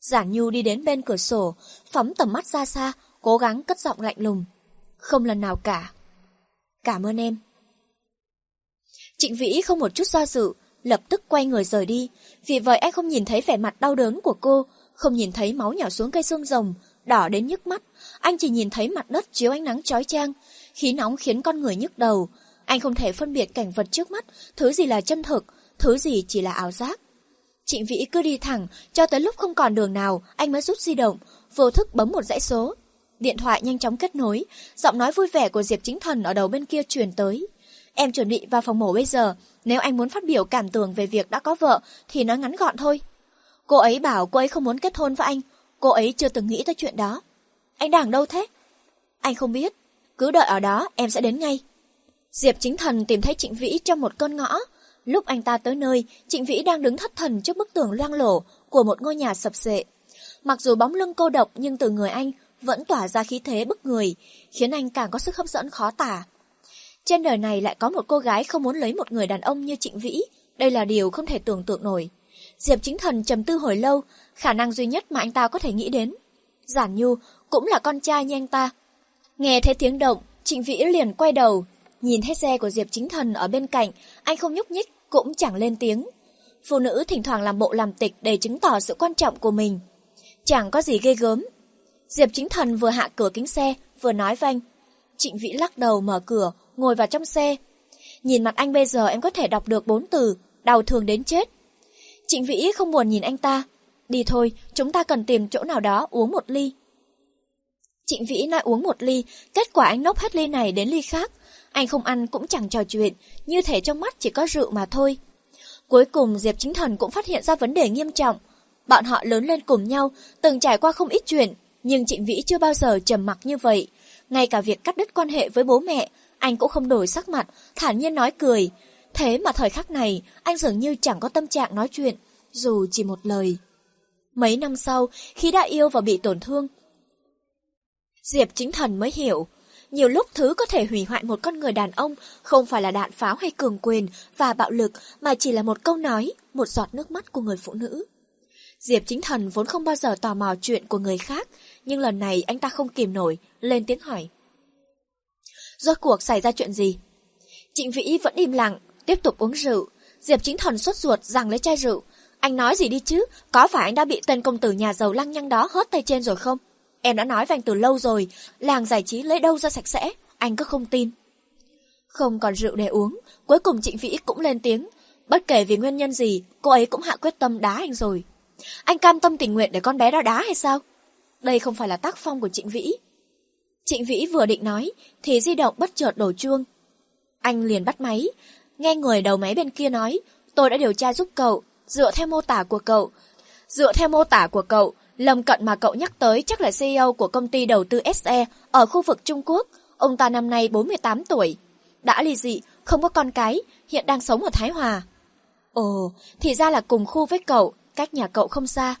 Giản Nhu đi đến bên cửa sổ, phóng tầm mắt ra xa, cố gắng cất giọng lạnh lùng. Không lần nào cả. Cảm ơn em. Trịnh Vĩ không một chút do dự, lập tức quay người rời đi. Vì vậy anh không nhìn thấy vẻ mặt đau đớn của cô, không nhìn thấy máu nhỏ xuống cây xương rồng, đỏ đến nhức mắt. Anh chỉ nhìn thấy mặt đất chiếu ánh nắng chói chang, khí nóng khiến con người nhức đầu. Anh không thể phân biệt cảnh vật trước mắt, thứ gì là chân thực, thứ gì chỉ là ảo giác. Trịnh Vĩ cứ đi thẳng, cho tới lúc không còn đường nào, anh mới rút di động, vô thức bấm một dãy số. Điện thoại nhanh chóng kết nối, giọng nói vui vẻ của Diệp Chính Thần ở đầu bên kia truyền tới. Em chuẩn bị vào phòng mổ bây giờ, nếu anh muốn phát biểu cảm tưởng về việc đã có vợ thì nói ngắn gọn thôi. Cô ấy bảo cô ấy không muốn kết hôn với anh, cô ấy chưa từng nghĩ tới chuyện đó. Anh đang đâu thế? Anh không biết, cứ đợi ở đó em sẽ đến ngay. Diệp Chính Thần tìm thấy Trịnh Vĩ trong một con ngõ. Lúc anh ta tới nơi, Trịnh Vĩ đang đứng thất thần trước bức tường loang lổ của một ngôi nhà sập sệ. Mặc dù bóng lưng cô độc nhưng từ người anh vẫn tỏa ra khí thế bức người, khiến anh càng có sức hấp dẫn khó tả. Trên đời này lại có một cô gái không muốn lấy một người đàn ông như Trịnh Vĩ, đây là điều không thể tưởng tượng nổi. Diệp Chính Thần trầm tư hồi lâu, khả năng duy nhất mà anh ta có thể nghĩ đến. Giản Nhu cũng là con trai như anh ta. Nghe thấy tiếng động, Trịnh Vĩ liền quay đầu, nhìn thấy xe của Diệp Chính Thần ở bên cạnh, anh không nhúc nhích, cũng chẳng lên tiếng. Phụ nữ thỉnh thoảng làm bộ làm tịch để chứng tỏ sự quan trọng của mình. Chẳng có gì ghê gớm. Diệp Chính Thần vừa hạ cửa kính xe, vừa nói với anh. Trịnh Vĩ lắc đầu mở cửa, ngồi vào trong xe. Nhìn mặt anh bây giờ em có thể đọc được bốn từ, đau thương đến chết. Trịnh Vĩ không buồn nhìn anh ta. Đi thôi, chúng ta cần tìm chỗ nào đó uống một ly. Trịnh Vĩ nói uống một ly, kết quả anh nốc hết ly này đến ly khác. Anh không ăn cũng chẳng trò chuyện, như thể trong mắt chỉ có rượu mà thôi. Cuối cùng Diệp Chính Thần cũng phát hiện ra vấn đề nghiêm trọng. Bọn họ lớn lên cùng nhau, từng trải qua không ít chuyện, nhưng Trịnh Vĩ chưa bao giờ trầm mặc như vậy. Ngay cả việc cắt đứt quan hệ với bố mẹ, anh cũng không đổi sắc mặt, thản nhiên nói cười. Thế mà thời khắc này, anh dường như chẳng có tâm trạng nói chuyện, dù chỉ một lời. Mấy năm sau, khi đã yêu và bị tổn thương, Diệp chính thần mới hiểu. Nhiều lúc thứ có thể hủy hoại một con người đàn ông không phải là đạn pháo hay cường quyền và bạo lực mà chỉ là một câu nói, một giọt nước mắt của người phụ nữ. Diệp chính thần vốn không bao giờ tò mò chuyện của người khác, nhưng lần này anh ta không kìm nổi, lên tiếng hỏi. Rốt cuộc xảy ra chuyện gì? Trịnh Vĩ vẫn im lặng, tiếp tục uống rượu. Diệp chính thần xuất ruột rằng lấy chai rượu. Anh nói gì đi chứ, có phải anh đã bị tên công tử nhà giàu lăng nhăng đó hớt tay trên rồi không? Em đã nói với anh từ lâu rồi, làng giải trí lấy đâu ra sạch sẽ, anh cứ không tin. Không còn rượu để uống, cuối cùng Trịnh Vĩ cũng lên tiếng. Bất kể vì nguyên nhân gì, cô ấy cũng hạ quyết tâm đá anh rồi. Anh cam tâm tình nguyện để con bé đó đá hay sao? Đây không phải là tác phong của Trịnh Vĩ. Trịnh Vĩ vừa định nói, thì di động bất chợt đổ chuông. Anh liền bắt máy, nghe người đầu máy bên kia nói, tôi đã điều tra giúp cậu, dựa theo mô tả của cậu. Dựa theo mô tả của cậu, Lâm Cận mà cậu nhắc tới chắc là CEO của công ty đầu tư SE ở khu vực Trung Quốc. Ông ta năm nay 48 tuổi. Đã ly dị, không có con cái, hiện đang sống ở Thái Hòa. Ồ, thì ra là cùng khu với cậu, cách nhà cậu không xa.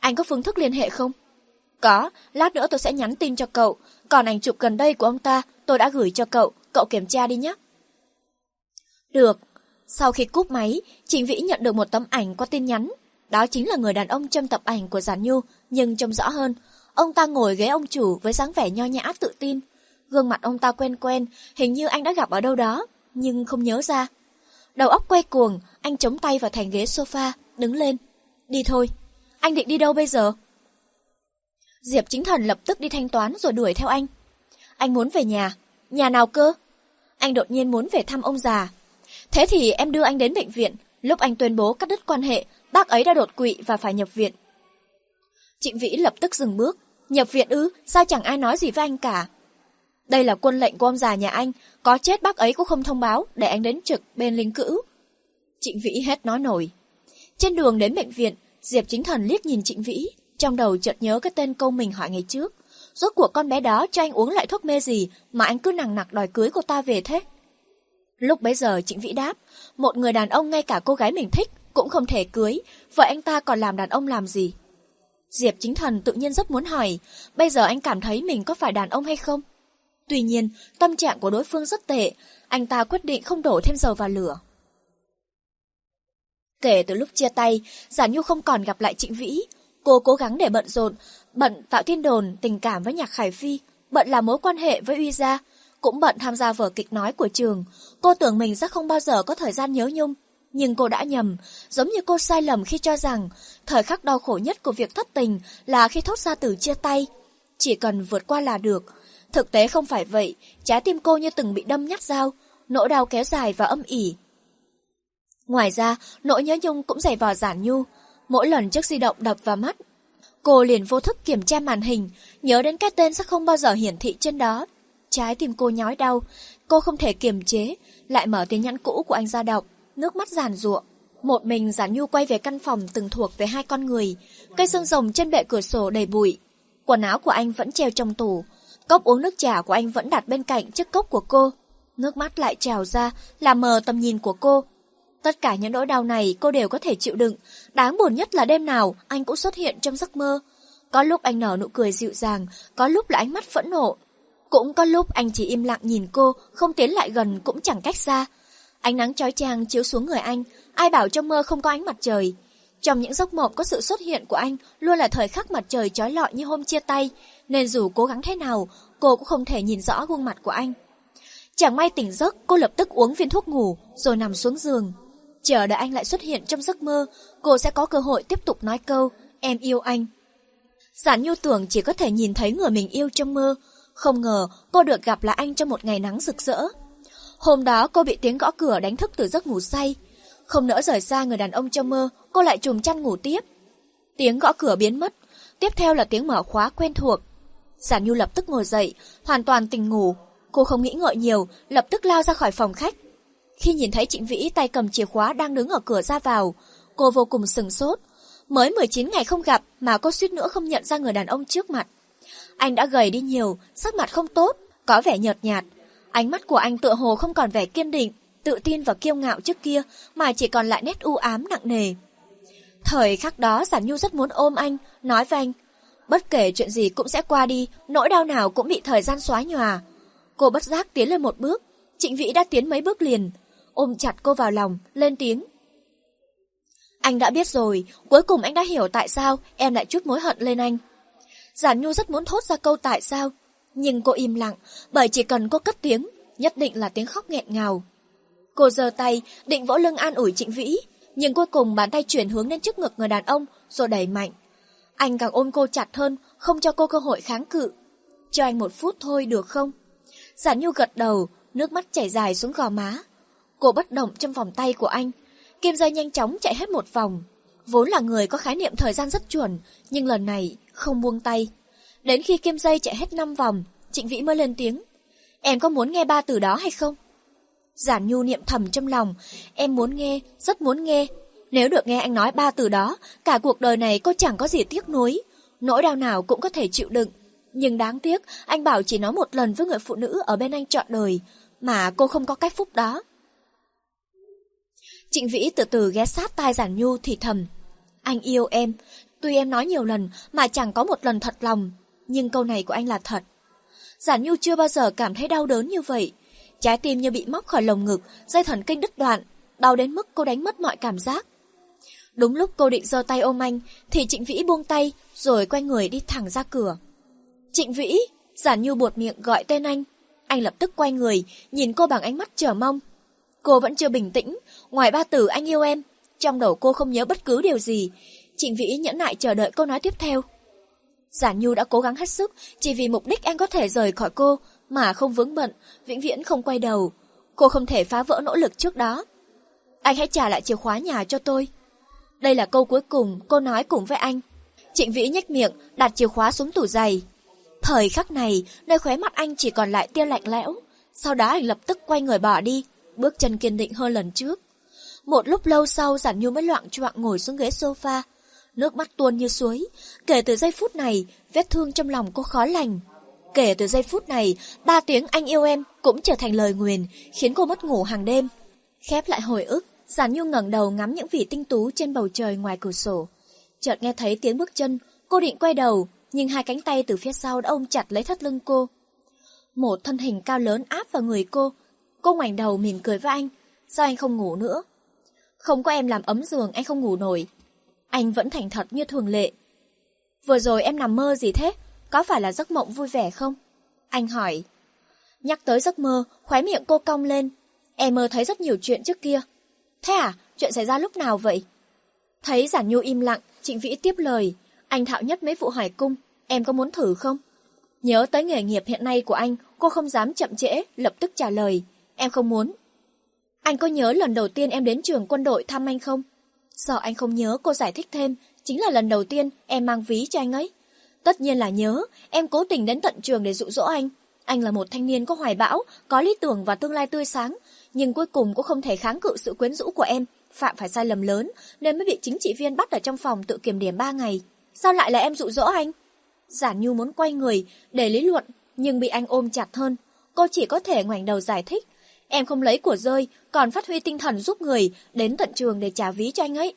Anh có phương thức liên hệ không? Có, lát nữa tôi sẽ nhắn tin cho cậu. Còn ảnh chụp gần đây của ông ta, tôi đã gửi cho cậu, cậu kiểm tra đi nhé. Được. Sau khi cúp máy, Trình Vĩ nhận được một tấm ảnh qua tin nhắn. Đó chính là người đàn ông trong tập ảnh của Giản Nhu, nhưng trông rõ hơn. Ông ta ngồi ghế ông chủ với dáng vẻ nho nhã tự tin. Gương mặt ông ta quen quen, hình như anh đã gặp ở đâu đó, nhưng không nhớ ra. Đầu óc quay cuồng, anh chống tay vào thành ghế sofa, đứng lên. Đi thôi. Anh định đi đâu bây giờ? Diệp Chính Thần lập tức đi thanh toán rồi đuổi theo anh. Anh muốn về nhà. Nhà nào cơ? Anh đột nhiên muốn về thăm ông già. Thế thì em đưa anh đến bệnh viện. Lúc anh tuyên bố cắt đứt quan hệ, bác ấy đã đột quỵ và phải nhập viện. Trịnh Vĩ lập tức dừng bước. Nhập viện ư, sao chẳng ai nói gì với anh cả? Đây là quân lệnh của ông già nhà anh, có chết bác ấy cũng không thông báo để anh đến trực bên lính cữu. Trịnh Vĩ hết nói nổi. Trên đường đến bệnh viện, Diệp Chính Thần liếc nhìn Trịnh Vĩ, trong đầu chợt nhớ cái tên câu mình hỏi ngày trước. Rốt cuộc con bé đó cho anh uống lại thuốc mê gì mà anh cứ nặng nặc đòi cưới cô ta về thế? Lúc bấy giờ Trịnh Vĩ đáp, một người đàn ông ngay cả cô gái mình thích cũng không thể cưới, vậy anh ta còn làm đàn ông làm gì? Diệp Chính Thần tự nhiên rất muốn hỏi, bây giờ anh cảm thấy mình có phải đàn ông hay không? Tuy nhiên, tâm trạng của đối phương rất tệ, anh ta quyết định không đổ thêm dầu vào lửa. Kể từ lúc chia tay, Giả Nhu không còn gặp lại Trịnh Vĩ. Cô cố gắng để bận rộn, bận tạo thiên đồn, tình cảm với Nhạc Khải Phi, bận làm mối quan hệ với Uy Gia, cũng bận tham gia vở kịch nói của trường. Cô tưởng mình sẽ không bao giờ có thời gian nhớ nhung, nhưng cô đã nhầm, giống như cô sai lầm khi cho rằng thời khắc đau khổ nhất của việc thất tình là khi thốt ra từ chia tay. Chỉ cần vượt qua là được. Thực tế không phải vậy, trái tim cô như từng bị đâm nhát dao, nỗi đau kéo dài và âm ỉ. Ngoài ra, nỗi nhớ nhung cũng dày vò giản nhu. Mỗi lần chiếc di động đập vào mắt, cô liền vô thức kiểm tra màn hình, nhớ đến cái tên sẽ không bao giờ hiển thị trên đó. Trái tim cô nhói đau, cô không thể kiềm chế, lại mở tin nhắn cũ của anh ra đọc nước mắt giàn ruộng. Một mình Giản Nhu quay về căn phòng từng thuộc về hai con người, cây xương rồng trên bệ cửa sổ đầy bụi. Quần áo của anh vẫn treo trong tủ, cốc uống nước trà của anh vẫn đặt bên cạnh chiếc cốc của cô. Nước mắt lại trào ra, làm mờ tầm nhìn của cô. Tất cả những nỗi đau này cô đều có thể chịu đựng, đáng buồn nhất là đêm nào anh cũng xuất hiện trong giấc mơ. Có lúc anh nở nụ cười dịu dàng, có lúc là ánh mắt phẫn nộ. Cũng có lúc anh chỉ im lặng nhìn cô, không tiến lại gần cũng chẳng cách xa. Ánh nắng chói chang chiếu xuống người anh, ai bảo trong mơ không có ánh mặt trời. Trong những giấc mộng có sự xuất hiện của anh luôn là thời khắc mặt trời chói lọi như hôm chia tay, nên dù cố gắng thế nào, cô cũng không thể nhìn rõ gương mặt của anh. Chẳng may tỉnh giấc, cô lập tức uống viên thuốc ngủ, rồi nằm xuống giường. Chờ đợi anh lại xuất hiện trong giấc mơ, cô sẽ có cơ hội tiếp tục nói câu, em yêu anh. Giản nhu tưởng chỉ có thể nhìn thấy người mình yêu trong mơ, không ngờ cô được gặp lại anh trong một ngày nắng rực rỡ. Hôm đó cô bị tiếng gõ cửa đánh thức từ giấc ngủ say. Không nỡ rời xa người đàn ông trong mơ, cô lại trùm chăn ngủ tiếp. Tiếng gõ cửa biến mất, tiếp theo là tiếng mở khóa quen thuộc. Giả Nhu lập tức ngồi dậy, hoàn toàn tỉnh ngủ. Cô không nghĩ ngợi nhiều, lập tức lao ra khỏi phòng khách. Khi nhìn thấy Trịnh Vĩ tay cầm chìa khóa đang đứng ở cửa ra vào, cô vô cùng sừng sốt. Mới 19 ngày không gặp mà cô suýt nữa không nhận ra người đàn ông trước mặt. Anh đã gầy đi nhiều, sắc mặt không tốt, có vẻ nhợt nhạt, Ánh mắt của anh tựa hồ không còn vẻ kiên định, tự tin và kiêu ngạo trước kia, mà chỉ còn lại nét u ám nặng nề. Thời khắc đó Giản Nhu rất muốn ôm anh, nói với anh, bất kể chuyện gì cũng sẽ qua đi, nỗi đau nào cũng bị thời gian xóa nhòa. Cô bất giác tiến lên một bước, Trịnh Vĩ đã tiến mấy bước liền, ôm chặt cô vào lòng, lên tiếng. Anh đã biết rồi, cuối cùng anh đã hiểu tại sao em lại chút mối hận lên anh. Giản Nhu rất muốn thốt ra câu tại sao, nhưng cô im lặng, bởi chỉ cần cô cất tiếng, nhất định là tiếng khóc nghẹn ngào. Cô giơ tay, định vỗ lưng an ủi Trịnh Vĩ, nhưng cuối cùng bàn tay chuyển hướng lên trước ngực người đàn ông, rồi đẩy mạnh. Anh càng ôm cô chặt hơn, không cho cô cơ hội kháng cự. Cho anh một phút thôi được không? Giản Nhu gật đầu, nước mắt chảy dài xuống gò má. Cô bất động trong vòng tay của anh. Kim dây nhanh chóng chạy hết một vòng. Vốn là người có khái niệm thời gian rất chuẩn, nhưng lần này không buông tay. Đến khi kim dây chạy hết 5 vòng, Trịnh Vĩ mới lên tiếng. Em có muốn nghe ba từ đó hay không? Giản Nhu niệm thầm trong lòng, em muốn nghe, rất muốn nghe. Nếu được nghe anh nói ba từ đó, cả cuộc đời này cô chẳng có gì tiếc nuối. Nỗi đau nào cũng có thể chịu đựng. Nhưng đáng tiếc, anh bảo chỉ nói một lần với người phụ nữ ở bên anh trọn đời, mà cô không có cách phúc đó. Trịnh Vĩ từ từ ghé sát tai Giản Nhu thì thầm. Anh yêu em, tuy em nói nhiều lần mà chẳng có một lần thật lòng, nhưng câu này của anh là thật. Giản Nhu chưa bao giờ cảm thấy đau đớn như vậy. Trái tim như bị móc khỏi lồng ngực, dây thần kinh đứt đoạn, đau đến mức cô đánh mất mọi cảm giác. Đúng lúc cô định giơ tay ôm anh, thì Trịnh Vĩ buông tay, rồi quay người đi thẳng ra cửa. Trịnh Vĩ, Giản Nhu buột miệng gọi tên anh. Anh lập tức quay người, nhìn cô bằng ánh mắt chờ mong. Cô vẫn chưa bình tĩnh, ngoài ba từ anh yêu em, trong đầu cô không nhớ bất cứ điều gì. Trịnh Vĩ nhẫn nại chờ đợi câu nói tiếp theo. Giản Nhu đã cố gắng hết sức chỉ vì mục đích anh có thể rời khỏi cô mà không vướng bận, vĩnh viễn không quay đầu. Cô không thể phá vỡ nỗ lực trước đó. Anh hãy trả lại chìa khóa nhà cho tôi. Đây là câu cuối cùng cô nói cùng với anh. Trịnh Vĩ nhếch miệng, đặt chìa khóa xuống tủ giày. Thời khắc này, nơi khóe mắt anh chỉ còn lại tia lạnh lẽo. Sau đó anh lập tức quay người bỏ đi, bước chân kiên định hơn lần trước. Một lúc lâu sau Giản Nhu mới loạn choạng ngồi xuống ghế sofa. Nước mắt tuôn như suối. Kể từ giây phút này, vết thương trong lòng cô khó lành. Kể từ giây phút này, ba tiếng anh yêu em cũng trở thành lời nguyền, khiến cô mất ngủ hàng đêm. Khép lại hồi ức, Giản Nhu ngẩng đầu ngắm những vị tinh tú trên bầu trời ngoài cửa sổ. Chợt nghe thấy tiếng bước chân, cô định quay đầu, nhưng hai cánh tay từ phía sau đã ôm chặt lấy thắt lưng cô. Một thân hình cao lớn áp vào người cô. Cô ngoảnh đầu mỉm cười với anh. Sao anh không ngủ nữa? Không có em làm ấm giường anh không ngủ nổi. Anh vẫn thành thật như thường lệ. Vừa rồi em nằm mơ gì thế? Có phải là giấc mộng vui vẻ không? Anh hỏi. Nhắc tới giấc mơ, khóe miệng cô cong lên. Em mơ thấy rất nhiều chuyện trước kia. Thế à? Chuyện xảy ra lúc nào vậy? Thấy Giản Nhu im lặng, Trịnh Vĩ tiếp lời. Anh thạo nhất mấy vụ hỏi cung. Em có muốn thử không? Nhớ tới nghề nghiệp hiện nay của anh, cô không dám chậm trễ, lập tức trả lời. Em không muốn. Anh có nhớ lần đầu tiên em đến trường quân đội thăm anh không? Sợ anh không nhớ cô giải thích thêm, chính là lần đầu tiên em mang ví cho anh ấy. Tất nhiên là nhớ, em cố tình đến tận trường để dụ dỗ anh. Anh là một thanh niên có hoài bão, có lý tưởng và tương lai tươi sáng, nhưng cuối cùng cũng không thể kháng cự sự quyến rũ của em, phạm phải sai lầm lớn nên mới bị chính trị viên bắt ở trong phòng tự kiểm điểm 3 ngày. Sao lại là em dụ dỗ anh? Giản Nhu muốn quay người để lý luận, nhưng bị anh ôm chặt hơn. Cô chỉ có thể ngoảnh đầu giải thích. Em không lấy của rơi, còn phát huy tinh thần giúp người đến tận trường để trả ví cho anh ấy.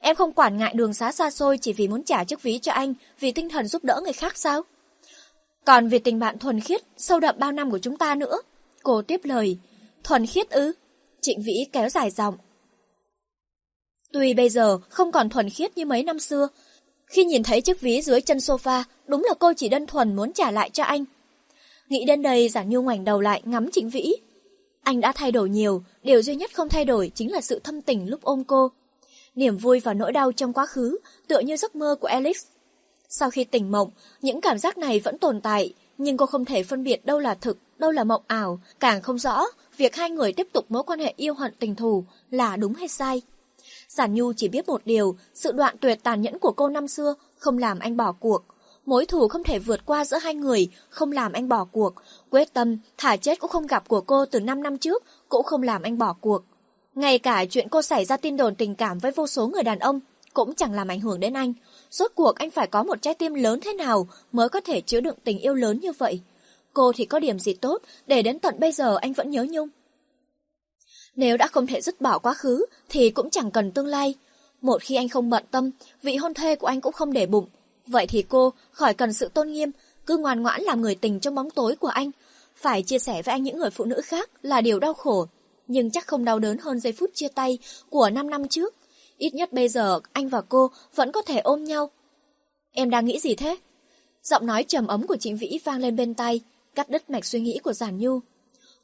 Em không quản ngại đường xá xa xôi chỉ vì muốn trả chiếc ví cho anh vì tinh thần giúp đỡ người khác sao? Còn vì tình bạn thuần khiết, sâu đậm bao năm của chúng ta nữa. Cô tiếp lời. Thuần khiết ư? Trịnh Vĩ kéo dài giọng. Tuy bây giờ không còn thuần khiết như mấy năm xưa, khi nhìn thấy chiếc ví dưới chân sofa, đúng là cô chỉ đơn thuần muốn trả lại cho anh. Nghĩ đến đây, Giản Nhu ngoảnh đầu lại ngắm Trịnh Vĩ. Anh đã thay đổi nhiều, điều duy nhất không thay đổi chính là sự thâm tình lúc ôm cô. Niềm vui và nỗi đau trong quá khứ, tựa như giấc mơ của Alex. Sau khi tỉnh mộng, những cảm giác này vẫn tồn tại, nhưng cô không thể phân biệt đâu là thực, đâu là mộng ảo, càng không rõ việc hai người tiếp tục mối quan hệ yêu hận tình thù là đúng hay sai. Giản Nhu chỉ biết một điều, sự đoạn tuyệt tàn nhẫn của cô năm xưa không làm anh bỏ cuộc. Mối thù không thể vượt qua giữa hai người, không làm anh bỏ cuộc. Quyết tâm, thả chết cũng không gặp của cô từ 5 năm trước, cũng không làm anh bỏ cuộc. Ngay cả chuyện cô xảy ra tin đồn tình cảm với vô số người đàn ông, cũng chẳng làm ảnh hưởng đến anh. Rốt cuộc anh phải có một trái tim lớn thế nào mới có thể chứa đựng tình yêu lớn như vậy. Cô thì có điểm gì tốt để đến tận bây giờ anh vẫn nhớ nhung. Nếu đã không thể dứt bỏ quá khứ, thì cũng chẳng cần tương lai. Một khi anh không bận tâm, vị hôn thê của anh cũng không để bụng. Vậy thì cô, khỏi cần sự tôn nghiêm, cứ ngoan ngoãn làm người tình trong bóng tối của anh. Phải chia sẻ với anh những người phụ nữ khác là điều đau khổ, nhưng chắc không đau đớn hơn giây phút chia tay của 5 năm trước. Ít nhất bây giờ anh và cô vẫn có thể ôm nhau. Em đang nghĩ gì thế? Giọng nói trầm ấm của Trịnh Vĩ vang lên bên tay, cắt đứt mạch suy nghĩ của Giản Nhu.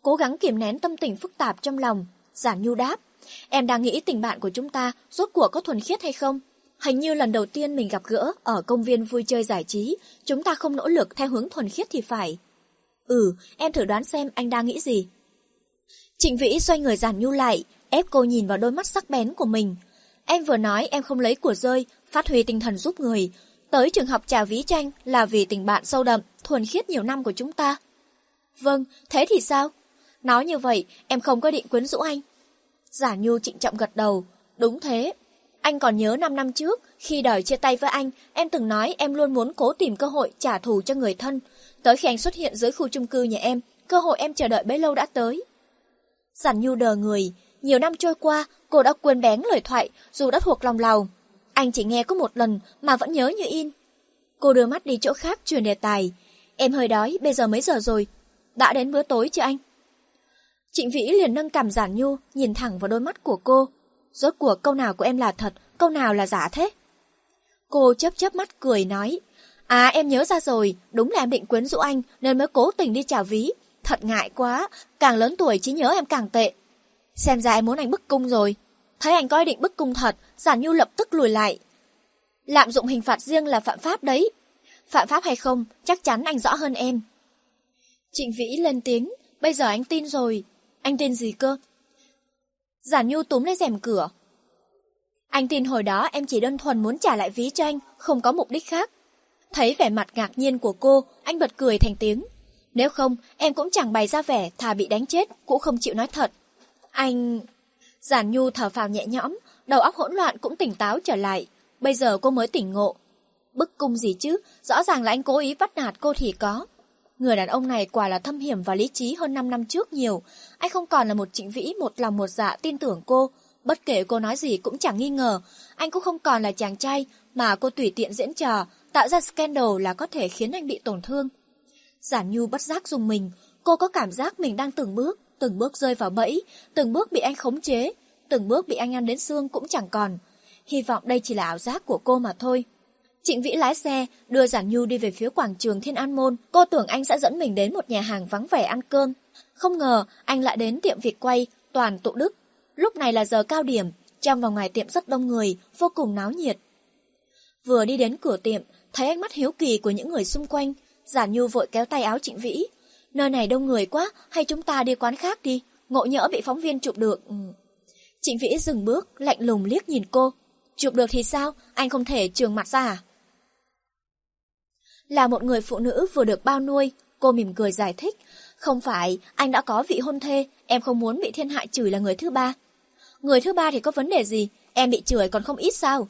Cố gắng kiềm nén tâm tình phức tạp trong lòng, Giản Nhu đáp. Em đang nghĩ tình bạn của chúng ta rốt cuộc có thuần khiết hay không? Hình như lần đầu tiên mình gặp gỡ ở công viên vui chơi giải trí, chúng ta không nỗ lực theo hướng thuần khiết thì phải. Ừ, em thử đoán xem anh đang nghĩ gì. Trịnh Vĩ xoay người giản nhu lại, ép cô nhìn vào đôi mắt sắc bén của mình. Em vừa nói em không lấy của rơi, phát huy tinh thần giúp người. Tới trường học trà ví tranh là vì tình bạn sâu đậm, thuần khiết nhiều năm của chúng ta. Vâng, thế thì sao? Nói như vậy, em không có định quyến rũ anh. Giả Nhu trịnh trọng gật đầu. Đúng thế. Anh còn nhớ 5 năm trước, khi đòi chia tay với anh, em từng nói em luôn muốn cố tìm cơ hội trả thù cho người thân. Tới khi anh xuất hiện dưới khu chung cư nhà em, cơ hội em chờ đợi bấy lâu đã tới. Giản Nhu đờ người, nhiều năm trôi qua, cô đã quên bén lời thoại dù đã thuộc lòng lòng. Anh chỉ nghe có một lần mà vẫn nhớ như in. Cô đưa mắt đi chỗ khác truyền đề tài. Em hơi đói, bây giờ mấy giờ rồi? Đã đến bữa tối chưa anh? Trịnh Vĩ liền nâng cằm giản nhu, nhìn thẳng vào đôi mắt của cô. Rốt cuộc câu nào của em là thật, câu nào là giả thế? Cô chớp chớp mắt cười nói, À em nhớ ra rồi, đúng là em định quyến rũ anh nên mới cố tình đi chào ví. Thật ngại quá, càng lớn tuổi chỉ nhớ em càng tệ. Xem ra em muốn anh bức cung rồi. Thấy anh có ý định bức cung thật, giản nhu lập tức lùi lại. Lạm dụng hình phạt riêng là phạm pháp đấy. Phạm pháp hay không, chắc chắn anh rõ hơn em. Trịnh Vĩ lên tiếng, bây giờ anh tin rồi, anh tin gì cơ? Giản Nhu túm lấy rèm cửa. Anh tin hồi đó em chỉ đơn thuần muốn trả lại ví cho anh, không có mục đích khác. Thấy vẻ mặt ngạc nhiên của cô, anh bật cười thành tiếng. Nếu không, em cũng chẳng bày ra vẻ thà bị đánh chết, cũng không chịu nói thật. Anh... Giản Nhu thở phào nhẹ nhõm, đầu óc hỗn loạn cũng tỉnh táo trở lại. Bây giờ cô mới tỉnh ngộ. Bức cung gì chứ, rõ ràng là anh cố ý bắt nạt cô thì có. Người đàn ông này quả là thâm hiểm và lý trí hơn 5 năm trước nhiều. Anh không còn là một trịnh vĩ một lòng một dạ tin tưởng cô. Bất kể cô nói gì cũng chẳng nghi ngờ. Anh cũng không còn là chàng trai mà cô tùy tiện diễn trò, tạo ra scandal là có thể khiến anh bị tổn thương. Giản Nhu bất giác dùng mình, cô có cảm giác mình đang từng bước, từng bước rơi vào bẫy, từng bước bị anh khống chế, từng bước bị anh ăn đến xương cũng chẳng còn. Hy vọng đây chỉ là ảo giác của cô mà thôi. Trịnh Vĩ lái xe, đưa Giản Nhu đi về phía quảng trường Thiên An Môn. Cô tưởng anh sẽ dẫn mình đến một nhà hàng vắng vẻ ăn cơm. Không ngờ, anh lại đến tiệm Việt quay, toàn tụ đức. Lúc này là giờ cao điểm, trong và ngoài tiệm rất đông người, vô cùng náo nhiệt. Vừa đi đến cửa tiệm, thấy ánh mắt hiếu kỳ của những người xung quanh, Giản Nhu vội kéo tay áo Trịnh Vĩ. Nơi này đông người quá, hay chúng ta đi quán khác đi, ngộ nhỡ bị phóng viên chụp được. Ừ. Trịnh Vĩ dừng bước, lạnh lùng liếc nhìn cô. Chụp được thì sao, anh không thể trường mặt ra à? Là một người phụ nữ vừa được bao nuôi, cô mỉm cười giải thích. Không phải, anh đã có vị hôn thê, em không muốn bị thiên hại chửi là người thứ ba. Người thứ ba thì có vấn đề gì, em bị chửi còn không ít sao?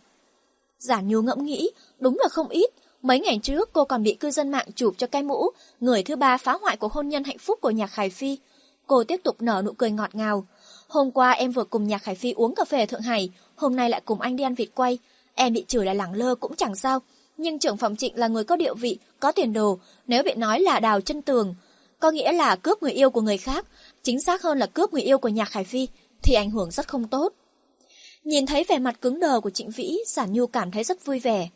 Giả nhu ngẫm nghĩ, đúng là không ít. Mấy ngày trước cô còn bị cư dân mạng chụp cho cái mũ, người thứ ba phá hoại của hôn nhân hạnh phúc của nhạc Khải Phi. Cô tiếp tục nở nụ cười ngọt ngào. Hôm qua em vừa cùng nhạc Khải Phi uống cà phê ở Thượng Hải, hôm nay lại cùng anh đi ăn vịt quay. Em bị chửi là lẳng lơ cũng chẳng sao, nhưng trưởng phòng trịnh là người có địa vị, có tiền đồ, nếu bị nói là đào chân tường, có nghĩa là cướp người yêu của người khác, chính xác hơn là cướp người yêu của nhạc Khải Phi, thì ảnh hưởng rất không tốt. Nhìn thấy vẻ mặt cứng đờ của Trịnh Vĩ, Giản Nhu cảm thấy rất vui vẻ.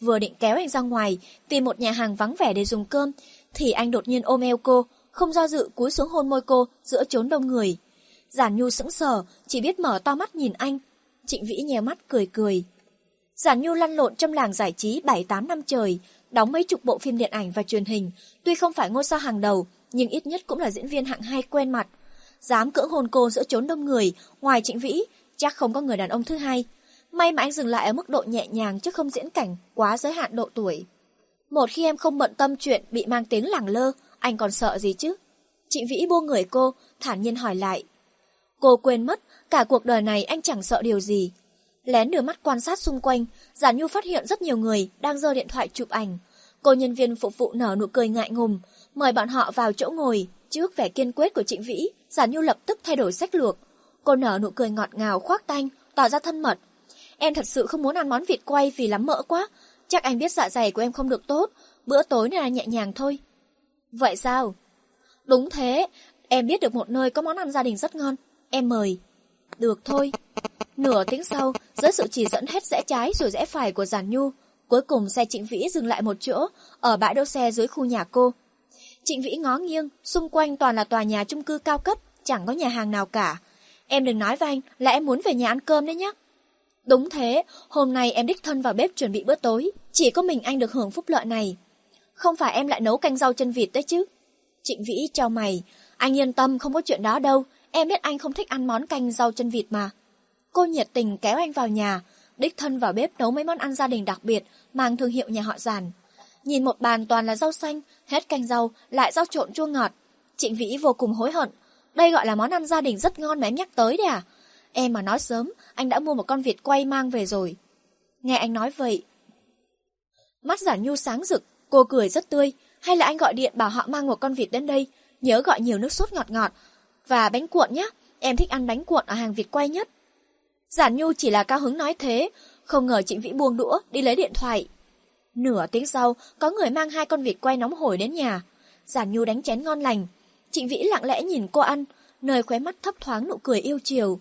Vừa định kéo anh ra ngoài, tìm một nhà hàng vắng vẻ để dùng cơm, thì anh đột nhiên ôm eo cô, không do dự cúi xuống hôn môi cô giữa chốn đông người. Giản Nhu sững sờ, chỉ biết mở to mắt nhìn anh. Trịnh Vĩ nhè mắt cười cười. Giản Nhu lăn lộn trong làng giải trí 7-8 năm trời, đóng mấy chục bộ phim điện ảnh và truyền hình, tuy không phải ngôi sao hàng đầu, nhưng ít nhất cũng là diễn viên hạng hai quen mặt. Dám cưỡng hôn cô giữa chốn đông người, ngoài Trịnh Vĩ, chắc không có người đàn ông thứ hai. May mà anh dừng lại ở mức độ nhẹ nhàng chứ không diễn cảnh quá giới hạn độ tuổi. Một khi em không bận tâm chuyện bị mang tiếng lẳng lơ, anh còn sợ gì chứ? Trịnh Vĩ buông người cô, thản nhiên hỏi lại. Cô quên mất, cả cuộc đời này anh chẳng sợ điều gì, Lén đưa mắt quan sát xung quanh, Giả Nhu phát hiện rất nhiều người đang giơ điện thoại chụp ảnh. Cô nhân viên phục vụ nở nụ cười ngại ngùng, mời bọn họ vào chỗ ngồi. Trước vẻ kiên quyết của Trịnh Vĩ, Giả Nhu lập tức thay đổi sách lược. Cô nở nụ cười ngọt ngào khoác tanh, tỏ ra thân mật. Em thật sự không muốn ăn món vịt quay vì lắm mỡ quá. Chắc anh biết dạ dày của em không được tốt, bữa tối này là nhẹ nhàng thôi. Vậy sao? Đúng thế, em biết được một nơi có món ăn gia đình rất ngon. Em mời. Được thôi. Nửa tiếng sau, dưới sự chỉ dẫn hết rẽ trái rồi rẽ phải của Giản Nhu, cuối cùng xe Trịnh Vĩ dừng lại một chỗ, ở bãi đỗ xe dưới khu nhà cô. Trịnh Vĩ ngó nghiêng, xung quanh toàn là tòa nhà chung cư cao cấp, chẳng có nhà hàng nào cả. Em đừng nói với anh là em muốn về nhà ăn cơm đấy nhé. Đúng thế, hôm nay em đích thân vào bếp chuẩn bị bữa tối, chỉ có mình anh được hưởng phúc lợi này. Không phải em lại nấu canh rau chân vịt đấy chứ. Trịnh Vĩ trao mày, anh yên tâm không có chuyện đó đâu, em biết anh không thích ăn món canh rau chân vịt mà. Cô nhiệt tình kéo anh vào nhà, đích thân vào bếp nấu mấy món ăn gia đình đặc biệt, mang thương hiệu nhà họ giàn. Nhìn một bàn toàn là rau xanh, hết canh rau, lại rau trộn chua ngọt. Trịnh Vĩ vô cùng hối hận. Đây gọi là món ăn gia đình rất ngon mà em nhắc tới đấy à? Em mà nói sớm, anh đã mua một con vịt quay mang về rồi. Nghe anh nói vậy. Mắt giả nhu sáng rực, cô cười rất tươi. Hay là anh gọi điện bảo họ mang một con vịt đến đây, nhớ gọi nhiều nước sốt ngọt ngọt. Và bánh cuộn nhé, em thích ăn bánh cuộn ở hàng vịt quay nhất. Giản Nhu chỉ là cao hứng nói thế, không ngờ Trịnh Vĩ buông đũa đi lấy điện thoại. Nửa tiếng sau, có người mang hai con vịt quay nóng hổi đến nhà. Giản Nhu đánh chén ngon lành. Trịnh Vĩ lặng lẽ nhìn cô ăn, nơi khóe mắt thấp thoáng nụ cười yêu chiều.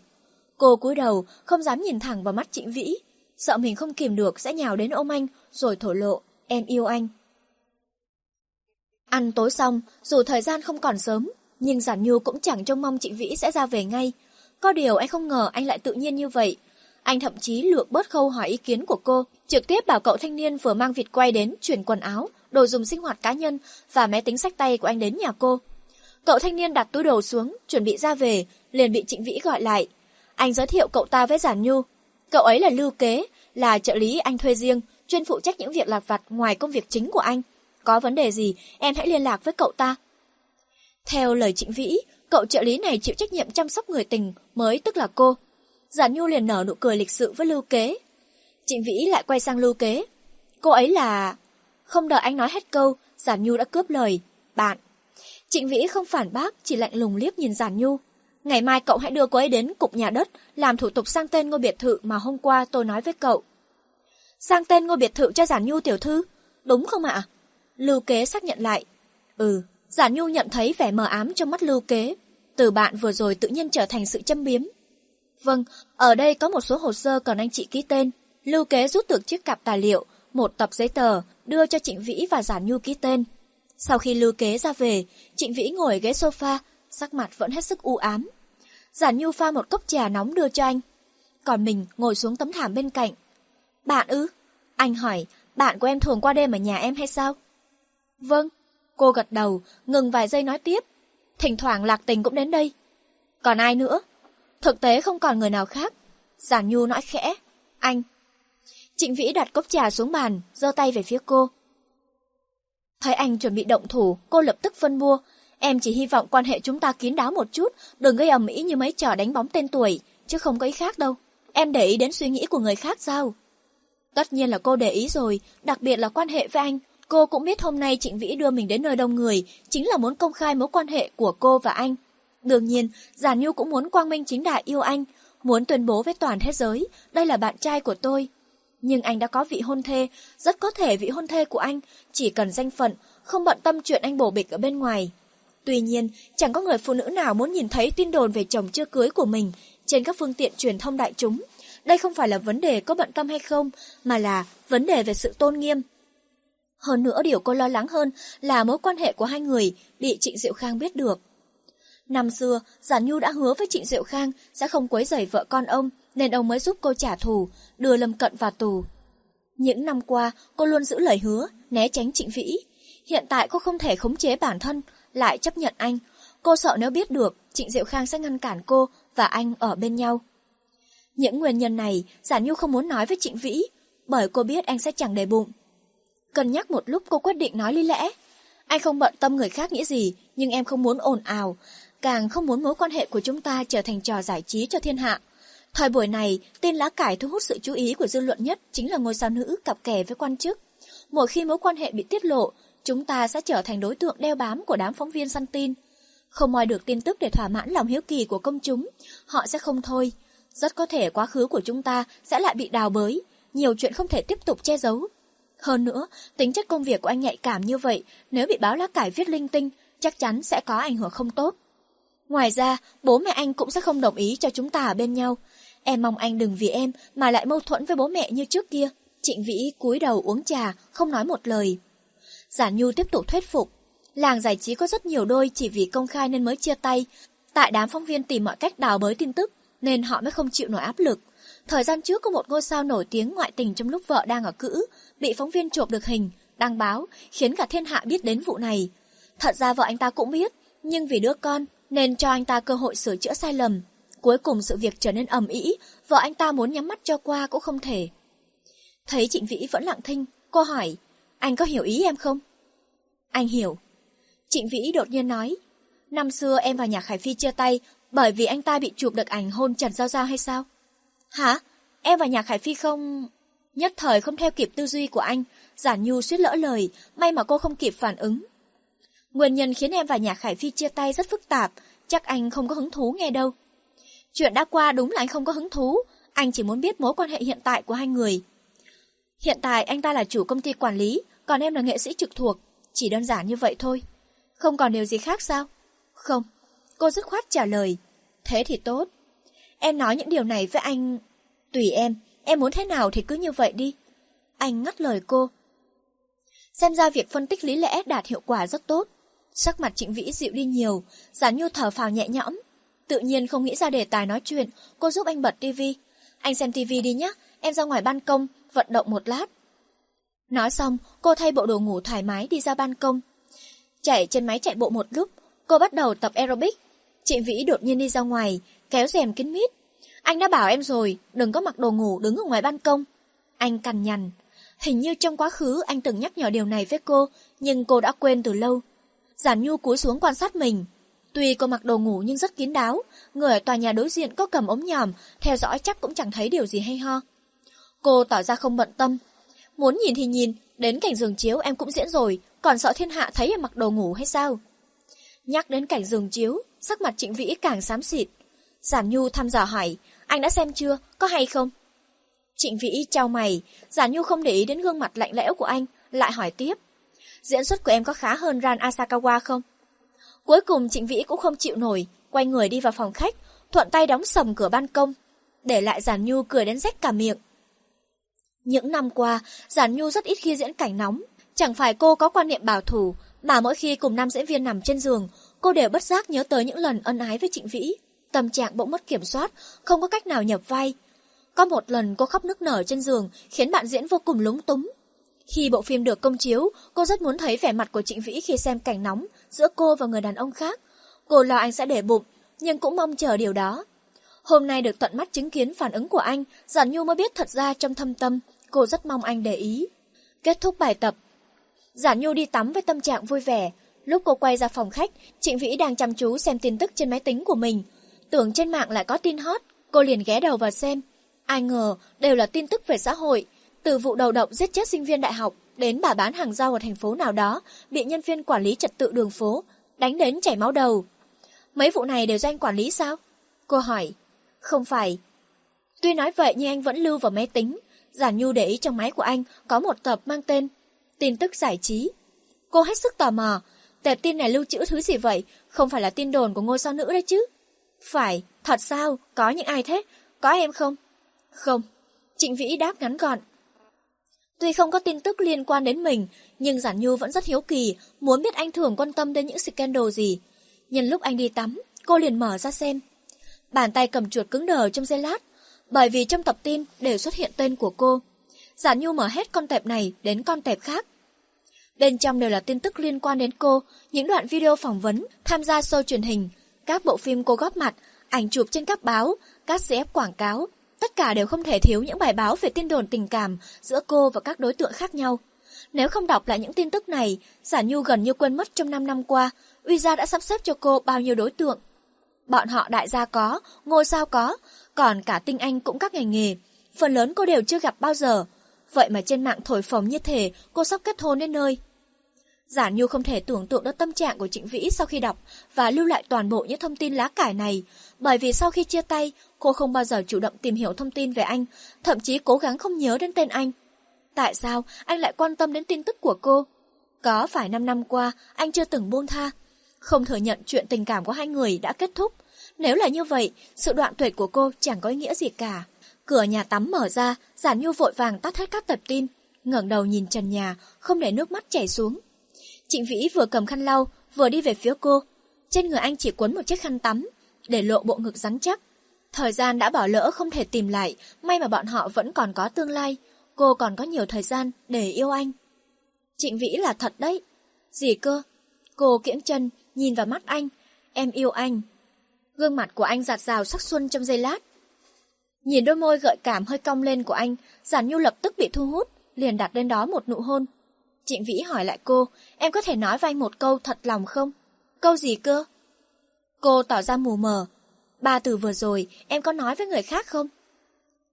Cô cúi đầu, không dám nhìn thẳng vào mắt Trịnh Vĩ, sợ mình không kìm được sẽ nhào đến ôm anh, rồi thổ lộ, em yêu anh. Ăn tối xong, dù thời gian không còn sớm, nhưng Giản Nhu cũng chẳng trông mong Trịnh Vĩ sẽ ra về ngay. Có điều anh không ngờ anh lại tự nhiên như vậy. Anh thậm chí lược bớt khâu hỏi ý kiến của cô, trực tiếp bảo cậu thanh niên vừa mang vịt quay đến chuyển quần áo, đồ dùng sinh hoạt cá nhân và máy tính sách tay của anh đến nhà cô. Cậu thanh niên đặt túi đồ xuống, chuẩn bị ra về, liền bị Trịnh Vĩ gọi lại. Anh giới thiệu cậu ta với Giản Nhu. Cậu ấy là Lưu Kế, là trợ lý anh thuê riêng, chuyên phụ trách những việc lặt vặt ngoài công việc chính của anh. Có vấn đề gì, em hãy liên lạc với cậu ta. Theo lời Trịnh Vĩ, cậu trợ lý này chịu trách nhiệm chăm sóc người tình mới tức là cô. Giản Nhu liền nở nụ cười lịch sự với Lưu Kế. Trịnh Vĩ lại quay sang lưu kế. Cô ấy là... Không đợi anh nói hết câu, Giản Nhu đã cướp lời. Bạn. Trịnh Vĩ không phản bác, chỉ lạnh lùng liếc nhìn Giản Nhu. Ngày mai cậu hãy đưa cô ấy đến cục nhà đất, làm thủ tục sang tên ngôi biệt thự mà hôm qua tôi nói với cậu. Sang tên ngôi biệt thự cho Giản Nhu tiểu thư, đúng không ạ? Lưu kế xác nhận lại. Ừ, Giản Nhu nhận thấy vẻ mờ ám trong mắt lưu kế. Từ bạn vừa rồi tự nhiên trở thành sự châm biếm. Vâng, ở đây có một số hồ sơ cần anh chị ký tên. Lưu kế rút được chiếc cặp tài liệu, một tập giấy tờ, đưa cho Trịnh Vĩ và Giản Nhu ký tên. Sau khi lưu kế ra về, Trịnh Vĩ ngồi ghế sofa, sắc mặt vẫn hết sức u ám. Giản Nhu pha một cốc trà nóng đưa cho anh. Còn mình ngồi xuống tấm thảm bên cạnh. Bạn ư? Anh hỏi, bạn của em thường qua đêm ở nhà em hay sao? Vâng. Cô gật đầu, ngừng vài giây nói tiếp. Thỉnh thoảng Lạc Tình cũng đến đây. Còn ai nữa? Thực tế không còn người nào khác. Giản Nhu nói khẽ. Anh. Trịnh Vĩ đặt cốc trà xuống bàn, giơ tay về phía cô. Thấy anh chuẩn bị động thủ, cô lập tức phân bua. Em chỉ hy vọng quan hệ chúng ta kín đáo một chút, đừng gây ầm ĩ như mấy trò đánh bóng tên tuổi, chứ không có ý khác đâu. Em để ý đến suy nghĩ của người khác sao? Tất nhiên là cô để ý rồi, đặc biệt là quan hệ với anh. Cô cũng biết hôm nay Trịnh Vĩ đưa mình đến nơi đông người, chính là muốn công khai mối quan hệ của cô và anh. Đương nhiên, Giản Nhu cũng muốn quang minh chính đại yêu anh, muốn tuyên bố với toàn thế giới, đây là bạn trai của tôi. Nhưng anh đã có vị hôn thê, rất có thể vị hôn thê của anh chỉ cần danh phận, không bận tâm chuyện anh bổ bịch ở bên ngoài. Tuy nhiên, chẳng có người phụ nữ nào muốn nhìn thấy tin đồn về chồng chưa cưới của mình trên các phương tiện truyền thông đại chúng. Đây không phải là vấn đề có bận tâm hay không, mà là vấn đề về sự tôn nghiêm. Hơn nữa điều cô lo lắng hơn là mối quan hệ của hai người bị Trịnh Diệu Khang biết được. Năm xưa, Giản Nhu đã hứa với Trịnh Diệu Khang sẽ không quấy rầy vợ con ông, nên ông mới giúp cô trả thù, đưa Lâm Cận vào tù. Những năm qua, cô luôn giữ lời hứa, né tránh Trịnh Vĩ. Hiện tại cô không thể khống chế bản thân, lại chấp nhận anh. Cô sợ nếu biết được, Trịnh Diệu Khang sẽ ngăn cản cô và anh ở bên nhau. Những nguyên nhân này, Giản Nhu không muốn nói với Trịnh Vĩ, bởi cô biết anh sẽ chẳng để bụng. Cân nhắc một lúc cô quyết định nói lý lẽ. Anh không bận tâm người khác nghĩ gì, nhưng em không muốn ồn ào, càng không muốn mối quan hệ của chúng ta trở thành trò giải trí cho thiên hạ. Thời buổi này, tin lá cải thu hút sự chú ý của dư luận nhất chính là ngôi sao nữ cặp kè với quan chức. Mỗi khi mối quan hệ bị tiết lộ, chúng ta sẽ trở thành đối tượng đeo bám của đám phóng viên săn tin. Không moi được tin tức để thỏa mãn lòng hiếu kỳ của công chúng, họ sẽ không thôi. Rất có thể quá khứ của chúng ta sẽ lại bị đào bới, nhiều chuyện không thể tiếp tục che giấu. Hơn nữa, tính chất công việc của anh nhạy cảm như vậy, nếu bị báo lá cải viết linh tinh, chắc chắn sẽ có ảnh hưởng không tốt. Ngoài ra, bố mẹ anh cũng sẽ không đồng ý cho chúng ta ở bên nhau. Em mong anh đừng vì em mà lại mâu thuẫn với bố mẹ như trước kia. Trịnh Vĩ cúi đầu uống trà, không nói một lời. Giản Nhu tiếp tục thuyết phục. Làng giải trí có rất nhiều đôi chỉ vì công khai nên mới chia tay. Tại đám phóng viên tìm mọi cách đào bới tin tức, nên họ mới không chịu nổi áp lực. Thời gian trước có một ngôi sao nổi tiếng ngoại tình trong lúc vợ đang ở cữ, bị phóng viên chụp được hình, đăng báo, khiến cả thiên hạ biết đến vụ này. Thật ra vợ anh ta cũng biết, nhưng vì đứa con, nên cho anh ta cơ hội sửa chữa sai lầm. Cuối cùng sự việc trở nên ầm ĩ, vợ anh ta muốn nhắm mắt cho qua cũng không thể. Thấy Trịnh Vĩ vẫn lặng thinh, cô hỏi, anh có hiểu ý em không? Anh hiểu. Trịnh Vĩ đột nhiên nói, năm xưa em và nhà Khải Phi chia tay bởi vì anh ta bị chụp được ảnh hôn Trần Giao Giao hay sao? Hả? Em và Nhạc Khải Phi không... Nhất thời không theo kịp tư duy của anh, Giản Nhu suýt lỡ lời, may mà cô không kịp phản ứng. Nguyên nhân khiến em và Nhạc Khải Phi chia tay rất phức tạp, chắc anh không có hứng thú nghe đâu. Chuyện đã qua đúng là anh không có hứng thú, anh chỉ muốn biết mối quan hệ hiện tại của hai người. Hiện tại anh ta là chủ công ty quản lý, còn em là nghệ sĩ trực thuộc, chỉ đơn giản như vậy thôi. Không còn điều gì khác sao? Không, cô dứt khoát trả lời. Thế thì tốt. Em nói những điều này với anh... Tùy em, em muốn thế nào thì cứ như vậy đi. Anh ngắt lời cô. Xem ra việc phân tích lý lẽ đạt hiệu quả rất tốt. Sắc mặt trịnh vĩ dịu đi nhiều, giản nhu thở phào nhẹ nhõm. Tự nhiên không nghĩ ra đề tài nói chuyện, cô giúp anh bật tivi. Anh xem tivi đi nhé, em ra ngoài ban công, vận động một lát. Nói xong, cô thay bộ đồ ngủ thoải mái đi ra ban công. Chạy trên máy chạy bộ một lúc, cô bắt đầu tập aerobic. trịnh Vĩ đột nhiên đi ra ngoài, kéo rèm kín mít. Anh đã bảo em rồi, đừng có mặc đồ ngủ đứng ở ngoài ban công. Anh cằn nhằn. Hình như trong quá khứ anh từng nhắc nhở điều này với cô, nhưng cô đã quên từ lâu. Giản Nhu cúi xuống quan sát mình. Tuy cô mặc đồ ngủ nhưng rất kín đáo, người ở tòa nhà đối diện có cầm ống nhòm, theo dõi chắc cũng chẳng thấy điều gì hay ho. Cô tỏ ra không bận tâm. Muốn nhìn thì nhìn, đến cảnh giường chiếu em cũng diễn rồi, còn sợ thiên hạ thấy em mặc đồ ngủ hay sao? Nhắc đến cảnh giường chiếu, sắc mặt trịnh vĩ càng xám xịt. Giản Nhu thăm dò hỏi, anh đã xem chưa, có hay không? Trịnh Vĩ trao mày, Giản Nhu không để ý đến gương mặt lạnh lẽo của anh, lại hỏi tiếp. Diễn xuất của em có khá hơn Ran Asakawa không? Cuối cùng Trịnh Vĩ cũng không chịu nổi, quay người đi vào phòng khách, thuận tay đóng sầm cửa ban công, để lại Giản Nhu cười đến rách cả miệng. Những năm qua, Giản Nhu rất ít khi diễn cảnh nóng, chẳng phải cô có quan niệm bảo thủ, mà mỗi khi cùng nam diễn viên nằm trên giường, cô đều bất giác nhớ tới những lần ân ái với Trịnh Vĩ. Tâm trạng bỗng mất kiểm soát, không có cách nào nhập vai. Có một lần cô khóc nức nở trên giường, khiến bạn diễn vô cùng lúng túng. Khi bộ phim được công chiếu, cô rất muốn thấy vẻ mặt của Trịnh Vĩ khi xem cảnh nóng giữa cô và người đàn ông khác. Cô lo anh sẽ để bụng, nhưng cũng mong chờ điều đó. Hôm nay được tận mắt chứng kiến phản ứng của anh, Giản Nhu mới biết thật ra trong thâm tâm, cô rất mong anh để ý. Kết thúc bài tập, Giản Nhu đi tắm với tâm trạng vui vẻ. Lúc cô quay ra phòng khách, Trịnh Vĩ đang chăm chú xem tin tức trên máy tính của mình. Tưởng trên mạng lại có tin hot, cô liền ghé đầu vào xem. Ai ngờ, đều là tin tức về xã hội. Từ vụ đầu độc giết chết sinh viên đại học, đến bà bán hàng rau ở thành phố nào đó, bị nhân viên quản lý trật tự đường phố, đánh đến chảy máu đầu. Mấy vụ này đều do anh quản lý sao? Cô hỏi. Không phải. Tuy nói vậy nhưng anh vẫn lưu vào máy tính. Giản Nhu để ý trong máy của anh có một tập mang tên Tin tức giải trí. Cô hết sức tò mò. Tệp tin này lưu trữ thứ gì vậy? Không phải là tin đồn của ngôi sao nữ đấy chứ? Phải, thật sao? Có những ai thế? Có em không? Không. Trịnh Vĩ đáp ngắn gọn. Tuy không có tin tức liên quan đến mình, nhưng Giản Nhu vẫn rất hiếu kỳ, muốn biết anh thường quan tâm đến những scandal gì. Nhân lúc anh đi tắm, cô liền mở ra xem. Bàn tay cầm chuột cứng đờ trong giây lát, bởi vì trong tập tin đều xuất hiện tên của cô. Giản Nhu mở hết con tệp này đến con tệp khác. Bên trong đều là tin tức liên quan đến cô, những đoạn video phỏng vấn, tham gia show truyền hình, các bộ phim cô góp mặt, ảnh chụp trên các báo, các CF quảng cáo. Tất cả đều không thể thiếu những bài báo về tin đồn tình cảm giữa cô và các đối tượng khác nhau. Nếu không đọc lại những tin tức này, Giả Nhu gần như quên mất trong 5 năm qua, Uy Gia đã sắp xếp cho cô bao nhiêu đối tượng. Bọn họ đại gia có, ngôi sao có, còn cả tinh anh cũng các ngành nghề. Phần lớn cô đều chưa gặp bao giờ. Vậy mà trên mạng thổi phồng như thể cô sắp kết hôn đến nơi. Giả Nhu không thể tưởng tượng được tâm trạng của Trịnh Vĩ sau khi đọc và lưu lại toàn bộ những thông tin lá cải này, bởi vì sau khi chia tay, cô không bao giờ chủ động tìm hiểu thông tin về anh, thậm chí cố gắng không nhớ đến tên anh. Tại sao anh lại quan tâm đến tin tức của cô? Có phải 5 năm qua anh chưa từng buông tha? Không thừa nhận chuyện tình cảm của hai người đã kết thúc. Nếu là như vậy, sự đoạn tuyệt của cô chẳng có ý nghĩa gì cả. Cửa nhà tắm mở ra, Giản Nhu vội vàng tắt hết các tập tin, ngẩng đầu nhìn trần nhà, không để nước mắt chảy xuống. Trịnh Vĩ vừa cầm khăn lau, vừa đi về phía cô. Trên người anh chỉ quấn một chiếc khăn tắm, để lộ bộ ngực rắn chắc. Thời gian đã bỏ lỡ không thể tìm lại, may mà bọn họ vẫn còn có tương lai. Cô còn có nhiều thời gian để yêu anh. Trịnh Vĩ là thật đấy. Gì cơ? Cô kiễng chân, nhìn vào mắt anh. Em yêu anh. Gương mặt của anh giạt rào sắc xuân trong giây lát. Nhìn đôi môi gợi cảm hơi cong lên của anh, Giản Nhu lập tức bị thu hút, liền đặt lên đó một nụ hôn. Trịnh Vĩ hỏi lại cô, em có thể nói với anh một câu thật lòng không? Câu gì cơ? Cô tỏ ra mù mờ. Ba từ vừa rồi, em có nói với người khác không?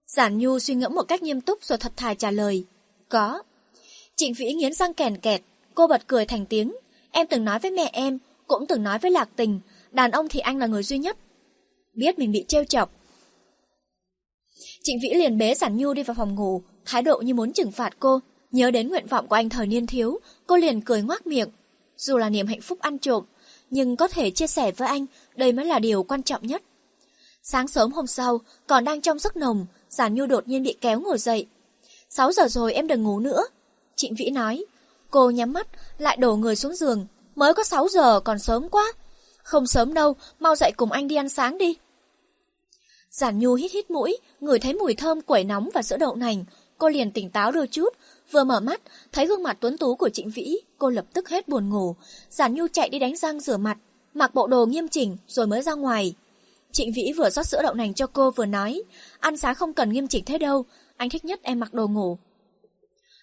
Giản Nhu suy ngẫm một cách nghiêm túc rồi thật thà trả lời. Có. Trịnh Vĩ nghiến răng kèn kẹt, cô bật cười thành tiếng. Em từng nói với mẹ em, cũng từng nói với Lạc Tình, đàn ông thì anh là người duy nhất. Biết mình bị trêu chọc. Trịnh Vĩ liền bế Giản Nhu đi vào phòng ngủ, thái độ như muốn trừng phạt cô. Nhớ đến nguyện vọng của anh thời niên thiếu, cô liền cười ngoác miệng. Dù là niềm hạnh phúc ăn trộm, nhưng có thể chia sẻ với anh, đây mới là điều quan trọng nhất. Sáng sớm hôm sau, còn đang trong giấc nồng, Giản Nhu đột nhiên bị kéo ngồi dậy. 6 giờ rồi em đừng ngủ nữa. Trịnh Vĩ nói. Cô nhắm mắt, lại đổ người xuống giường. Mới có 6 giờ, còn sớm quá. Không sớm đâu, mau dậy cùng anh đi ăn sáng đi. Giản Nhu hít hít mũi, ngửi thấy mùi thơm quẩy nóng và sữa đậu nành. Cô liền tỉnh táo đôi chút, vừa mở mắt, thấy gương mặt tuấn tú của Trịnh Vĩ, cô lập tức hết buồn ngủ. Giản Nhu chạy đi đánh răng rửa mặt, mặc bộ đồ nghiêm chỉnh rồi mới ra ngoài. Trịnh Vĩ vừa rót sữa đậu nành cho cô vừa nói, ăn sáng không cần nghiêm chỉnh thế đâu, anh thích nhất em mặc đồ ngủ.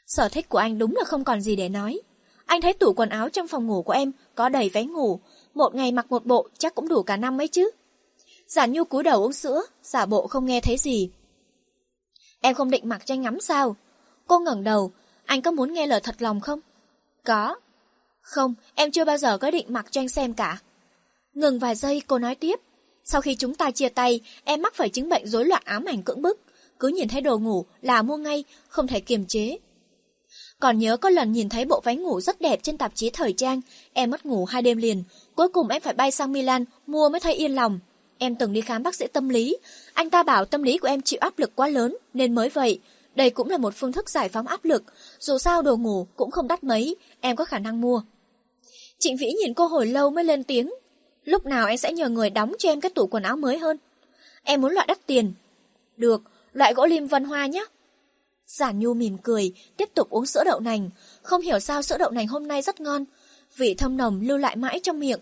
Sở thích của anh đúng là không còn gì để nói. Anh thấy tủ quần áo trong phòng ngủ của em có đầy váy ngủ, một ngày mặc một bộ chắc cũng đủ cả năm mấy chứ. Giản Nhu cúi đầu uống sữa, giả bộ không nghe thấy gì. Em không định mặc tranh ngắm sao? Cô ngẩng đầu, anh có muốn nghe lời thật lòng không? Có. Không, em chưa bao giờ có định mặc cho anh xem cả. Ngừng vài giây cô nói tiếp. Sau khi chúng ta chia tay, em mắc phải chứng bệnh rối loạn ám ảnh cưỡng bức. Cứ nhìn thấy đồ ngủ là mua ngay, không thể kiềm chế. Còn nhớ có lần nhìn thấy bộ váy ngủ rất đẹp trên tạp chí thời trang, em mất ngủ hai đêm liền. Cuối cùng em phải bay sang Milan, mua mới thấy yên lòng. Em từng đi khám bác sĩ tâm lý. Anh ta bảo tâm lý của em chịu áp lực quá lớn, nên mới vậy. Đây cũng là một phương thức giải phóng áp lực. Dù sao đồ ngủ cũng không đắt mấy, em có khả năng mua. Trịnh Vĩ nhìn cô hồi lâu mới lên tiếng. Lúc nào em sẽ nhờ người đóng cho em cái tủ quần áo mới hơn? Em muốn loại đắt tiền. Được, loại gỗ lim vân hoa nhé. Giản Nhu mỉm cười, tiếp tục uống sữa đậu nành. Không hiểu sao sữa đậu nành hôm nay rất ngon. Vị thơm nồng lưu lại mãi trong miệng.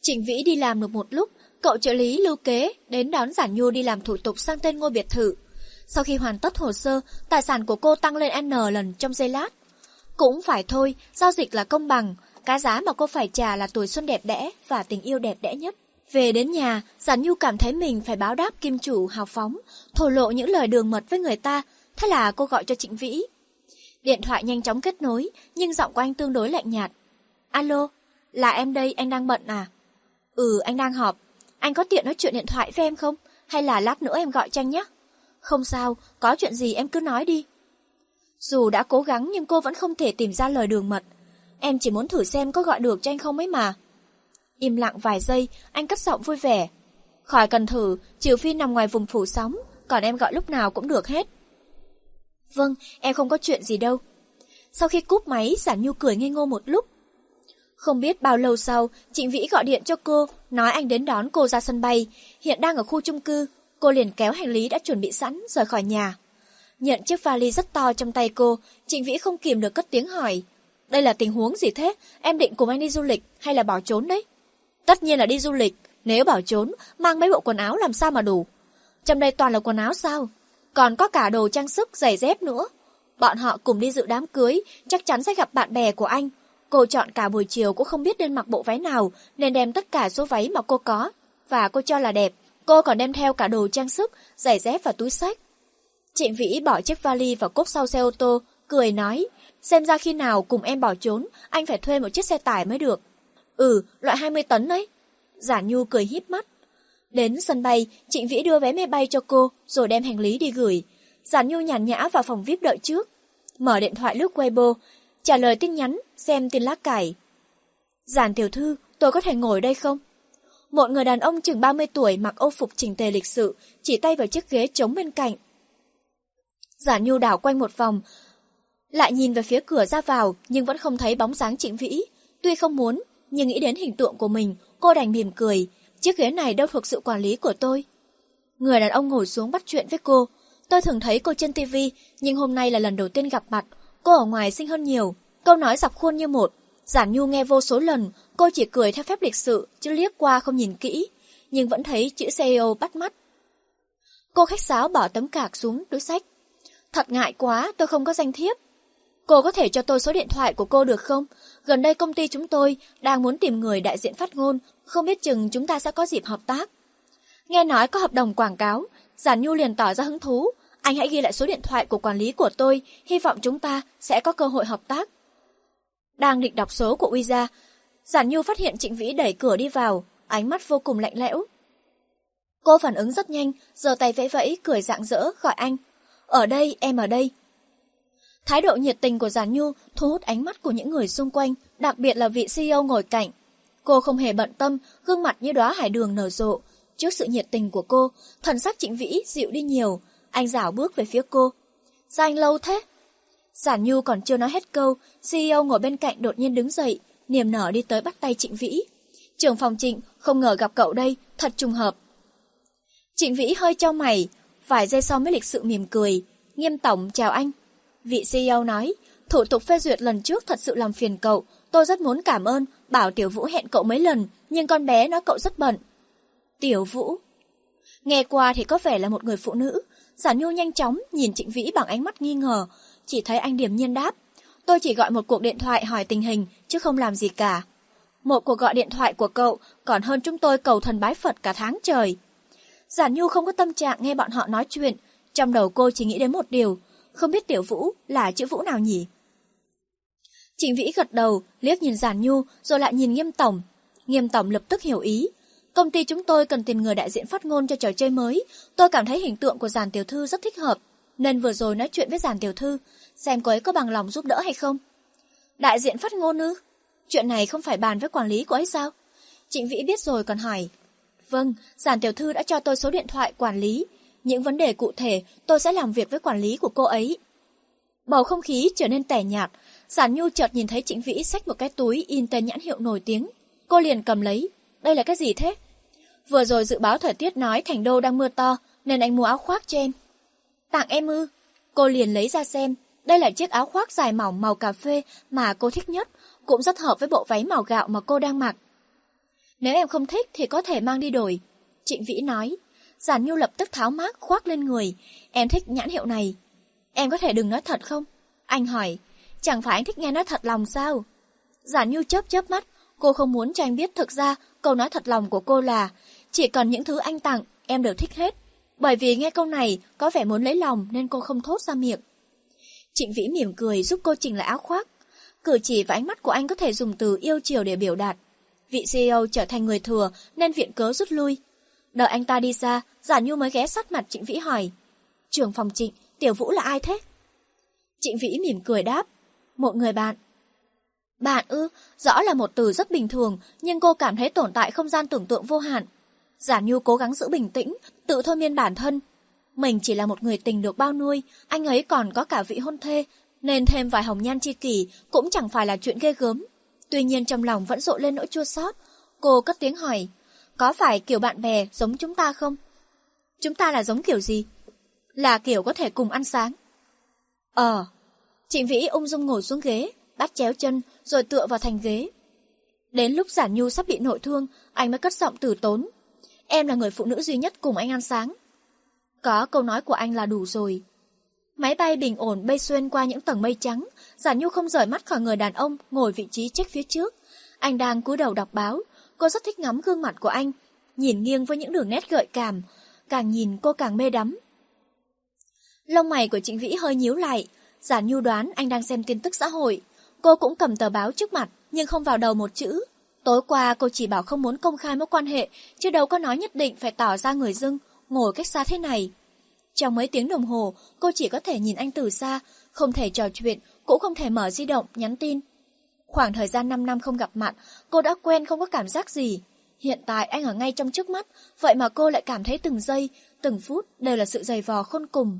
Trịnh Vĩ đi làm được một lúc, cậu trợ lý lưu kế đến đón Giản Nhu đi làm thủ tục sang tên ngôi biệt thự. Sau khi hoàn tất hồ sơ, tài sản của cô tăng lên N lần trong giây lát. Cũng phải thôi, giao dịch là công bằng, cái giá mà cô phải trả là tuổi xuân đẹp đẽ và tình yêu đẹp đẽ nhất. Về đến nhà, Giản Nhu cảm thấy mình phải báo đáp kim chủ hào phóng, thổ lộ những lời đường mật với người ta, thế là cô gọi cho Trịnh Vĩ. Điện thoại nhanh chóng kết nối, nhưng giọng của anh tương đối lạnh nhạt. Alo, là em đây, anh đang bận à? Ừ, anh đang họp. Anh có tiện nói chuyện điện thoại với em không? Hay là lát nữa em gọi cho anh nhé? Không sao, có chuyện gì em cứ nói đi. Dù đã cố gắng nhưng cô vẫn không thể tìm ra lời đường mật. Em chỉ muốn thử xem có gọi được cho anh không ấy mà. Im lặng vài giây, anh cất giọng vui vẻ. Khỏi cần thử, trừ phi nằm ngoài vùng phủ sóng, còn em gọi lúc nào cũng được hết. Vâng, em không có chuyện gì đâu. Sau khi cúp máy, Giản Nhu cười ngây ngô một lúc. Không biết bao lâu sau, Trịnh Vĩ gọi điện cho cô, nói anh đến đón cô ra sân bay, hiện đang ở khu chung cư. Cô liền kéo hành lý đã chuẩn bị sẵn, rời khỏi nhà. Nhận chiếc vali rất to trong tay cô, Trịnh Vĩ không kìm được cất tiếng hỏi. Đây là tình huống gì thế? Em định cùng anh đi du lịch hay là bỏ trốn đấy? Tất nhiên là đi du lịch. Nếu bỏ trốn, mang mấy bộ quần áo làm sao mà đủ? Trong đây toàn là quần áo sao? Còn có cả đồ trang sức, giày dép nữa. Bọn họ cùng đi dự đám cưới, chắc chắn sẽ gặp bạn bè của anh. Cô chọn cả buổi chiều cũng không biết nên mặc bộ váy nào, nên đem tất cả số váy mà cô có. Và cô cho là đẹp. Cô còn đem theo cả đồ trang sức, giày dép và túi sách. Trịnh Vĩ bỏ chiếc vali vào cốp sau xe ô tô, cười nói, xem ra khi nào cùng em bỏ trốn, anh phải thuê một chiếc xe tải mới được. Ừ, loại 20 tấn đấy. Giả Nhu cười híp mắt. Đến sân bay, Trịnh Vĩ đưa vé máy bay cho cô, rồi đem hành lý đi gửi. Giả Nhu nhàn nhã vào phòng VIP đợi trước. Mở điện thoại lướt Weibo, trả lời tin nhắn, xem tin lá cải. Giản tiểu thư, tôi có thể ngồi đây không? Một người đàn ông chừng 30 tuổi mặc ô phục chỉnh tề lịch sự, chỉ tay vào chiếc ghế trống bên cạnh. Giả Nhu đảo quanh một vòng, lại nhìn về phía cửa ra vào nhưng vẫn không thấy bóng dáng Trịnh Vĩ. Tuy không muốn, nhưng nghĩ đến hình tượng của mình, cô đành mỉm cười. Chiếc ghế này đâu thuộc sự quản lý của tôi. Người đàn ông ngồi xuống bắt chuyện với cô. Tôi thường thấy cô trên tivi nhưng hôm nay là lần đầu tiên gặp mặt. Cô ở ngoài xinh hơn nhiều. Câu nói dọc khuôn như một. Giản Nhu nghe vô số lần, cô chỉ cười theo phép lịch sự, chứ liếc qua không nhìn kỹ. Nhưng vẫn thấy chữ CEO bắt mắt. Cô khách sáo bỏ tấm cạc xuống túi sách. Thật ngại quá, tôi không có danh thiếp. Cô có thể cho tôi số điện thoại của cô được không? Gần đây công ty chúng tôi đang muốn tìm người đại diện phát ngôn, không biết chừng chúng ta sẽ có dịp hợp tác. Nghe nói có hợp đồng quảng cáo, Giản Nhu liền tỏ ra hứng thú. Anh hãy ghi lại số điện thoại của quản lý của tôi, hy vọng chúng ta sẽ có cơ hội hợp tác. Đang định đọc số của Uy gia, Giản Nhu phát hiện Trịnh Vĩ đẩy cửa đi vào, ánh mắt vô cùng lạnh lẽo. Cô phản ứng rất nhanh, giơ tay vẫy vẫy, cười rạng rỡ, gọi anh. Ở đây, em ở đây. Thái độ nhiệt tình của Giản Nhu thu hút ánh mắt của những người xung quanh, đặc biệt là vị CEO ngồi cạnh. Cô không hề bận tâm, gương mặt như đóa hải đường nở rộ. Trước sự nhiệt tình của cô, thần sắc Trịnh Vĩ dịu đi nhiều. Anh rảo bước về phía cô. Sao anh lâu thế? Giản Nhu còn chưa nói hết câu, CEO ngồi bên cạnh đột nhiên đứng dậy, niềm nở đi tới bắt tay Trịnh Vĩ. Trưởng phòng Trịnh không ngờ gặp cậu đây, thật trùng hợp. Trịnh Vĩ hơi trao mày, vài giây sau mới lịch sự mỉm cười. Nghiêm tổng chào anh. Vị CEO nói, thủ tục phê duyệt lần trước thật sự làm phiền cậu, tôi rất muốn cảm ơn, bảo Tiểu Vũ hẹn cậu mấy lần, nhưng con bé nói cậu rất bận. Tiểu Vũ Nghe qua thì có vẻ là một người phụ nữ, Giản nhu nhanh chóng nhìn Trịnh Vĩ bằng ánh mắt nghi ngờ, chỉ thấy anh điểm nhiên đáp. Tôi chỉ gọi một cuộc điện thoại hỏi tình hình, chứ không làm gì cả. Một cuộc gọi điện thoại của cậu còn hơn chúng tôi cầu thần bái Phật cả tháng trời. giản Nhu không có tâm trạng nghe bọn họ nói chuyện, Trong đầu cô chỉ nghĩ đến một điều, không biết Tiểu Vũ là chữ Vũ nào nhỉ? Trịnh Vĩ gật đầu, liếc nhìn Giản Nhu rồi lại nhìn Nghiêm Tổng. Nghiêm Tổng lập tức hiểu ý. Công ty chúng tôi cần tìm người đại diện phát ngôn cho trò chơi mới. Tôi cảm thấy hình tượng của Giản Tiểu Thư rất thích hợp, nên vừa rồi nói chuyện với Giản Tiểu Thư, xem cô ấy có bằng lòng giúp đỡ hay không. Đại diện phát ngôn ư? Chuyện này không phải bàn với quản lý của ấy sao? Trịnh Vĩ biết rồi còn hỏi. Vâng, Giản Tiểu Thư đã cho tôi số điện thoại quản lý. Những vấn đề cụ thể tôi sẽ làm việc với quản lý của cô ấy. Bầu không khí trở nên tẻ nhạt, Giản Nhu chợt nhìn thấy Trịnh Vĩ xách một cái túi in tên nhãn hiệu nổi tiếng. Cô liền cầm lấy. Đây là cái gì thế? Vừa rồi dự báo thời tiết nói thành đô đang mưa to, nên anh mua áo khoác cho em. Tặng em ư? Cô liền lấy ra xem. Đây là chiếc áo khoác dài mỏng màu cà phê mà cô thích nhất, cũng rất hợp với bộ váy màu gạo mà cô đang mặc. Nếu em không thích thì có thể mang đi đổi. Trịnh Vĩ nói. Giản Nhu lập tức tháo mác khoác lên người. Em thích nhãn hiệu này. Em có thể đừng nói thật không? Anh hỏi. Chẳng phải anh thích nghe nói thật lòng sao? Giản Nhu chớp chớp mắt. Cô không muốn cho anh biết thực ra câu nói thật lòng của cô là chỉ cần những thứ anh tặng em đều thích hết. Bởi vì nghe câu này có vẻ muốn lấy lòng nên cô không thốt ra miệng. Trịnh Vĩ mỉm cười giúp cô chỉnh lại áo khoác. Cử chỉ và ánh mắt của anh có thể dùng từ yêu chiều để biểu đạt. Vị CEO trở thành người thừa nên viện cớ rút lui. Đợi anh ta đi xa, Giả Nhu mới ghé sát mặt Trịnh Vĩ hỏi. Trưởng phòng Trịnh, Tiểu Vũ là ai thế? Trịnh Vĩ mỉm cười đáp. Một người bạn. Bạn ư, rõ là một từ rất bình thường, nhưng cô cảm thấy tồn tại không gian tưởng tượng vô hạn. Giả Nhu cố gắng giữ bình tĩnh, tự thôi miên bản thân. Mình chỉ là một người tình được bao nuôi, anh ấy còn có cả vị hôn thê, nên thêm vài hồng nhan chi kỷ cũng chẳng phải là chuyện ghê gớm. Tuy nhiên trong lòng vẫn rộ lên nỗi chua xót. Cô cất tiếng hỏi, có phải kiểu bạn bè giống chúng ta không? Chúng ta là giống kiểu gì? Là kiểu có thể cùng ăn sáng. Ờ. Trịnh Vĩ ung dung ngồi xuống ghế, bắt chéo chân rồi tựa vào thành ghế. Đến lúc Giản Nhu sắp bị nội thương, anh mới cất giọng tử tốn. Em là người phụ nữ duy nhất cùng anh ăn sáng. Có câu nói của anh là đủ rồi. Máy bay bình ổn bay xuyên qua những tầng mây trắng, Giản Nhu không rời mắt khỏi người đàn ông ngồi vị trí trách phía trước. Anh đang cúi đầu đọc báo, cô rất thích ngắm gương mặt của anh, nhìn nghiêng với những đường nét gợi cảm, càng nhìn cô càng mê đắm. Lông mày của Trịnh Vĩ hơi nhíu lại, Giản Nhu đoán anh đang xem tin tức xã hội. Cô cũng cầm tờ báo trước mặt, nhưng không vào đầu một chữ. Tối qua cô chỉ bảo không muốn công khai mối quan hệ, chứ đâu có nói nhất định phải tỏ ra người dưng, ngồi cách xa thế này. Trong mấy tiếng đồng hồ, cô chỉ có thể nhìn anh từ xa, không thể trò chuyện, cũng không thể mở di động, nhắn tin. Khoảng thời gian 5 năm không gặp mặt, cô đã quen không có cảm giác gì. Hiện tại anh ở ngay trong trước mắt, vậy mà cô lại cảm thấy từng giây, từng phút đều là sự dày vò khôn cùng.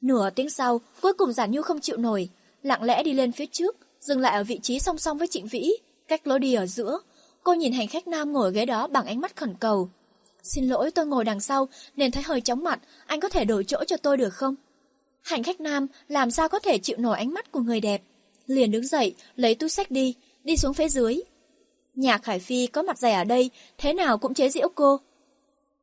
Nửa tiếng sau, cuối cùng Giản Nhu không chịu nổi, lặng lẽ đi lên phía trước, dừng lại ở vị trí song song với Trịnh Vĩ, cách lối đi ở giữa. Cô nhìn hành khách nam ngồi ghế đó bằng ánh mắt khẩn cầu. Xin lỗi tôi ngồi đằng sau nên thấy hơi chóng mặt, anh có thể đổi chỗ cho tôi được không? Hành khách nam làm sao có thể chịu nổi ánh mắt của người đẹp. Liền đứng dậy, lấy túi sách đi, đi xuống phía dưới. Nhà Khải Phi có mặt dày ở đây, thế nào cũng chế giễu cô.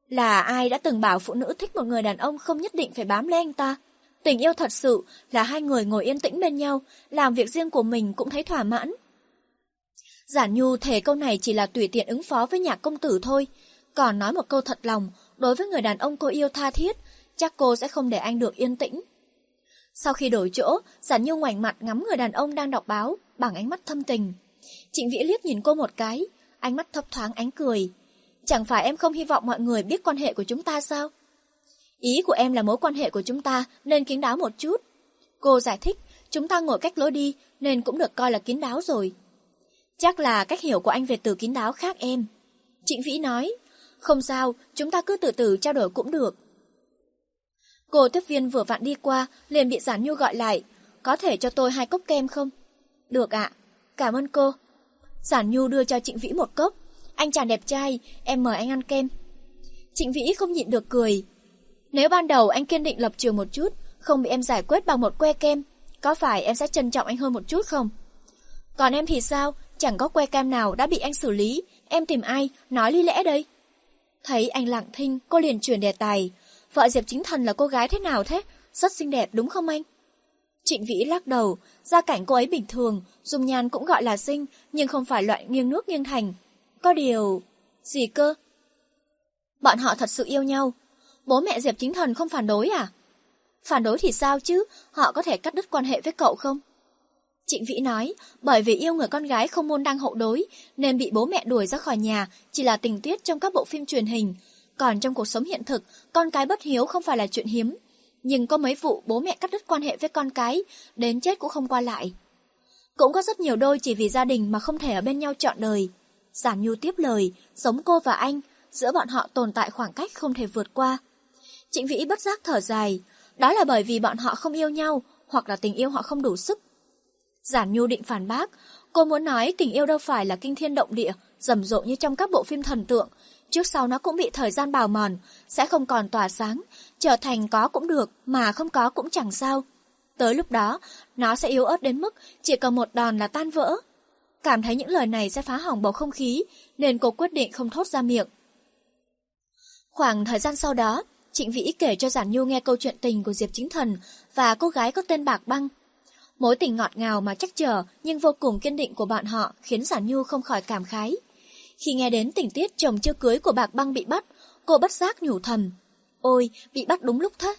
Là ai đã từng bảo phụ nữ thích một người đàn ông không nhất định phải bám lấy anh ta? Tình yêu thật sự là hai người ngồi yên tĩnh bên nhau, làm việc riêng của mình cũng thấy thỏa mãn. Giản Nhu thề câu này chỉ là tùy tiện ứng phó với nhạc công tử thôi, còn nói một câu thật lòng, đối với người đàn ông cô yêu tha thiết, chắc cô sẽ không để anh được yên tĩnh. Sau khi đổi chỗ, Giản Nhu ngoảnh mặt ngắm người đàn ông đang đọc báo, bằng ánh mắt thâm tình. Trịnh Vĩ liếc nhìn cô một cái, ánh mắt thấp thoáng ánh cười. Chẳng phải em không hy vọng mọi người biết quan hệ của chúng ta sao? Ý của em là mối quan hệ của chúng ta nên kín đáo một chút. Cô giải thích, chúng ta ngồi cách lối đi nên cũng được coi là kín đáo rồi. Chắc là cách hiểu của anh về từ kín đáo khác em. Trịnh Vĩ nói, không sao, chúng ta cứ từ từ trao đổi cũng được. Cô tiếp viên vừa vặn đi qua, liền bị Giản Nhu gọi lại. Có thể cho tôi hai cốc kem không? Được ạ, cảm ơn cô. Giản Nhu đưa cho Trịnh Vĩ một cốc. Anh chàng đẹp trai, em mời anh ăn kem. Trịnh Vĩ không nhịn được cười. Nếu ban đầu anh kiên định lập trường một chút, không bị em giải quyết bằng một que kem, có phải em sẽ trân trọng anh hơn một chút không? Còn em thì sao? Chẳng có que cam nào đã bị anh xử lý, em tìm ai, nói lý lẽ đây? Thấy anh lặng thinh, cô liền chuyển đề tài. Vợ Diệp Chính Thần là cô gái thế nào thế? Rất xinh đẹp đúng không anh? Trịnh Vĩ lắc đầu, gia cảnh cô ấy bình thường, dùng nhan cũng gọi là xinh, nhưng không phải loại nghiêng nước nghiêng thành. Có điều... gì cơ? Bọn họ thật sự yêu nhau. Bố mẹ Diệp Chính Thần không phản đối à? Phản đối thì sao chứ, họ có thể cắt đứt quan hệ với cậu không? Trịnh Vĩ nói, bởi vì yêu người con gái không môn đăng hậu đối, nên bị bố mẹ đuổi ra khỏi nhà, chỉ là tình tiết trong các bộ phim truyền hình. Còn trong cuộc sống hiện thực, con cái bất hiếu không phải là chuyện hiếm. Nhưng có mấy vụ bố mẹ cắt đứt quan hệ với con cái, đến chết cũng không qua lại. Cũng có rất nhiều đôi chỉ vì gia đình mà không thể ở bên nhau trọn đời. Giản Nhu tiếp lời, giống cô và anh, giữa bọn họ tồn tại khoảng cách không thể vượt qua. Trịnh Vĩ bất giác thở dài, đó là bởi vì bọn họ không yêu nhau, hoặc là tình yêu họ không đủ sức. Giản Nhu định phản bác, cô muốn nói tình yêu đâu phải là kinh thiên động địa, rầm rộ như trong các bộ phim thần tượng, trước sau nó cũng bị thời gian bào mòn, sẽ không còn tỏa sáng, trở thành có cũng được, mà không có cũng chẳng sao. Tới lúc đó, nó sẽ yếu ớt đến mức chỉ cần một đòn là tan vỡ. Cảm thấy những lời này sẽ phá hỏng bầu không khí, nên cô quyết định không thốt ra miệng. Khoảng thời gian sau đó, Trịnh Vĩ kể cho Giản Nhu nghe câu chuyện tình của Diệp Chính Thần và cô gái có tên Bạc Băng. Mối tình ngọt ngào mà chắc chờ nhưng vô cùng kiên định của bọn họ khiến Giản Nhu không khỏi cảm khái. Khi nghe đến tình tiết chồng chưa cưới của Bạc Băng bị bắt, cô bất giác nhủ thầm. Ôi, bị bắt đúng lúc thế.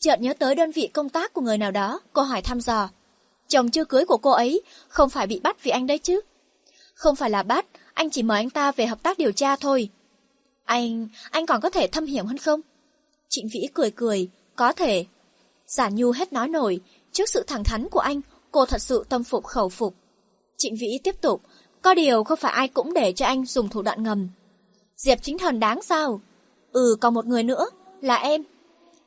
Chợt nhớ tới đơn vị công tác của người nào đó, cô hỏi thăm dò. Chồng chưa cưới của cô ấy không phải bị bắt vì anh đấy chứ? Không phải là bắt, anh chỉ mời anh ta về hợp tác điều tra thôi. Anh, anh còn có thể thâm hiểm hơn không? Trịnh Vĩ cười cười, có thể. Giả Nhu hết nói nổi, trước sự thẳng thắn của anh, cô thật sự tâm phục khẩu phục. Trịnh Vĩ tiếp tục, có điều không phải ai cũng để cho anh dùng thủ đoạn ngầm. Diệp chính thần đáng sao? Ừ, còn một người nữa, là em.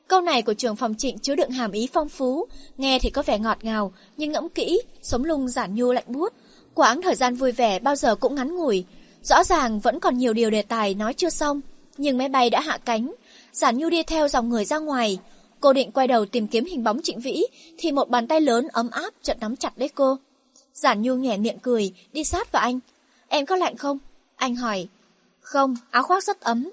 Câu này của trưởng phòng trịnh chứa đựng hàm ý phong phú, nghe thì có vẻ ngọt ngào, nhưng ngẫm kỹ, sống lung giản nhu lạnh buốt. Quãng thời gian vui vẻ bao giờ cũng ngắn ngủi, rõ ràng vẫn còn nhiều điều đề tài nói chưa xong, nhưng máy bay đã hạ cánh, Giản Nhu đi theo dòng người ra ngoài. Cô định quay đầu tìm kiếm hình bóng Trịnh Vĩ, thì một bàn tay lớn ấm áp chợt nắm chặt lấy cô. Giản Nhu nhẹ miệng cười, đi sát vào anh. Em có lạnh không? Anh hỏi. Không, áo khoác rất ấm.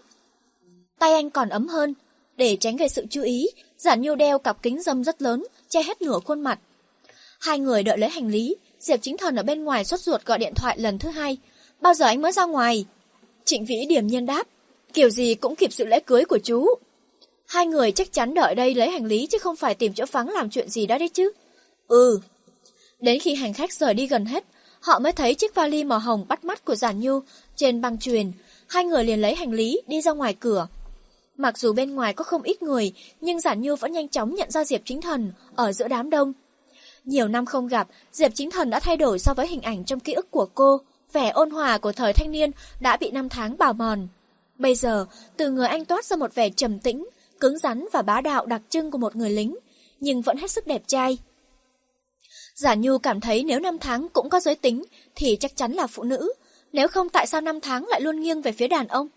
Tay anh còn ấm hơn. Để tránh gây sự chú ý, Giản Nhu đeo cặp kính dâm rất lớn, che hết nửa khuôn mặt. Hai người đợi lấy hành lý, Diệp Chính Thần ở bên ngoài sốt ruột gọi điện thoại lần thứ hai. Bao giờ anh mới ra ngoài? Trịnh Vĩ điểm nhiên đáp. Kiểu gì cũng kịp sự lễ cưới của chú. Hai người chắc chắn đợi đây lấy hành lý chứ không phải tìm chỗ vắng làm chuyện gì đó đấy chứ. Ừ. Đến khi hành khách rời đi gần hết, họ mới thấy chiếc vali màu hồng bắt mắt của Giản Nhu trên băng truyền. Hai người liền lấy hành lý đi ra ngoài cửa. Mặc dù bên ngoài có không ít người, nhưng Giản Nhu vẫn nhanh chóng nhận ra Diệp Chính Thần ở giữa đám đông. Nhiều năm không gặp, Diệp Chính Thần đã thay đổi so với hình ảnh trong ký ức của cô. Vẻ ôn hòa của thời thanh niên đã bị năm tháng bào mòn. Bây giờ, từ người anh toát ra một vẻ trầm tĩnh, cứng rắn và bá đạo đặc trưng của một người lính, nhưng vẫn hết sức đẹp trai. Giả Nhu cảm thấy nếu năm tháng cũng có giới tính thì chắc chắn là phụ nữ, nếu không tại sao năm tháng lại luôn nghiêng về phía đàn ông?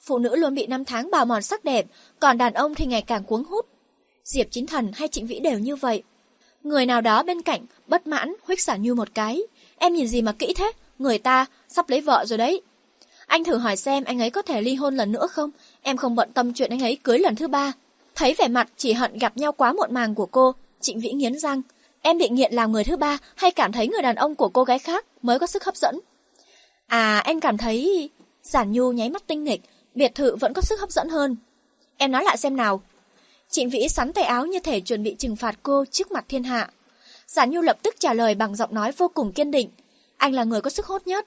Phụ nữ luôn bị năm tháng bào mòn sắc đẹp, còn đàn ông thì ngày càng cuống hút. Diệp Chính Thần hay Trịnh Vĩ đều như vậy. Người nào đó bên cạnh, bất mãn, huých Giả Nhu một cái. Em nhìn gì mà kỹ thế? Người ta, sắp lấy vợ rồi đấy. Anh thử hỏi xem anh ấy có thể ly hôn lần nữa không? Em không bận tâm chuyện anh ấy cưới lần thứ ba. Thấy vẻ mặt chỉ hận gặp nhau quá muộn màng của cô, Trịnh Vĩ nghiến răng. Em bị nghiện làm người thứ ba hay cảm thấy người đàn ông của cô gái khác mới có sức hấp dẫn? À, em cảm thấy... Giản Nhu nháy mắt tinh nghịch, biệt thự vẫn có sức hấp dẫn hơn. Em nói lại xem nào. Trịnh Vĩ sắn tay áo như thể chuẩn bị trừng phạt cô trước mặt thiên hạ. Giản Nhu lập tức trả lời bằng giọng nói vô cùng kiên định. Anh là người có sức hốt nhất.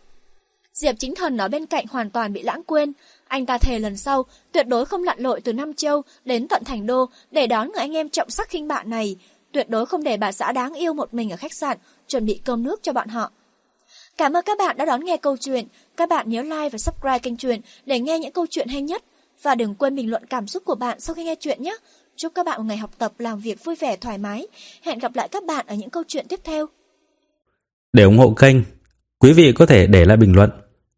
Diệp Chính Thần ở bên cạnh hoàn toàn bị lãng quên. Anh ta thề lần sau, tuyệt đối không lặn lội từ Nam Châu đến tận Thành Đô để đón người anh em trọng sắc khinh bạn này. Tuyệt đối không để bà xã đáng yêu một mình ở khách sạn, chuẩn bị cơm nước cho bọn họ. Cảm ơn các bạn đã đón nghe câu chuyện. Các bạn nhớ like và subscribe kênh truyện để nghe những câu chuyện hay nhất. Và đừng quên bình luận cảm xúc của bạn sau khi nghe chuyện nhé. Chúc các bạn một ngày học tập làm việc vui vẻ thoải mái. Hẹn gặp lại các bạn ở những câu chuyện tiếp theo. Để ủng hộ kênh, quý vị có thể để lại bình luận